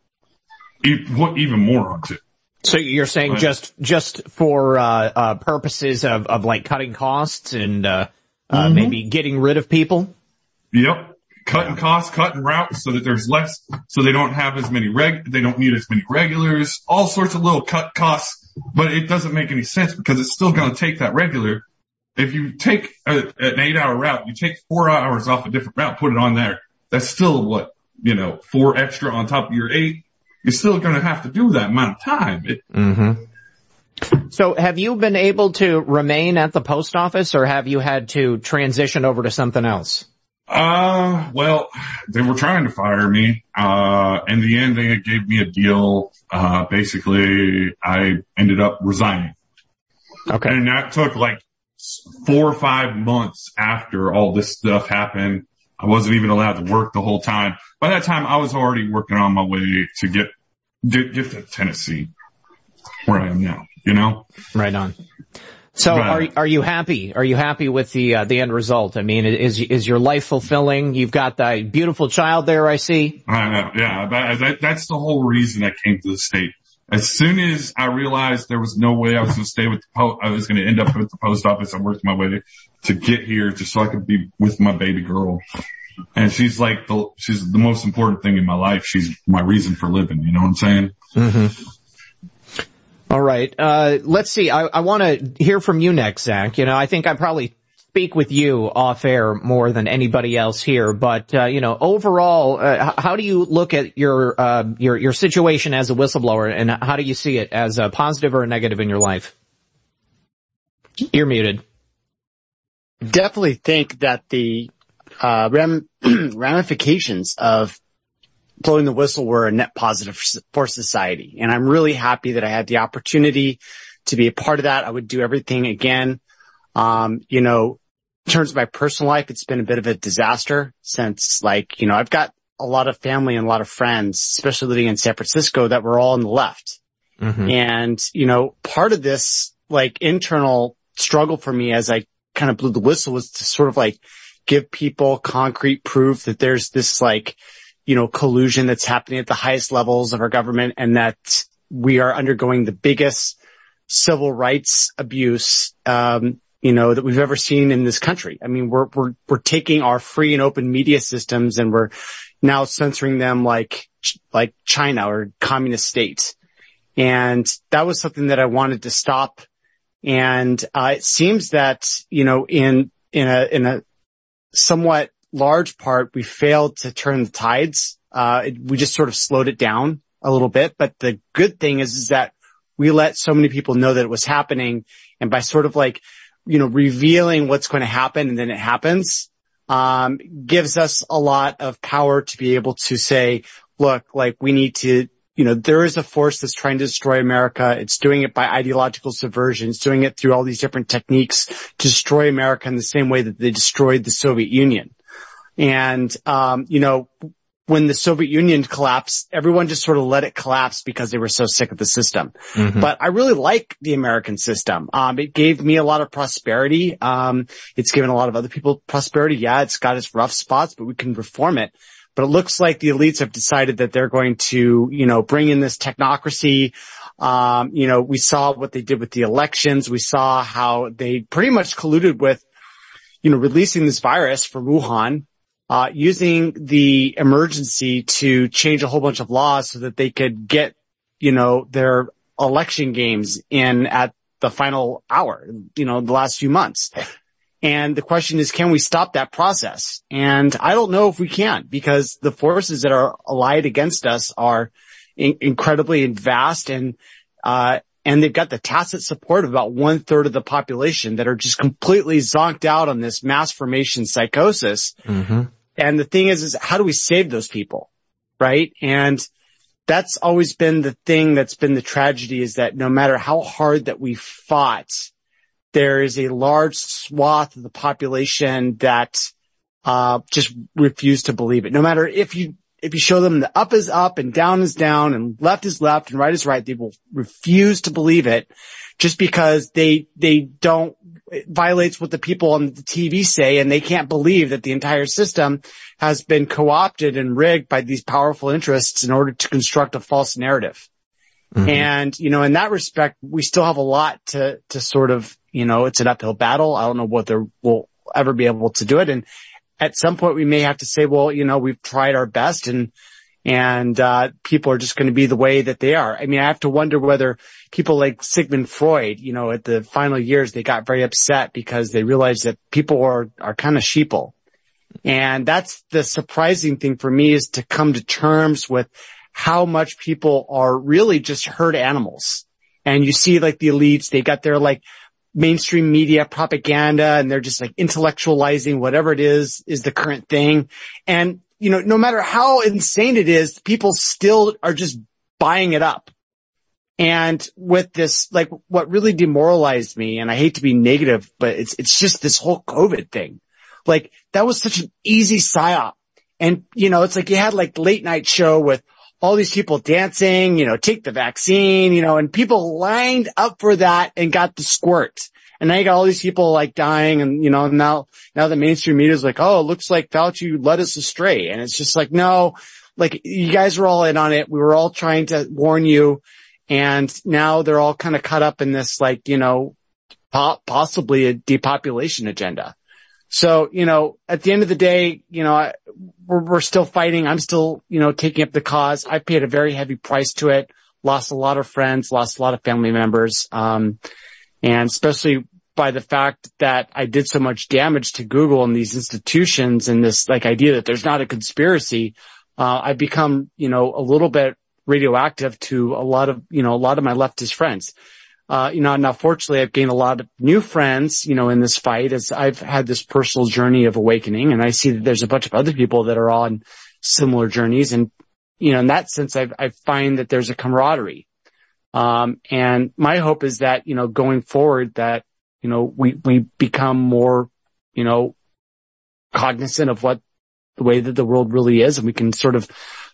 What even more onto. So you're saying Right. just, just for, uh, uh, purposes of, of like cutting costs and, uh, uh, Mhm. maybe getting rid of people? Yep. Cutting costs, cutting routes so that there's less, so they don't have as many reg, they don't need as many regulars, all sorts of little cut costs, but it doesn't make any sense because it's still going to take that regular. If you take a, an eight hour route, you take four hours off a different route, put it on there. That's still what, you know, four extra on top of your eight. You're still going to have to do that amount of time. It, Mm-hmm. So have you been able to remain at the post office or have you had to transition over to something else? Uh, well, they were trying to fire me. Uh, in the end, they gave me a deal. Uh, basically, I ended up resigning. Okay. And that took like four or five months after all this stuff happened. I wasn't even allowed to work the whole time. By that time, I was already working on my way to get, get, get to Tennessee where I am now, you know? Right on. So are, are you happy? Are you happy with the, uh, the end result? I mean, is, is your life fulfilling? You've got that beautiful child there, I see. I know, yeah, that, that, that's the whole reason I came to the state. As soon as I realized there was no way I was going to stay with the post, I was going to end up with the post office. I worked my way to get here just so I could be with my baby girl. And she's like the, she's the most important thing in my life. She's my reason for living. You know what I'm saying? Mm-hmm. All right. Uh, let's see. I, I want to hear from you next, Zach. You know, I think I probably speak with you off air more than anybody else here, but, uh, you know, overall, uh, how do you look at your, uh, your, your situation as a whistleblower and how do you see it as a positive or a negative in your life? You're muted. definitely think that the uh, ram- ramifications of blowing the whistle were a net positive for society. And I'm really happy that I had the opportunity to be a part of that. I would do everything again. Um, you know, in terms of my personal life, it's been a bit of a disaster since like, you know, I've got a lot of family and a lot of friends, especially living in San Francisco that were all on the left. And, you know, part of this like internal struggle for me as I kind of blew the whistle was to sort of like give people concrete proof that there's this like, you know, collusion that's happening at the highest levels of our government and that we are undergoing the biggest civil rights abuse, um, you know, that we've ever seen in this country. I mean, we're, we're, we're taking our free and open media systems and we're now censoring them like, like China or communist states. And that was something that I wanted to stop. And, uh, it seems that, you know, in, in a, in a somewhat large part, we failed to turn the tides. Uh, it, we just sort of slowed it down a little bit. But the good thing is, is that we let so many people know that it was happening. And by sort of like, you know, revealing what's going to happen and then it happens, um, gives us a lot of power to be able to say, look, like we need to, you know, there is a force that's trying to destroy America. It's doing it by ideological subversion. It's doing it through all these different techniques to destroy America in the same way that they destroyed the Soviet Union. And, um, you know, when the Soviet Union collapsed, everyone just sort of let it collapse because they were so sick of the system. Mm-hmm. But I really like the American system. Um, it gave me a lot of prosperity. Um, it's given a lot of other people prosperity. Yeah, it's got its rough spots, but we can reform it. But it looks like the elites have decided that they're going to, you know, bring in this technocracy. Um, you know, we saw what they did with the elections. We saw how they pretty much colluded with, you know, releasing this virus from Wuhan uh, using the emergency to change a whole bunch of laws so that they could get, you know, their election games in at the final hour, you know, the last few months. And the question is, can we stop that process? And I don't know if we can because the forces that are allied against us are in- incredibly vast and, uh, and they've got the tacit support of about one third of the population that are just completely zonked out on this mass formation psychosis. Mm-hmm. And the thing is, is how do we save those people? Right. And that's always been the thing that's been the tragedy is that no matter how hard that we fought, there is a large swath of the population that, uh, just refuse to believe it. No matter if you, if you show them the up is up and down is down and left is left and right is right, they will refuse to believe it just because they, they don't, it violates what the people on the TV say and they can't believe that the entire system has been co-opted and rigged by these powerful interests in order to construct a false narrative. Mm-hmm. And, you know, in that respect, we still have a lot to, to sort of, you know, it's an uphill battle. I don't know whether we'll ever be able to do it. And at some point we may have to say, well, you know, we've tried our best and, and, uh, people are just going to be the way that they are. I mean, I have to wonder whether people like Sigmund Freud, you know, at the final years, they got very upset because they realized that people are, are kind of sheeple. And that's the surprising thing for me is to come to terms with how much people are really just herd animals. And you see like the elites, they got their like mainstream media propaganda and they're just like intellectualizing whatever it is, is the current thing. And, you know, no matter how insane it is, people still are just buying it up. And with this, like what really demoralized me, and I hate to be negative, but it's, it's just this whole COVID thing. Like that was such an easy psyop. And, you know, it's like you had like late night show with all these people dancing, you know, take the vaccine, you know, and people lined up for that and got the squirt. And now you got all these people like dying and, you know, now, now the mainstream media is like, oh, it looks like Fauci led us astray. And it's just like, no, like you guys were all in on it. We were all trying to warn you. And now they're all kind of caught up in this like, you know, po- possibly a depopulation agenda. So, you know, at the end of the day, you know, I, we're, we're still fighting. I'm still, you know, taking up the cause. I paid a very heavy price to it, lost a lot of friends, lost a lot of family members. Um, and especially by the fact that I did so much damage to Google and these institutions and this like idea that there's not a conspiracy, uh, I've become, you know, a little bit radioactive to a lot of, you know, a lot of my leftist friends. Uh, you know, now fortunately I've gained a lot of new friends, you know, in this fight as I've had this personal journey of awakening and I see that there's a bunch of other people that are on similar journeys. And, you know, in that sense, I, I find that there's a camaraderie. Um, and my hope is that, you know, going forward that, you know, we, we become more, you know, cognizant of what the way that the world really is and we can sort of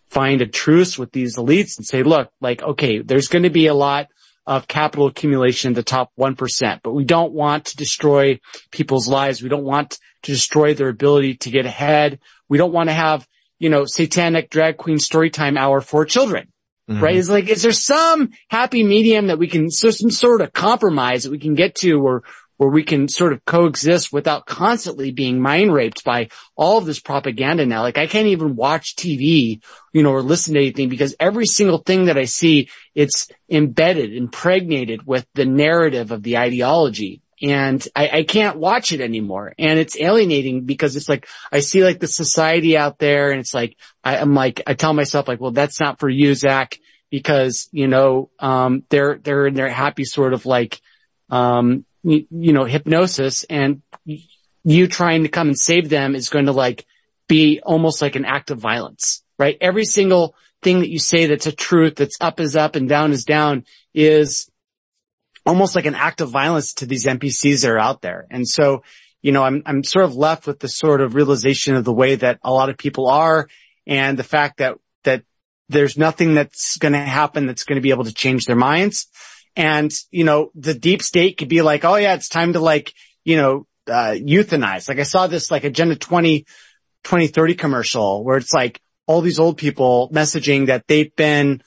find a truce with these elites and say, look, like, okay, there's going to be a lot of capital accumulation in the top 1%, but we don't want to destroy people's lives. We don't want to destroy their ability to get ahead. We don't want to have, you know, satanic drag queen story time hour for children. Mm-hmm. Right? It's like, is there some happy medium that we can, so some sort of compromise that we can get to where, where we can sort of coexist without constantly being mind raped by all of this propaganda now. Like I can't even watch TV, you know, or listen to anything because every single thing that I see, it's embedded, impregnated with the narrative of the ideology. And I, I can't watch it anymore. And it's alienating because it's like, I see like the society out there and it's like, I, I'm like, I tell myself like, well, that's not for you, Zach, because, you know, um, they're, they're in their happy sort of like, um, you, you know, hypnosis and you trying to come and save them is going to like be almost like an act of violence, right? Every single thing that you say that's a truth, that's up is up and down is down is almost like an act of violence to these NPCs that are out there. And so, you know, I'm, I'm sort of left with the sort of realization of the way that a lot of people are and the fact that, that there's nothing that's going to happen that's going to be able to change their minds. And, you know, the deep state could be like, oh yeah, it's time to like, you know, uh, euthanize. Like I saw this like Agenda 20, 2030 commercial where it's like all these old people messaging that they've been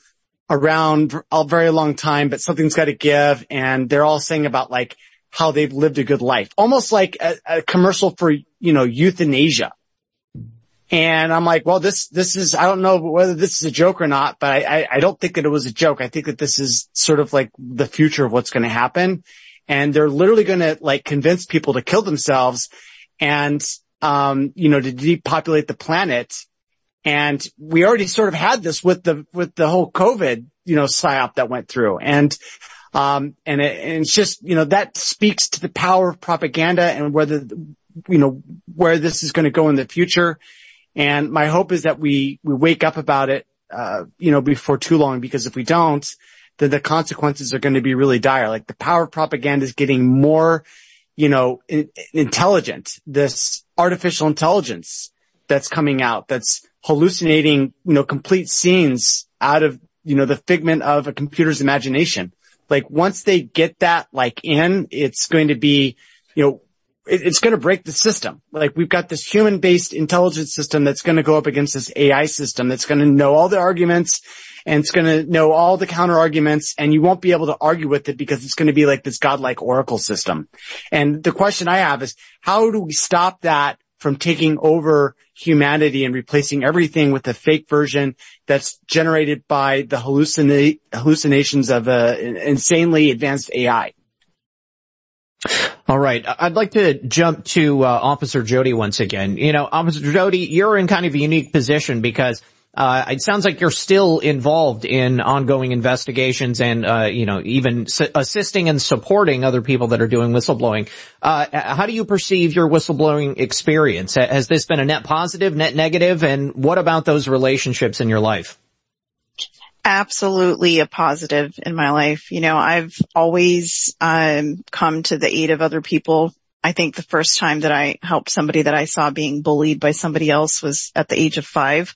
around a very long time, but something's got to give. And they're all saying about like how they've lived a good life, almost like a, a commercial for, you know, euthanasia. And I'm like, well, this, this is, I don't know whether this is a joke or not, but I, I, I don't think that it was a joke. I think that this is sort of like the future of what's going to happen. and they're literally going to like convince people to kill themselves and, um, you know, to depopulate the planet. And we already sort of had this with the, with the whole COVID, you know, psyop that went through. And, um, and, it, and it's just, you know, that speaks to the power of propaganda and whether, you know, where this is going to go in the future. And my hope is that we, we wake up about it, uh, you know, before too long, because if we don't, then the consequences are going to be really dire. Like the power of propaganda is getting more, you know, in, intelligent. This artificial intelligence that's coming out, that's hallucinating, you know, complete scenes out of, you know, the figment of a computer's imagination. Like once they get that like in, it's going to be, you know, it, it's going to break the system. Like we've got this human based intelligence system that's going to go up against this AI system that's going to know all the arguments and it's going to know all the counter arguments and you won't be able to argue with it because it's going to be like this godlike oracle system. And the question I have is how do we stop that from taking over humanity and replacing everything with a fake version that's generated by the hallucina- hallucinations of an insanely advanced AI? All right. I'd like to jump to uh, Officer Jody once again. You know, Officer Jody, you're in kind of a unique position because uh, it sounds like you're still involved in ongoing investigations and, uh, you know, even su- assisting and supporting other people that are doing whistleblowing. Uh, how do you perceive your whistleblowing experience? Has this been a net positive, net negative, and what about those relationships in your life? Absolutely a positive in my life. You know, I've always um, come to the aid of other people. I think the first time that I helped somebody that I saw being bullied by somebody else was at the age of five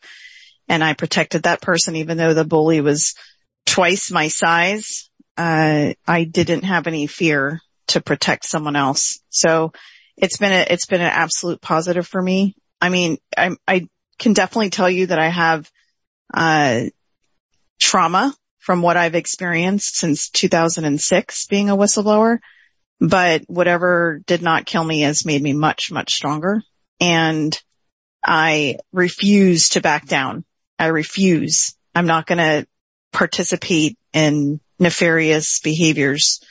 and I protected that person even though the bully was twice my size. Uh, I didn't have any fear to protect someone else. So it's been a, it's been an absolute positive for me. I mean, I, I can definitely tell you that I have, uh, trauma from what I've experienced since 2006 being a whistleblower, but whatever did not kill me has made me much, much stronger. And I refuse to back down. I refuse. I'm not going to participate in nefarious behaviors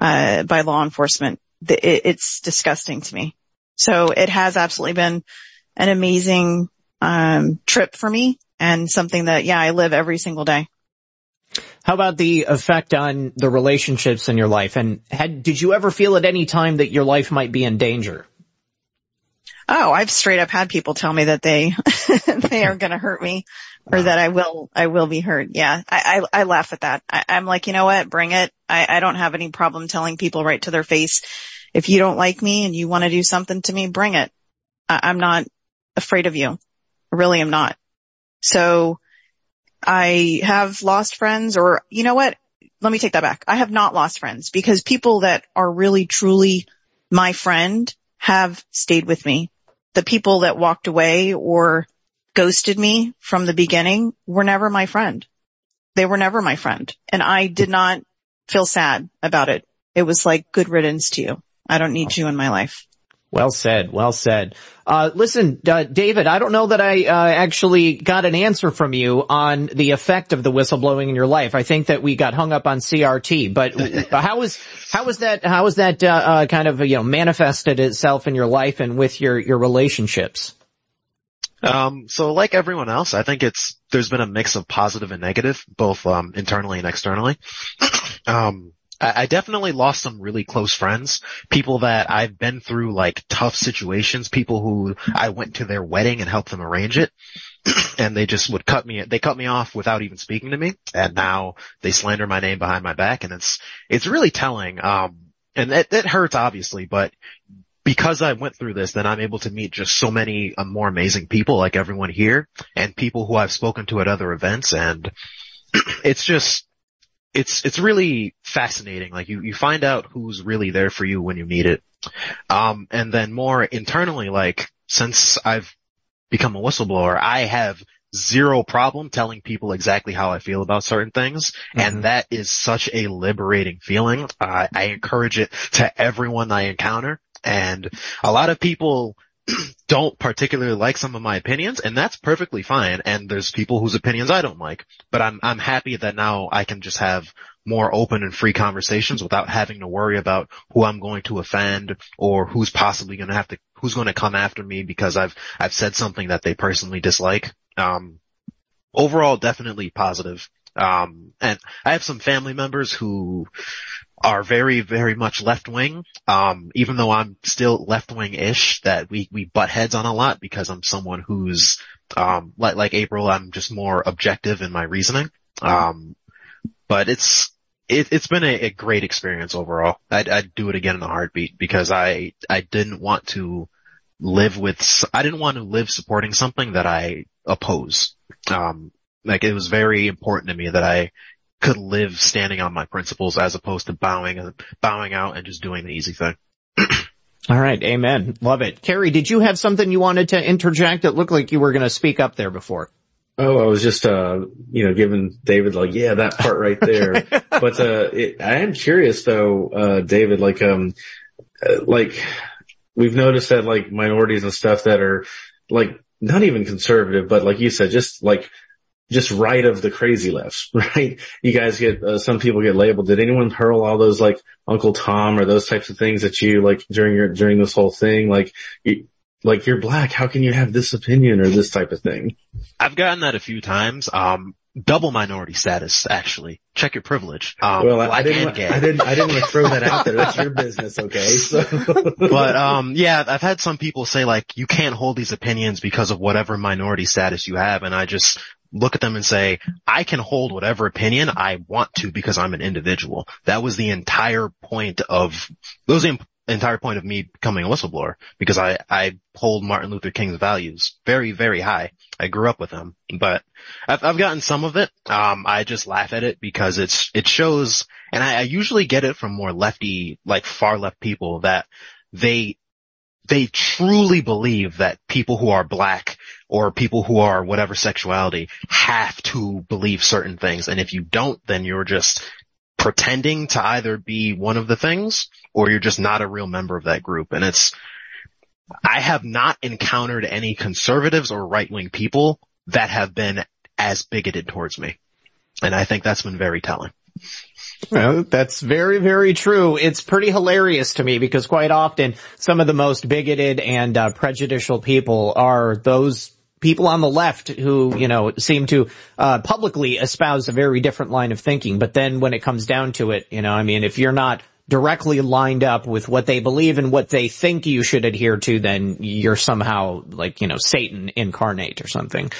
uh, by law enforcement. It's disgusting to me. So it has absolutely been an amazing um, trip for me and something that, yeah, I live every single day. How about the effect on the relationships in your life? And had, did you ever feel at any time that your life might be in danger? Oh, I've straight up had people tell me that they, they are going to hurt me or that I will, I will be hurt. Yeah. I, I, I laugh at that. I, am like, you know what? Bring it. I, I don't have any problem telling people right to their face. If you don't like me and you want to do something to me, bring it. I, I'm not afraid of you. I really am not. So I have lost friends or you know what? Let me take that back. I have not lost friends because people that are really truly my friend have stayed with me the people that walked away or ghosted me from the beginning were never my friend. They were never my friend. And I did not feel sad about it. It was like good riddance to you. I don't need you in my life. Well said. Well said. Uh, listen, uh, David, I don't know that I uh, actually got an answer from you on the effect of the whistleblowing in your life. I think that we got hung up on CRT, but how was how was that how was that uh, uh, kind of you know manifested itself in your life and with your your relationships? Um, so like everyone else, I think it's there's been a mix of positive and negative, both um, internally and externally. um, I definitely lost some really close friends, people that I've been through like tough situations, people who I went to their wedding and helped them arrange it. and they just would cut me, they cut me off without even speaking to me. And now they slander my name behind my back and it's, it's really telling. Um, and it, hurts obviously, but because I went through this, then I'm able to meet just so many uh, more amazing people like everyone here and people who I've spoken to at other events. And it's just, it's it's really fascinating. Like you you find out who's really there for you when you need it. Um, and then more internally, like since I've become a whistleblower, I have zero problem telling people exactly how I feel about certain things. Mm-hmm. And that is such a liberating feeling. Uh, I encourage it to everyone I encounter. And a lot of people don't particularly like some of my opinions and that's perfectly fine. And there's people whose opinions I don't like, but I'm, I'm happy that now I can just have more open and free conversations without having to worry about who I'm going to offend or who's possibly going to have to, who's going to come after me because I've, I've said something that they personally dislike. Um, overall, definitely positive. Um, and I have some family members who are very, very much left wing. Um, even though I'm still left wing ish, that we, we butt heads on a lot because I'm someone who's, um, like, like April, I'm just more objective in my reasoning. Um, but it's, it, has been a, a, great experience overall. I'd, I'd do it again in a heartbeat because I, I didn't want to live with, I didn't want to live supporting something that I oppose. Um, like it was very important to me that I could live standing on my principles as opposed to bowing, and bowing out and just doing the easy thing. All right. Amen. Love it. Cary, did you have something you wanted to interject? It looked like you were going to speak up there before. Oh, I was just, uh, you know, giving David like, yeah, that part right there. but, uh, it, I am curious though, uh, David, like, um, uh, like we've noticed that like minorities and stuff that are like not even conservative, but like you said, just like just right of the crazy lefts, right? You guys get, uh, some people get labeled. Did anyone hurl all those like Uncle Tom or those types of things at you like during your, during this whole thing? Like, you, like you're black. How can you have this opinion or this type of thing? I've gotten that a few times. Um, double minority status, actually. Check your privilege. Um, well, I didn't, I didn't, I didn't want to throw that out there. That's your business, okay? So. but, um, yeah, I've had some people say like, you can't hold these opinions because of whatever minority status you have. And I just, look at them and say, I can hold whatever opinion I want to because I'm an individual. That was the entire point of, that was the entire point of me becoming a whistleblower because I, I hold Martin Luther King's values very, very high. I grew up with them, but I've, I've gotten some of it. Um, I just laugh at it because it's, it shows, and I, I usually get it from more lefty, like far left people that they, they truly believe that people who are black or people who are whatever sexuality have to believe certain things. And if you don't, then you're just pretending to either be one of the things or you're just not a real member of that group. And it's, I have not encountered any conservatives or right wing people that have been as bigoted towards me. And I think that's been very telling. Well, that's very, very true. It's pretty hilarious to me because quite often some of the most bigoted and uh, prejudicial people are those people on the left who, you know, seem to uh, publicly espouse a very different line of thinking. But then when it comes down to it, you know, I mean, if you're not directly lined up with what they believe and what they think you should adhere to, then you're somehow like, you know, Satan incarnate or something.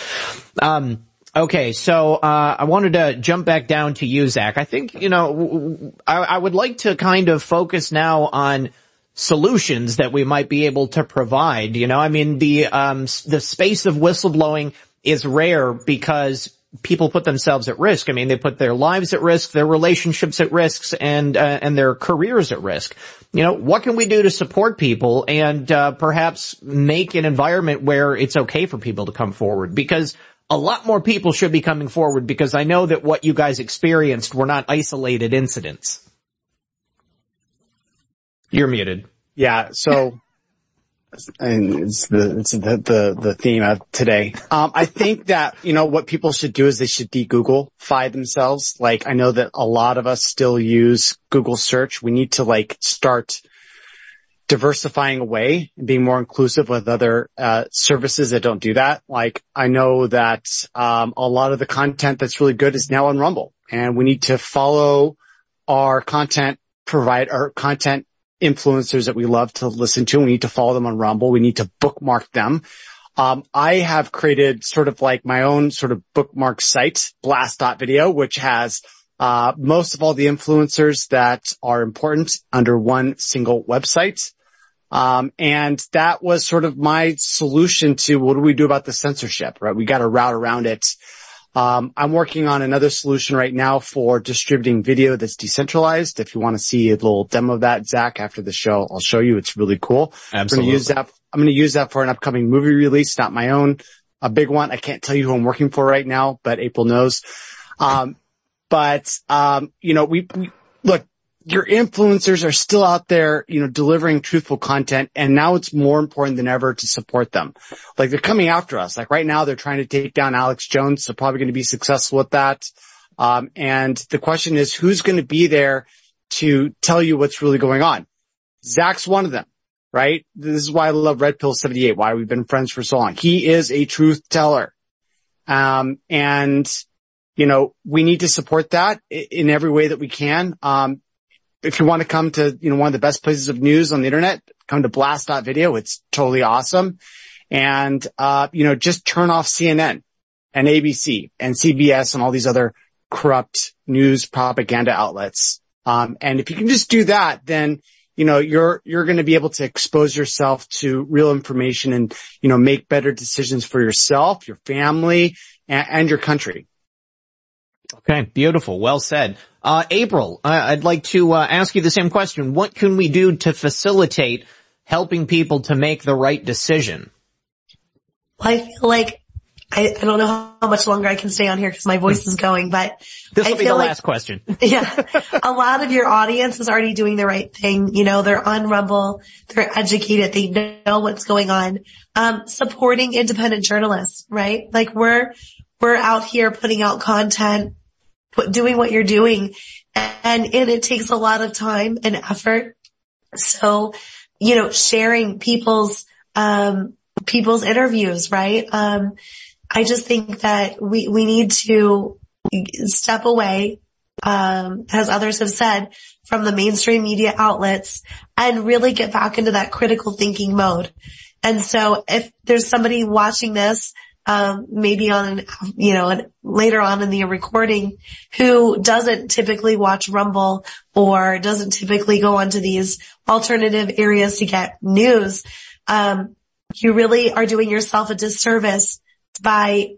Um, Okay, so uh, I wanted to jump back down to you, Zach. I think you know I, I, would like to kind of focus now on solutions that we might be able to provide. You know, I mean the um, the space of whistleblowing is rare because people put themselves at risk. I mean, they put their lives at risk, their relationships at risks, and uh, and their careers at risk. You know, what can we do to support people and uh, perhaps make an environment where it's okay for people to come forward? Because a lot more people should be coming forward because I know that what you guys experienced were not isolated incidents. You're muted. Yeah. So, and it's the, it's the, the, the theme of today. Um, I think that, you know, what people should do is they should de-Googlefy themselves. Like, I know that a lot of us still use Google search. We need to like start diversifying away and being more inclusive with other uh, services that don't do that. Like I know that um, a lot of the content that's really good is now on Rumble, and we need to follow our content provide our content influencers that we love to listen to. We need to follow them on Rumble. We need to bookmark them. Um, I have created sort of like my own sort of bookmark site, blast.video, which has uh, most of all the influencers that are important under one single website. Um, and that was sort of my solution to what do we do about the censorship, right? We got to route around it. Um, I'm working on another solution right now for distributing video that's decentralized. If you want to see a little demo of that, Zach, after the show, I'll show you. It's really cool. Absolutely. I'm going to use that. I'm going to use that for an upcoming movie release, not my own, a big one. I can't tell you who I'm working for right now, but April knows. Um, but, um, you know, we, we look, your influencers are still out there, you know, delivering truthful content. And now it's more important than ever to support them. Like they're coming after us. Like right now they're trying to take down Alex Jones. They're probably going to be successful with that. Um, and the question is who's going to be there to tell you what's really going on? Zach's one of them, right? This is why I love Red Pill 78, why we've been friends for so long. He is a truth teller. Um, and you know, we need to support that in every way that we can. Um, if you want to come to, you know, one of the best places of news on the internet, come to blast.video. It's totally awesome. And, uh, you know, just turn off CNN and ABC and CBS and all these other corrupt news propaganda outlets. Um, and if you can just do that, then, you know, you're, you're going to be able to expose yourself to real information and, you know, make better decisions for yourself, your family and, and your country. Okay, beautiful. Well said. Uh, April, I'd like to uh, ask you the same question. What can we do to facilitate helping people to make the right decision? Well, I feel like I, I don't know how much longer I can stay on here because my voice is going, but this will I be the like, last question. yeah, a lot of your audience is already doing the right thing. You know, they're on Rumble, they're educated, they know what's going on. Um, supporting independent journalists, right? Like we're we're out here putting out content doing what you're doing and, and it takes a lot of time and effort. So, you know, sharing people's, um, people's interviews, right? Um, I just think that we, we need to step away, um, as others have said, from the mainstream media outlets and really get back into that critical thinking mode. And so if there's somebody watching this um, maybe on, you know, later on in the recording who doesn't typically watch Rumble or doesn't typically go onto these alternative areas to get news. Um, you really are doing yourself a disservice by,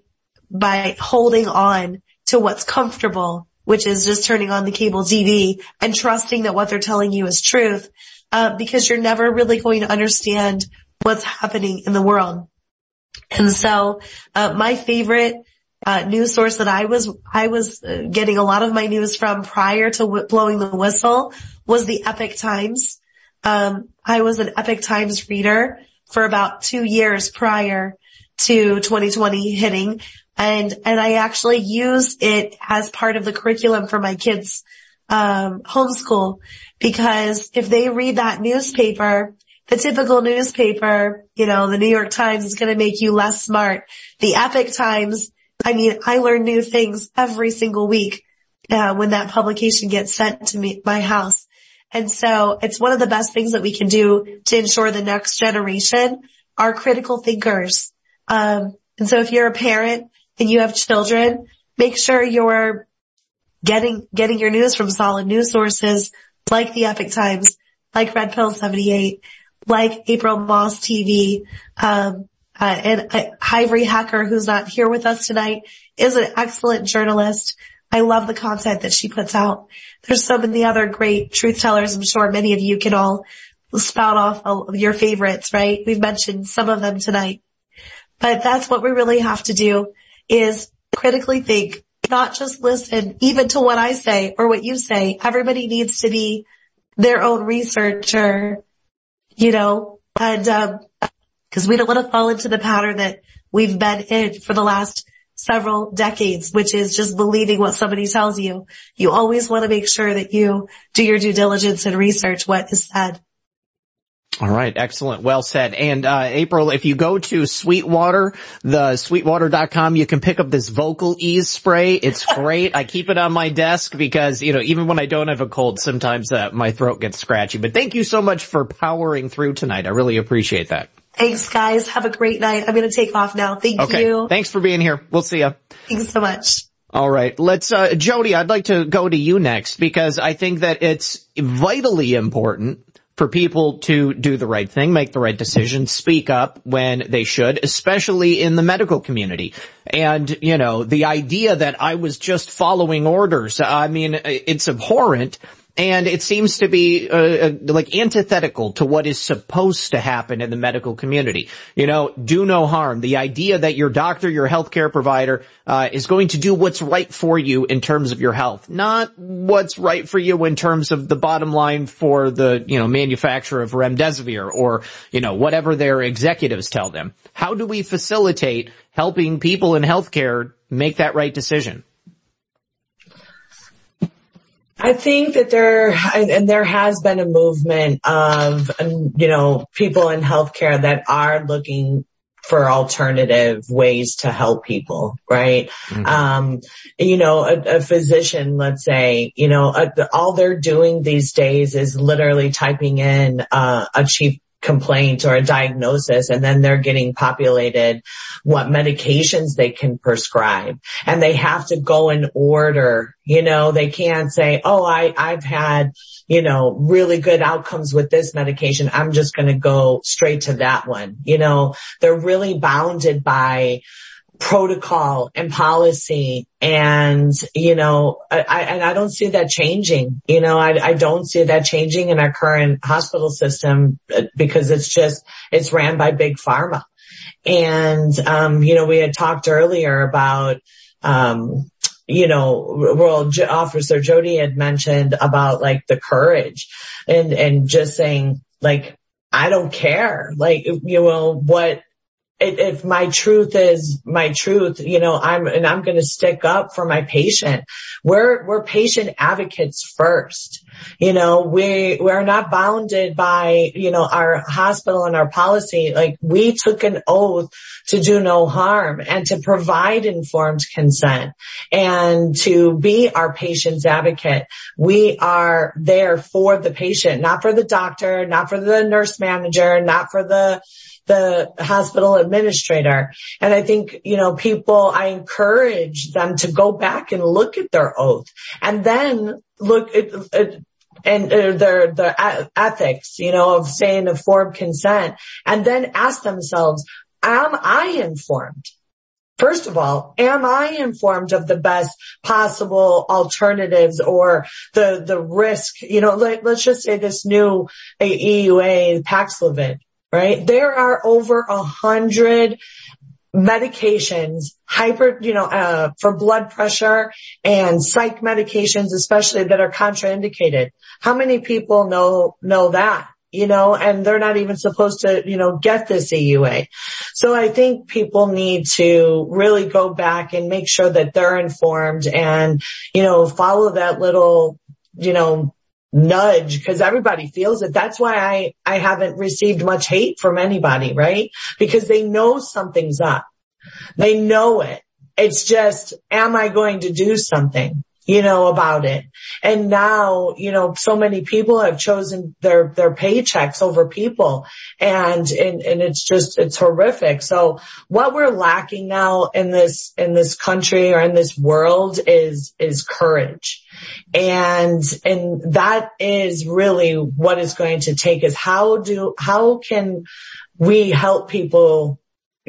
by holding on to what's comfortable, which is just turning on the cable TV and trusting that what they're telling you is truth, uh, because you're never really going to understand what's happening in the world. And so, uh, my favorite uh, news source that I was I was uh, getting a lot of my news from prior to blowing the whistle was the Epoch Times. Um, I was an Epoch Times reader for about two years prior to 2020 hitting, and and I actually use it as part of the curriculum for my kids' um, homeschool because if they read that newspaper the typical newspaper, you know, the New York Times is going to make you less smart. The Epoch Times, I mean, I learn new things every single week uh, when that publication gets sent to me, my house. And so it's one of the best things that we can do to ensure the next generation are critical thinkers. Um, and so if you're a parent and you have children, make sure you're getting, getting your news from solid news sources like the Epoch Times, like Red Pill 78, like April Moss TV, um, uh, and uh, Ivory Hecker, who's not here with us tonight, is an excellent journalist. I love the content that she puts out. There's so many other great truth tellers. I'm sure many of you can all spout off your favorites, right? We've mentioned some of them tonight, but that's what we really have to do is critically think, not just listen even to what I say or what you say. Everybody needs to be their own researcher you know, and, um, cause we don't want to fall into the pattern that we've been in for the last several decades, which is just believing what somebody tells you. You always want to make sure that you do your due diligence and research what is said. All right. Excellent. Well said. And, uh, April, if you go to Sweetwater, the sweetwater.com, you can pick up this Vocal Eze spray. It's great. I keep it on my desk because, you know, even when I don't have a cold, sometimes uh, my throat gets scratchy, but thank you so much for powering through tonight. I really appreciate that. Thanks guys. Have a great night. I'm going to take off now. Thank okay. you. Thanks for being here. We'll see you. Thanks so much. All right. Let's, uh, Jody, I'd like to go to you next because I think that it's vitally important for people to do the right thing, make the right decision, speak up when they should, especially in the medical community. And, you know, the idea that I was just following orders, I mean, it's abhorrent. And it seems to be uh, uh, like antithetical to what is supposed to happen in the medical community. You know, do no harm. The idea that your doctor, your healthcare provider, uh, is going to do what's right for you in terms of your health, not what's right for you in terms of the bottom line for the you know manufacturer of remdesivir or you know whatever their executives tell them. How do we facilitate helping people in healthcare make that right decision? I think that there, and there has been a movement of, you know, people in healthcare that are looking for alternative ways to help people, right? Mm-hmm. Um, you know, a, a, physician, let's say, you know, a, all they're doing these days is literally typing in uh, a chief complaint or a diagnosis and then they're getting populated what medications they can prescribe. And they have to go in order you know they can't say oh i i've had you know really good outcomes with this medication. I'm just going to go straight to that one. You know they're really bounded by protocol and policy and you know I, and I don't see that changing you know I, I don't see that changing in our current hospital system uh, because it's just it's ran by big pharma and um you know we had talked earlier about um you know, well, Officer Jody had mentioned about like the courage and, and just saying like, I don't care. Like, you know, what if my truth is my truth, you know, I'm, and I'm going to stick up for my patient. We're, we're patient advocates first. You know, we, we're not bounded by, you know, our hospital and our policy. Like we took an oath to do no harm and to provide informed consent and to be our patient's advocate. We are there for the patient, not for the doctor, not for the nurse manager, not for the, the hospital administrator. And I think, you know, people, I encourage them to go back and look at their oath and then look at, at and uh, their their ethics, you know, of saying informed consent, and then ask themselves, am I informed? First of all, am I informed of the best possible alternatives or the, the risk? You know, let, us just say this new EUA Paxlovid right? There are over a hundred medications, hyper, you know, uh, for blood pressure and psych medications, especially that are contraindicated. How many people know, know that? You know, and they're not even supposed to, you know, get this EUA. So I think people need to really go back and make sure that they're informed and, you know, follow that little, you know, nudge because everybody feels it. That's why I, I haven't received much hate from anybody, right? Because they know something's up. They know it. It's just, am I going to do something? you know, about it. And now, you know, so many people have chosen their, their paychecks over people and, and, and it's just, it's horrific. So what we're lacking now in this, in this country or in this world is, is courage. And, and that is really what is going to take is how do, how can we help people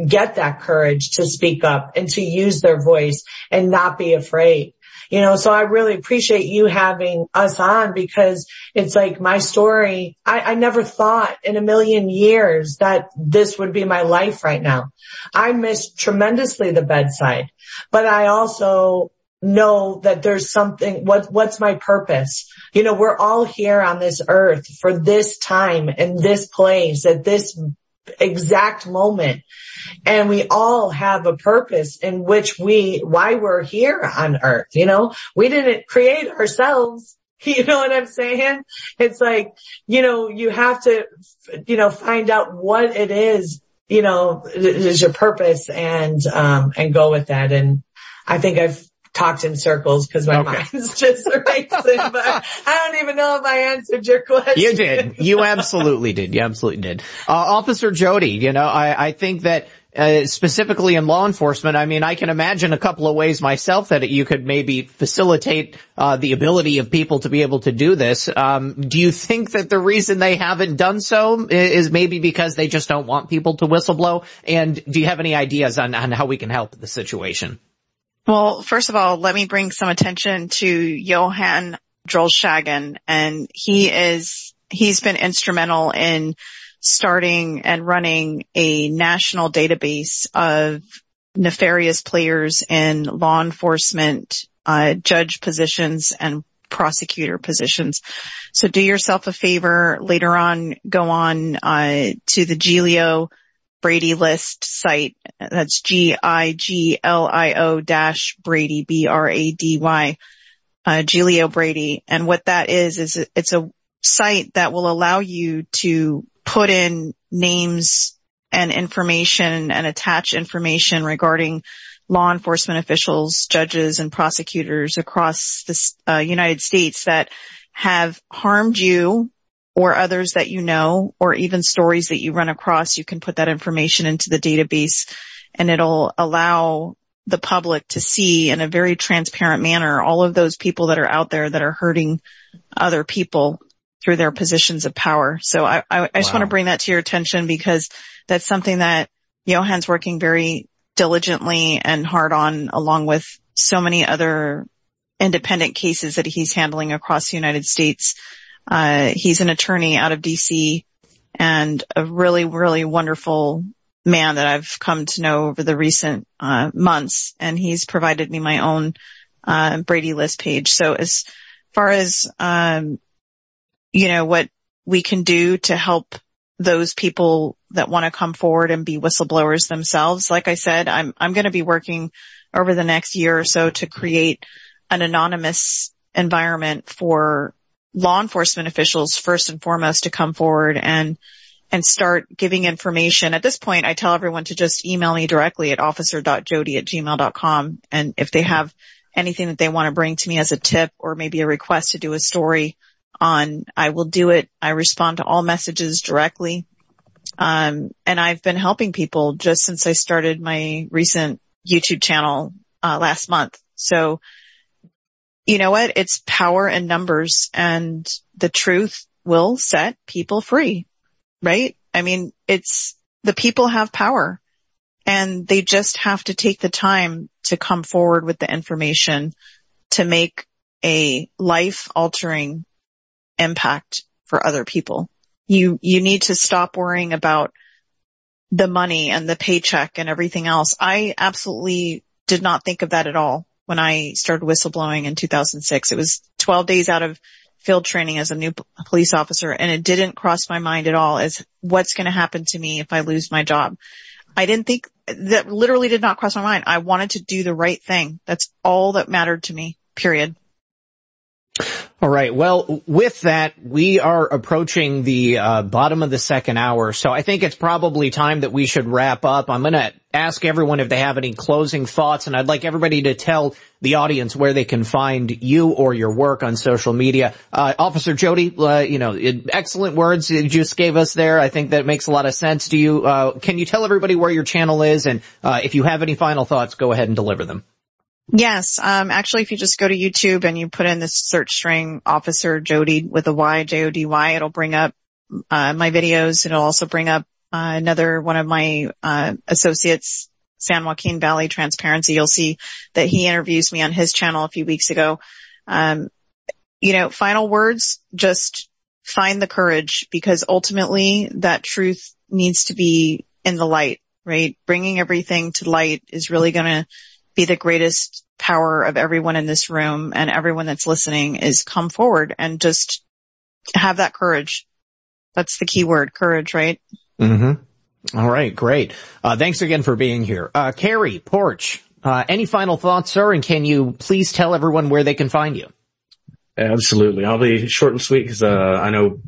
get that courage to speak up and to use their voice and not be afraid you know, so I really appreciate you having us on because it's like my story. I, I never thought in a million years that this would be my life right now. I miss tremendously the bedside, but I also know that there's something, what, what's my purpose? You know, we're all here on this earth for this time and this place at this exact moment. And we all have a purpose in which we, why we're here on earth, you know, we didn't create ourselves. You know what I'm saying? It's like, you know, you have to, you know, find out what it is, you know, is your purpose and, um, and go with that. And I think I've talked in circles because my okay. mind's just racing, but I don't even know if I answered your question. You did. You absolutely did. You absolutely did. Uh, Officer Jody, you know, I, I think that uh, specifically in law enforcement, I mean, I can imagine a couple of ways myself that you could maybe facilitate uh, the ability of people to be able to do this. Um, do you think that the reason they haven't done so is maybe because they just don't want people to whistleblow? And do you have any ideas on, on how we can help the situation? Well, first of all, let me bring some attention to Johan Joel Shagan and he is, he's been instrumental in starting and running a national database of nefarious players in law enforcement, uh, judge positions and prosecutor positions. So do yourself a favor later on, go on, uh, to the Giglio Brady list site. That's G-I-G-L-I-O dash Brady, B-R-A-D-Y, uh, Giglio Brady. And what that is, is it's a site that will allow you to put in names and information and attach information regarding law enforcement officials, judges, and prosecutors across the uh, United States that have harmed you or others that you know, or even stories that you run across, you can put that information into the database and it'll allow the public to see in a very transparent manner all of those people that are out there that are hurting other people through their positions of power. So I, I, I just wow. want to bring that to your attention because that's something that Johan's working very diligently and hard on along with so many other independent cases that he's handling across the United States. Uh, he's an attorney out of DC and a really, really wonderful man that I've come to know over the recent uh, months. And he's provided me my own uh, Brady list page. So as far as um, you know, what we can do to help those people that want to come forward and be whistleblowers themselves. Like I said, I'm, I'm going to be working over the next year or so to create an anonymous environment for law enforcement officials first and foremost to come forward and and start giving information. At this point, I tell everyone to just email me directly at officer.jody at gmail.com. And if they have anything that they want to bring to me as a tip or maybe a request to do a story, on I will do it. I respond to all messages directly. Um, and I've been helping people just since I started my recent YouTube channel, uh, last month. So you know what? It's power in numbers and the truth will set people free, right? I mean, it's the people have power and they just have to take the time to come forward with the information to make a life altering impact for other people. You, you need to stop worrying about the money and the paycheck and everything else. I absolutely did not think of that at all when I started whistleblowing in 2006. It was 12 days out of field training as a new police officer and it didn't cross my mind at all as what's going to happen to me if I lose my job. I didn't think that literally did not cross my mind. I wanted to do the right thing. That's all that mattered to me, period. All right. Well, with that, we are approaching the uh, bottom of the second hour, so I think it's probably time that we should wrap up. I'm going to ask everyone if they have any closing thoughts, and I'd like everybody to tell the audience where they can find you or your work on social media. Uh, Officer Jody, uh, you know, excellent words you just gave us there. I think that makes a lot of sense. Do you? Uh, can you tell everybody where your channel is, and uh, if you have any final thoughts, go ahead and deliver them. Yes. Um, actually, if you just go to YouTube and you put in this search string officer Jody with a Y, J-O-D-Y, it'll bring up, uh, my videos. It'll also bring up, uh, another one of my, uh, associates, San Joaquin Valley Transparency. You'll see that he interviews me on his channel a few weeks ago. Um, you know, final words, just find the courage because ultimately that truth needs to be in the light, right? Bringing everything to light is really going to be the greatest power of everyone in this room and everyone that's listening is come forward and just have that courage. That's the key word, courage, right? Mm-hmm. All right, great. Uh, thanks again for being here. Uh, Cary, Poarch, uh, any final thoughts, sir? And can you please tell everyone where they can find you? Absolutely. I'll be short and sweet because, uh, I know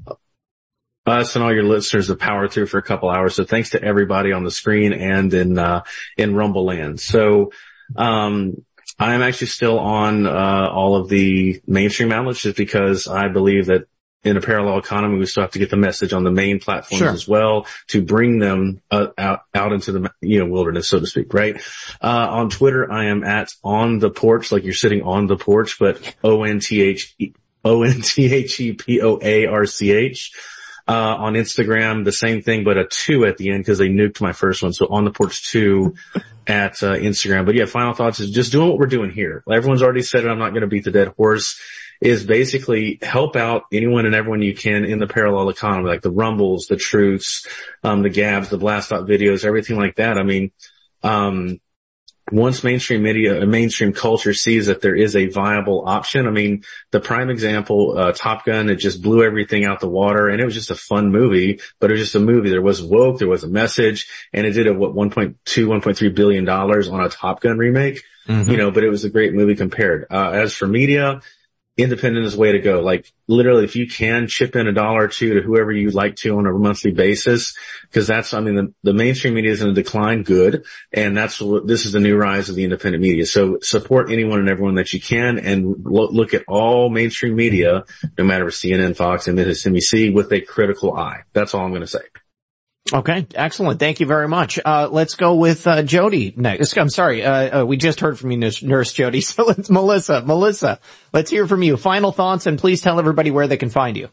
us and all your listeners have powered through for a couple hours. So thanks to everybody on the screen and in, uh, in Rumble land. So, um, I'm actually still on uh, all of the mainstream outlets just because I believe that in a parallel economy, we still have to get the message on the main platforms sure. as well to bring them uh, out out into the you know wilderness, so to speak. Right uh, on Twitter, I am at on the porch, like you're sitting on the porch, but O N T H O N T H E P O A R C H. Uh, on Instagram, the same thing, but a two at the end because they nuked my first one. So on the porch two at uh, Instagram. But yeah, final thoughts is just doing what we're doing here. Everyone's already said it. I'm not going to beat the dead horse. is basically help out anyone and everyone you can in the parallel economy, like the rumbles, the truths, um, the gabs, the blast out videos, everything like that. I mean, um, once mainstream media, and mainstream culture sees that there is a viable option. I mean, the prime example, uh, Top Gun, it just blew everything out the water and it was just a fun movie, but it was just a movie. There was woke, there was a message and it did a, what, 1.2, 1.3 billion dollars on a Top Gun remake, mm-hmm. you know, but it was a great movie compared. Uh, as for media, independent is the way to go. Like literally, if you can chip in a dollar or two to whoever you'd like to on a monthly basis, because that's, I mean, the, the mainstream media is in a decline, good. And that's what, this is the new rise of the independent media. So support anyone and everyone that you can and lo- look at all mainstream media, no matter if CNN, Fox, and MSNBC with a critical eye. That's all I'm going to say. Okay, excellent. Thank you very much. Uh, let's go with uh, Jody next. I'm sorry, uh, uh we just heard from you, Nurse Jody. So let's Melissa. Melissa, let's hear from you. Final thoughts, and please tell everybody where they can find you.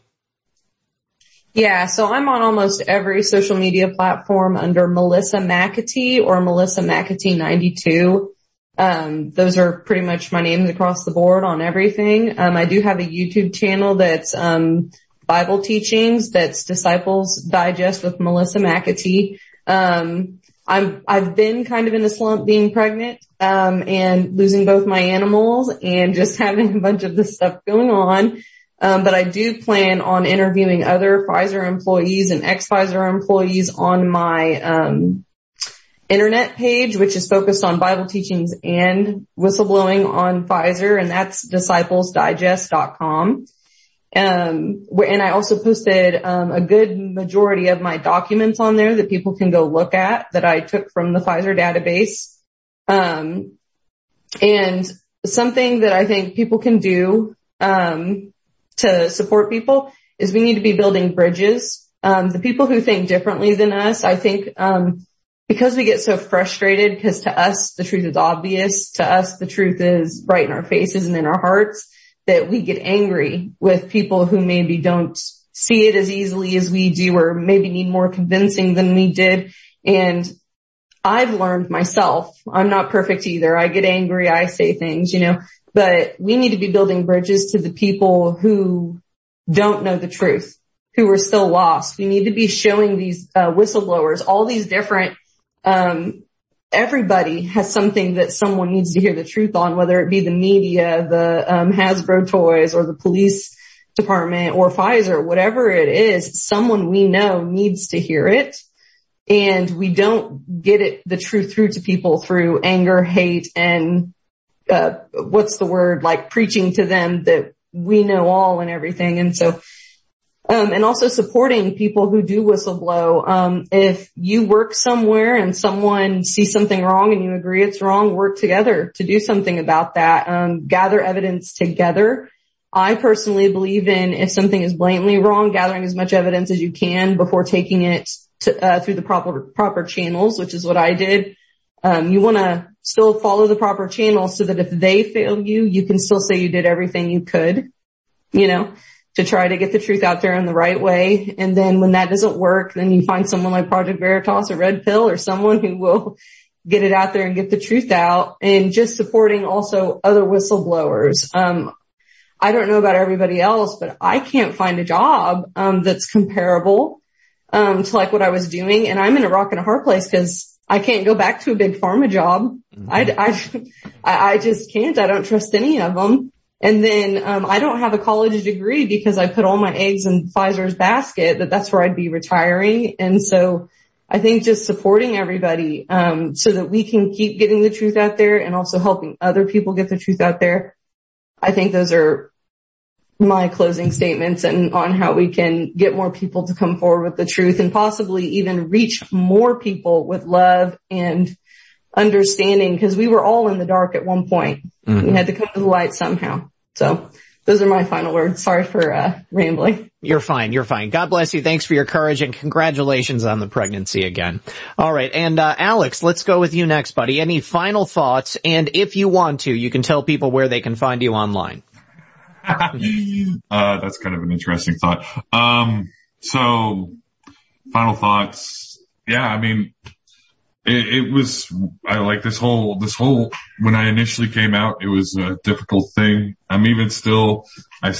Yeah, so I'm on almost every social media platform under Melissa McAtee or Melissa McAtee 92. Um, those are pretty much my names across the board on everything. Um, I do have a YouTube channel that's um, Bible teachings. That's Disciples Digest with Melissa McAtee. Um, I'm, I've been kind of in a slump being pregnant, um, and losing both my animals and just having a bunch of this stuff going on. Um, but I do plan on interviewing other Pfizer employees and ex-Pfizer employees on my, um, internet page, which is focused on Bible teachings and whistleblowing on Pfizer, and that's disciplesdigest.com. Um, where, and I also posted, um, a good majority of my documents on there that people can go look at that I took from the Pfizer database. Um, and something that I think people can do, um, to support people is we need to be building bridges. Um, the people who think differently than us, I think, um, because we get so frustrated because to us the truth is obvious, to us the truth is right in our faces and in our hearts that we get angry with people who maybe don't see it as easily as we do or maybe need more convincing than we did. And I've learned myself, I'm not perfect either. I get angry. I say things, you know, but we need to be building bridges to the people who don't know the truth, who are still lost. We need to be showing these uh, whistleblowers all these different um, everybody has something that someone needs to hear the truth on, whether it be the media, the um, Hasbro toys, or the police department, or Pfizer, whatever it is. Someone we know needs to hear it, and we don't get it the truth through to people through anger, hate, and uh, what's the word like preaching to them that we know all and everything. And so um, and also supporting people who do whistleblow. Um, if you work somewhere and someone sees something wrong and you agree it's wrong, work together to do something about that. Um, gather evidence together. I personally believe in if something is blatantly wrong, gathering as much evidence as you can before taking it to, uh, through the proper proper channels, which is what I did. Um, you want to still follow the proper channels so that if they fail you, you can still say you did everything you could. You know, to try to get the truth out there in the right way. And then when that doesn't work, then you find someone like Project Veritas or Red Pill or someone who will get it out there and get the truth out and just supporting also other whistleblowers. Um, I don't know about everybody else, but I can't find a job, um, that's comparable, um, to like what I was doing. And I'm in a rock and a hard place because I can't go back to a big pharma job. Mm-hmm. I, I, I just can't. I don't trust any of them. And then um, I don't have a college degree because I put all my eggs in Pfizer's basket that that's where I'd be retiring. And so I think just supporting everybody um, so that we can keep getting the truth out there and also helping other people get the truth out there. I think those are my closing statements and on how we can get more people to come forward with the truth and possibly even reach more people with love and understanding because we were all in the dark at one point. Mm-hmm. We had to come to the light somehow. So those are my final words. Sorry for uh, rambling. You're fine. You're fine. God bless you. Thanks for your courage and congratulations on the pregnancy again. All right. And, uh, Alex, let's go with you next, buddy. Any final thoughts? And if you want to, you can tell people where they can find you online. uh, that's kind of an interesting thought. Um, so final thoughts. Yeah. I mean, it, it was, I like this whole, this whole, when I initially came out, it was a difficult thing. I'm even still, I,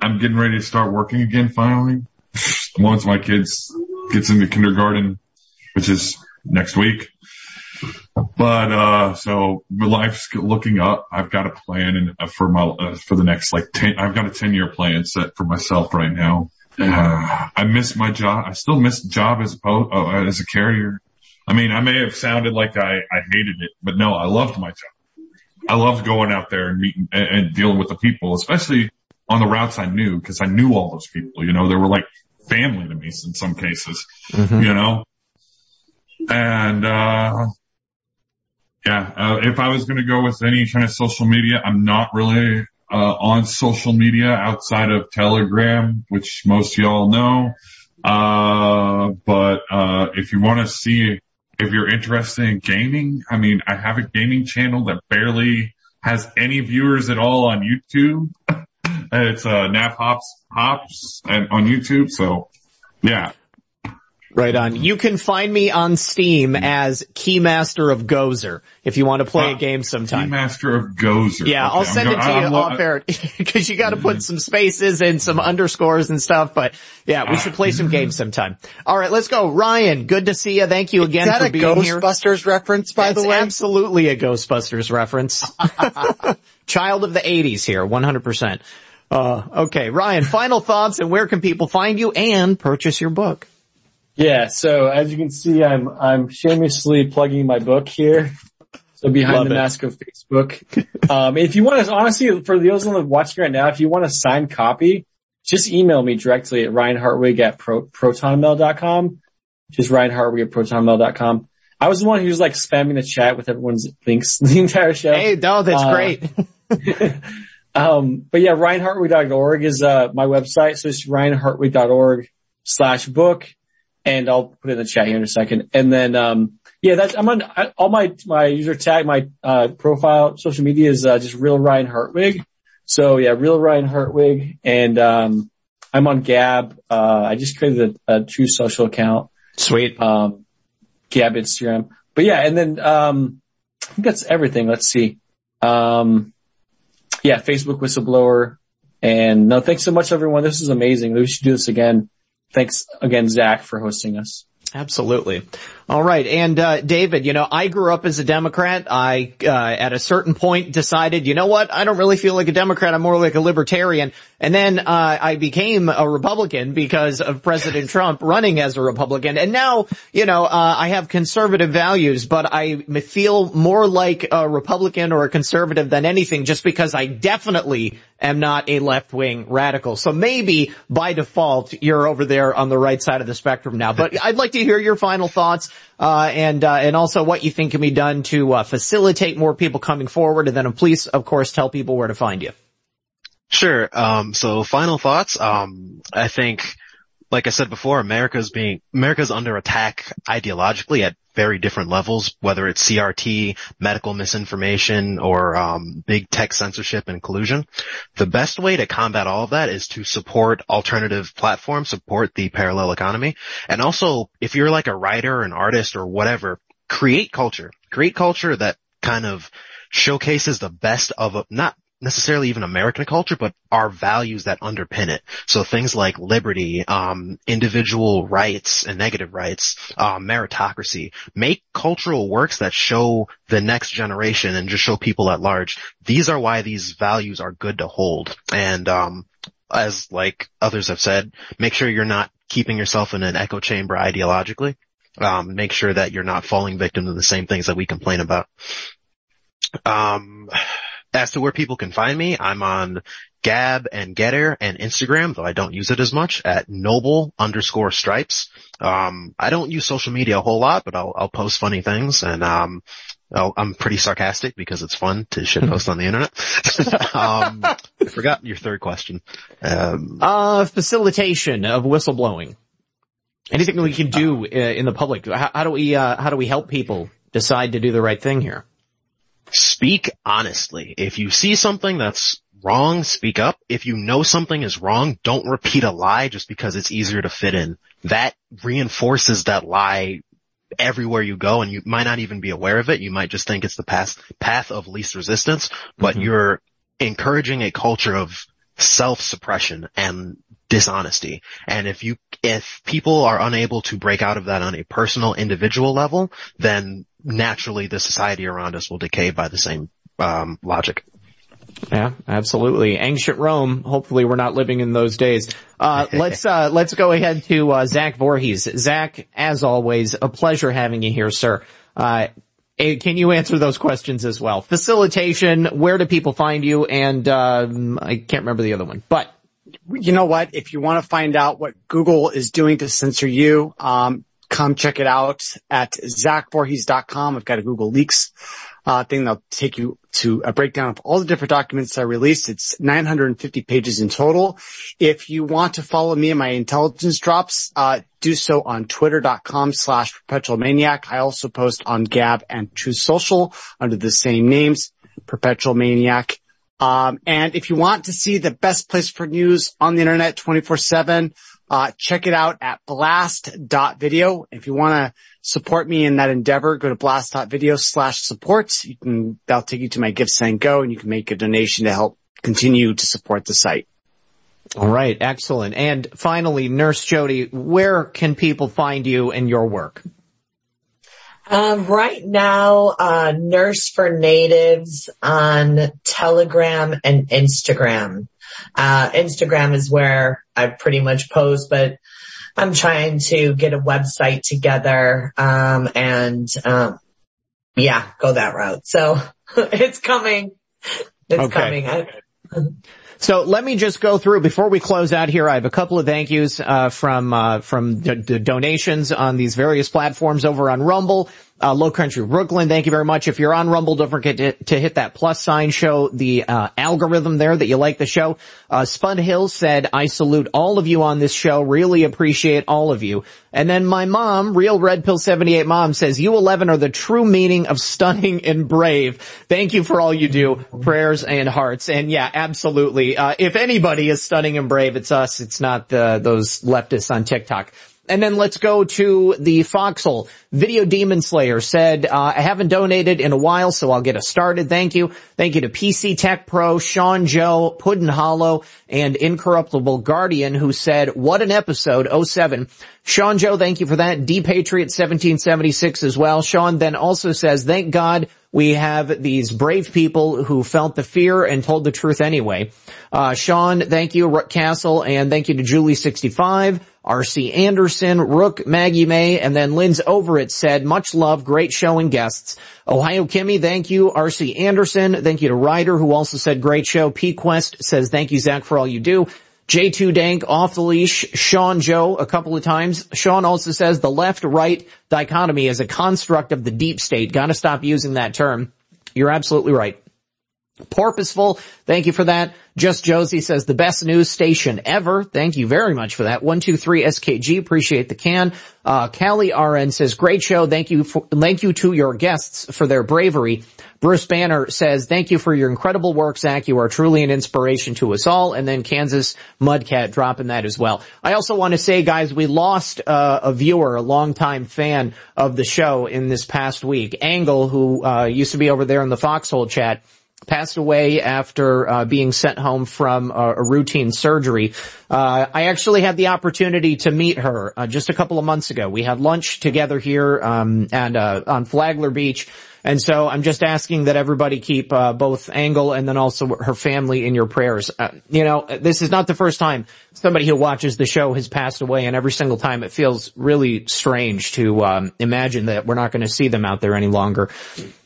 I'm getting ready to start working again finally. Once my kids gets into kindergarten, which is next week. But, uh, so my life's looking up. I've got a plan and uh, for my, uh, for the next like 10, I've got a 10 year plan set for myself right now. Uh, I miss my job. I still miss job as a, uh, as a carrier. I mean, I may have sounded like I, I hated it, but no, I loved my job. I loved going out there and meeting and, and dealing with the people, especially on the routes I knew because I knew all those people, you know, they were like family to me in some cases, Mm-hmm. you know, and, uh, yeah, uh, if I was going to go with any kind of social media, I'm not really, uh, on social media outside of Telegram, which most of y'all know. Uh, but, uh, if you want to see, if you're interested in gaming, I mean, I have a gaming channel that barely has any viewers at all on YouTube. it's, uh, Nav Hops, Hops and on YouTube. So yeah. Right on. You can find me on Steam as Keymaster of Gozer if you want to play a game sometime. Keymaster of Gozer. Yeah, Okay, I'll I'm send go- it to you I'm- off air because you got to put some spaces and some underscores and stuff. But yeah, we should play some games sometime. All right, let's go. Ryan, good to see you. Thank you again Is that for a being here. Ghostbusters reference, by That's the way? absolutely a Ghostbusters reference. Child of the 80s here, 100%. Uh, okay, Ryan, final thoughts and where can people find you and purchase your book? Yeah, so as you can see, I'm I'm shamelessly plugging my book here. So behind Love the it. mask of Facebook. um, if you want to, honestly, for those watching right now, if you want a signed copy, just email me directly at ryanhartwig at pro, protonmail.com. Just ryanhartwig at protonmail.com. I was the one who was like spamming the chat with everyone's links the entire show. Hey, no, that's Uh, great. Um, but yeah, ryanhartwig.org is, uh, my website. So it's ryanhartwig.org slash book. And I'll put it in the chat here in a second. And then, um, yeah, that's, I'm on I, all my, my user tag, my, uh, profile, social media is, uh, just real Ryan Hartwig. So yeah, real Ryan Hartwig. And, um, I'm on Gab. Uh, I just created a, a true social account. Sweet. Um, Gab Instagram. But yeah, and then, um, I think that's everything. Let's see. Um, yeah, Facebook whistleblower. And no, thanks so much everyone. This is amazing. We should do this again. Thanks again, Zach, for hosting us. Absolutely. All right. And, uh, David, you know, I grew up as a Democrat. I, uh, at a certain point decided, you know what? I don't really feel like a Democrat. I'm more like a libertarian. And then, uh, I became a Republican because of President Trump running as a Republican. And now, you know, uh, I have conservative values, but I feel more like a Republican or a conservative than anything just because I definitely am not a left-wing radical. So maybe by default, you're over there on the right side of the spectrum now. But I'd like to hear your final thoughts, uh, and, uh, and also what you think can be done to, uh, facilitate more people coming forward. And then please, of course, tell people where to find you. Sure. Um, so final thoughts. Um, I think, like I said before, America's being, America's under attack ideologically at very different levels, whether it's CRT, medical misinformation, or, um, big tech censorship and collusion. The best way to combat all of that is to support alternative platforms, support the parallel economy. And also, if you're like a writer, an artist, or whatever, create culture. Create culture that kind of showcases the best of not necessarily even American culture, but our values that underpin it. So things like liberty, um, individual rights and negative rights, uh, meritocracy. Make cultural works that show the next generation and just show people at large. These are why these values are good to hold. And, um, as like others have said, make sure you're not keeping yourself in an echo chamber ideologically. Um, make sure that you're not falling victim to the same things that we complain about. Um, as to where people can find me, I'm on Gab and Gettr and Instagram, though I don't use it as much at noble underscore stripes. Um, I don't use social media a whole lot, but I'll, I'll post funny things and, um, I'll, I'm pretty sarcastic because it's fun to shitpost on the internet. um, I forgot your third question. Um, Uh, facilitation of whistleblowing. Anything we can do uh, in the public? How, how do we, uh, how do we help people decide to do the right thing here? Speak honestly. If you see something that's wrong, speak up. If you know something is wrong, don't repeat a lie just because it's easier to fit in. That reinforces that lie everywhere you go and you might not even be aware of it. You might just think it's the path, path of least resistance, but mm-hmm. you're encouraging a culture of self-suppression and dishonesty. And if you, if people are unable to break out of that on a personal individual level, then naturally the society around us will decay by the same um, logic. Yeah, absolutely. Ancient Rome. Hopefully, we're not living in those days. Uh, let's uh, let's go ahead to uh, Zach Vorhies. Zach, as always, a pleasure having you here, sir. Uh, can you answer those questions as well? Facilitation. Where do people find you? And um, I can't remember the other one, but you know what? If you want to find out what Google is doing to censor you, um, come check it out at zachvorhies.com. I've got a Google Leaks uh, thing that'll take you to a breakdown of all the different documents I released. It's 950 pages in total. If you want to follow me and my intelligence drops, uh, do so on twitter.com slash perpetual maniac. I also post on Gab and Truth Social under the same names, perpetual maniac. Um, and if you want to see the best place for news on the internet 24 seven, uh, check it out at blast.video. If you want to support me in that endeavor, go to blast.video slash support. You can, that'll take you to my GiveSendGo and go and you can make a donation to help continue to support the site. All right. Excellent. And finally, Nurse Jody, where can people find you and your work? Um, right now, uh, Nurse for Natives on Telegram and Instagram. Uh, Instagram is where I pretty much post, but I'm trying to get a website together, um, and, um, yeah, go that route. So it's coming. It's okay. coming. I, so let me just go through before we close out here. I have a couple of thank yous uh, from uh, from the, the donations on these various platforms over on Rumble. Uh, Low Country Brooklyn, thank you very much. If you're on Rumble, don't forget to, to hit that plus sign, show the uh, algorithm there that you like the show. Uh, Spud Hill said, I salute all of you on this show. Really appreciate all of you. And then my mom, Real Red Pill 78 mom says, you 11 are the true meaning of stunning and brave. Thank you for all you do. Prayers and hearts. And yeah, absolutely. Uh, if anybody is stunning and brave, it's us. It's not the, those leftists on TikTok. And then let's go to the Foxhole. Video Demon Slayer said, uh, I haven't donated in a while, so I'll get us started. Thank you. Thank you to PC Tech Pro, Sean Joe, Puddin Hollow, and Incorruptible Guardian who said, what an episode, 07. Sean Joe, thank you for that. D Patriot 1776 as well. Sean then also says, thank God we have these brave people who felt the fear and told the truth anyway. Uh, Sean, thank you, Rook Castle, and thank you to Julie65. R.C. Anderson, Rook, Maggie May, and then Lynn's over it said, much love, great show and guests. Ohio Kimmy, thank you. R.C. Anderson, thank you to Ryder, who also said great show. P Quest says, thank you, Zach, for all you do. J2 Dank, off the leash, Sean Joe a couple of times. Sean also says the left-right dichotomy is a construct of the deep state. Gotta stop using that term. You're absolutely right. Porpoiseful, thank you for that. Just Josie says the best news station ever. Thank you very much for that. 123 SKG, appreciate the can. Uh, Callie RN says great show. Thank you for, thank you to your guests for their bravery. Bruce Banner says, thank you for your incredible work, Zach. You are truly an inspiration to us all. And then Kansas Mudcat dropping that as well. I also want to say, guys, we lost uh, a viewer, a longtime fan of the show in this past week. Angle, who uh, used to be over there in the Foxhole chat, passed away after uh, being sent home from a, routine surgery. Uh, I actually had the opportunity to meet her uh, just a couple of months ago. We had lunch together here um, and uh, on Flagler Beach. And so I'm just asking that everybody keep uh, both Angle and then also her family in your prayers. You know, this is not the first time somebody who watches the show has passed away, and every single time it feels really strange to um, imagine that we're not going to see them out there any longer.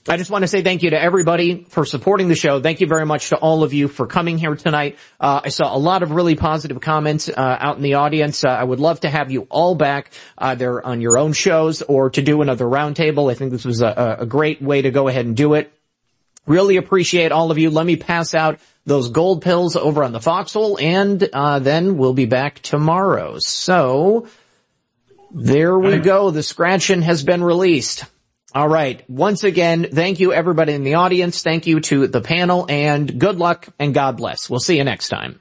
I just want to say thank you to everybody for supporting the show. Thank you very much to all of you for coming here tonight. Uh, I saw a lot of really positive comments uh, out in the audience. Uh, I would love to have you all back either on your own shows or to do another roundtable. I think this was a, a great way to go ahead and do it. Really appreciate all of you. Let me pass out those gold pills over on the foxhole and uh, then we'll be back tomorrow. So there we go. The scratching has been released. All right. Once again, thank you everybody in the audience. Thank you to the panel and good luck and God bless. We'll see you next time.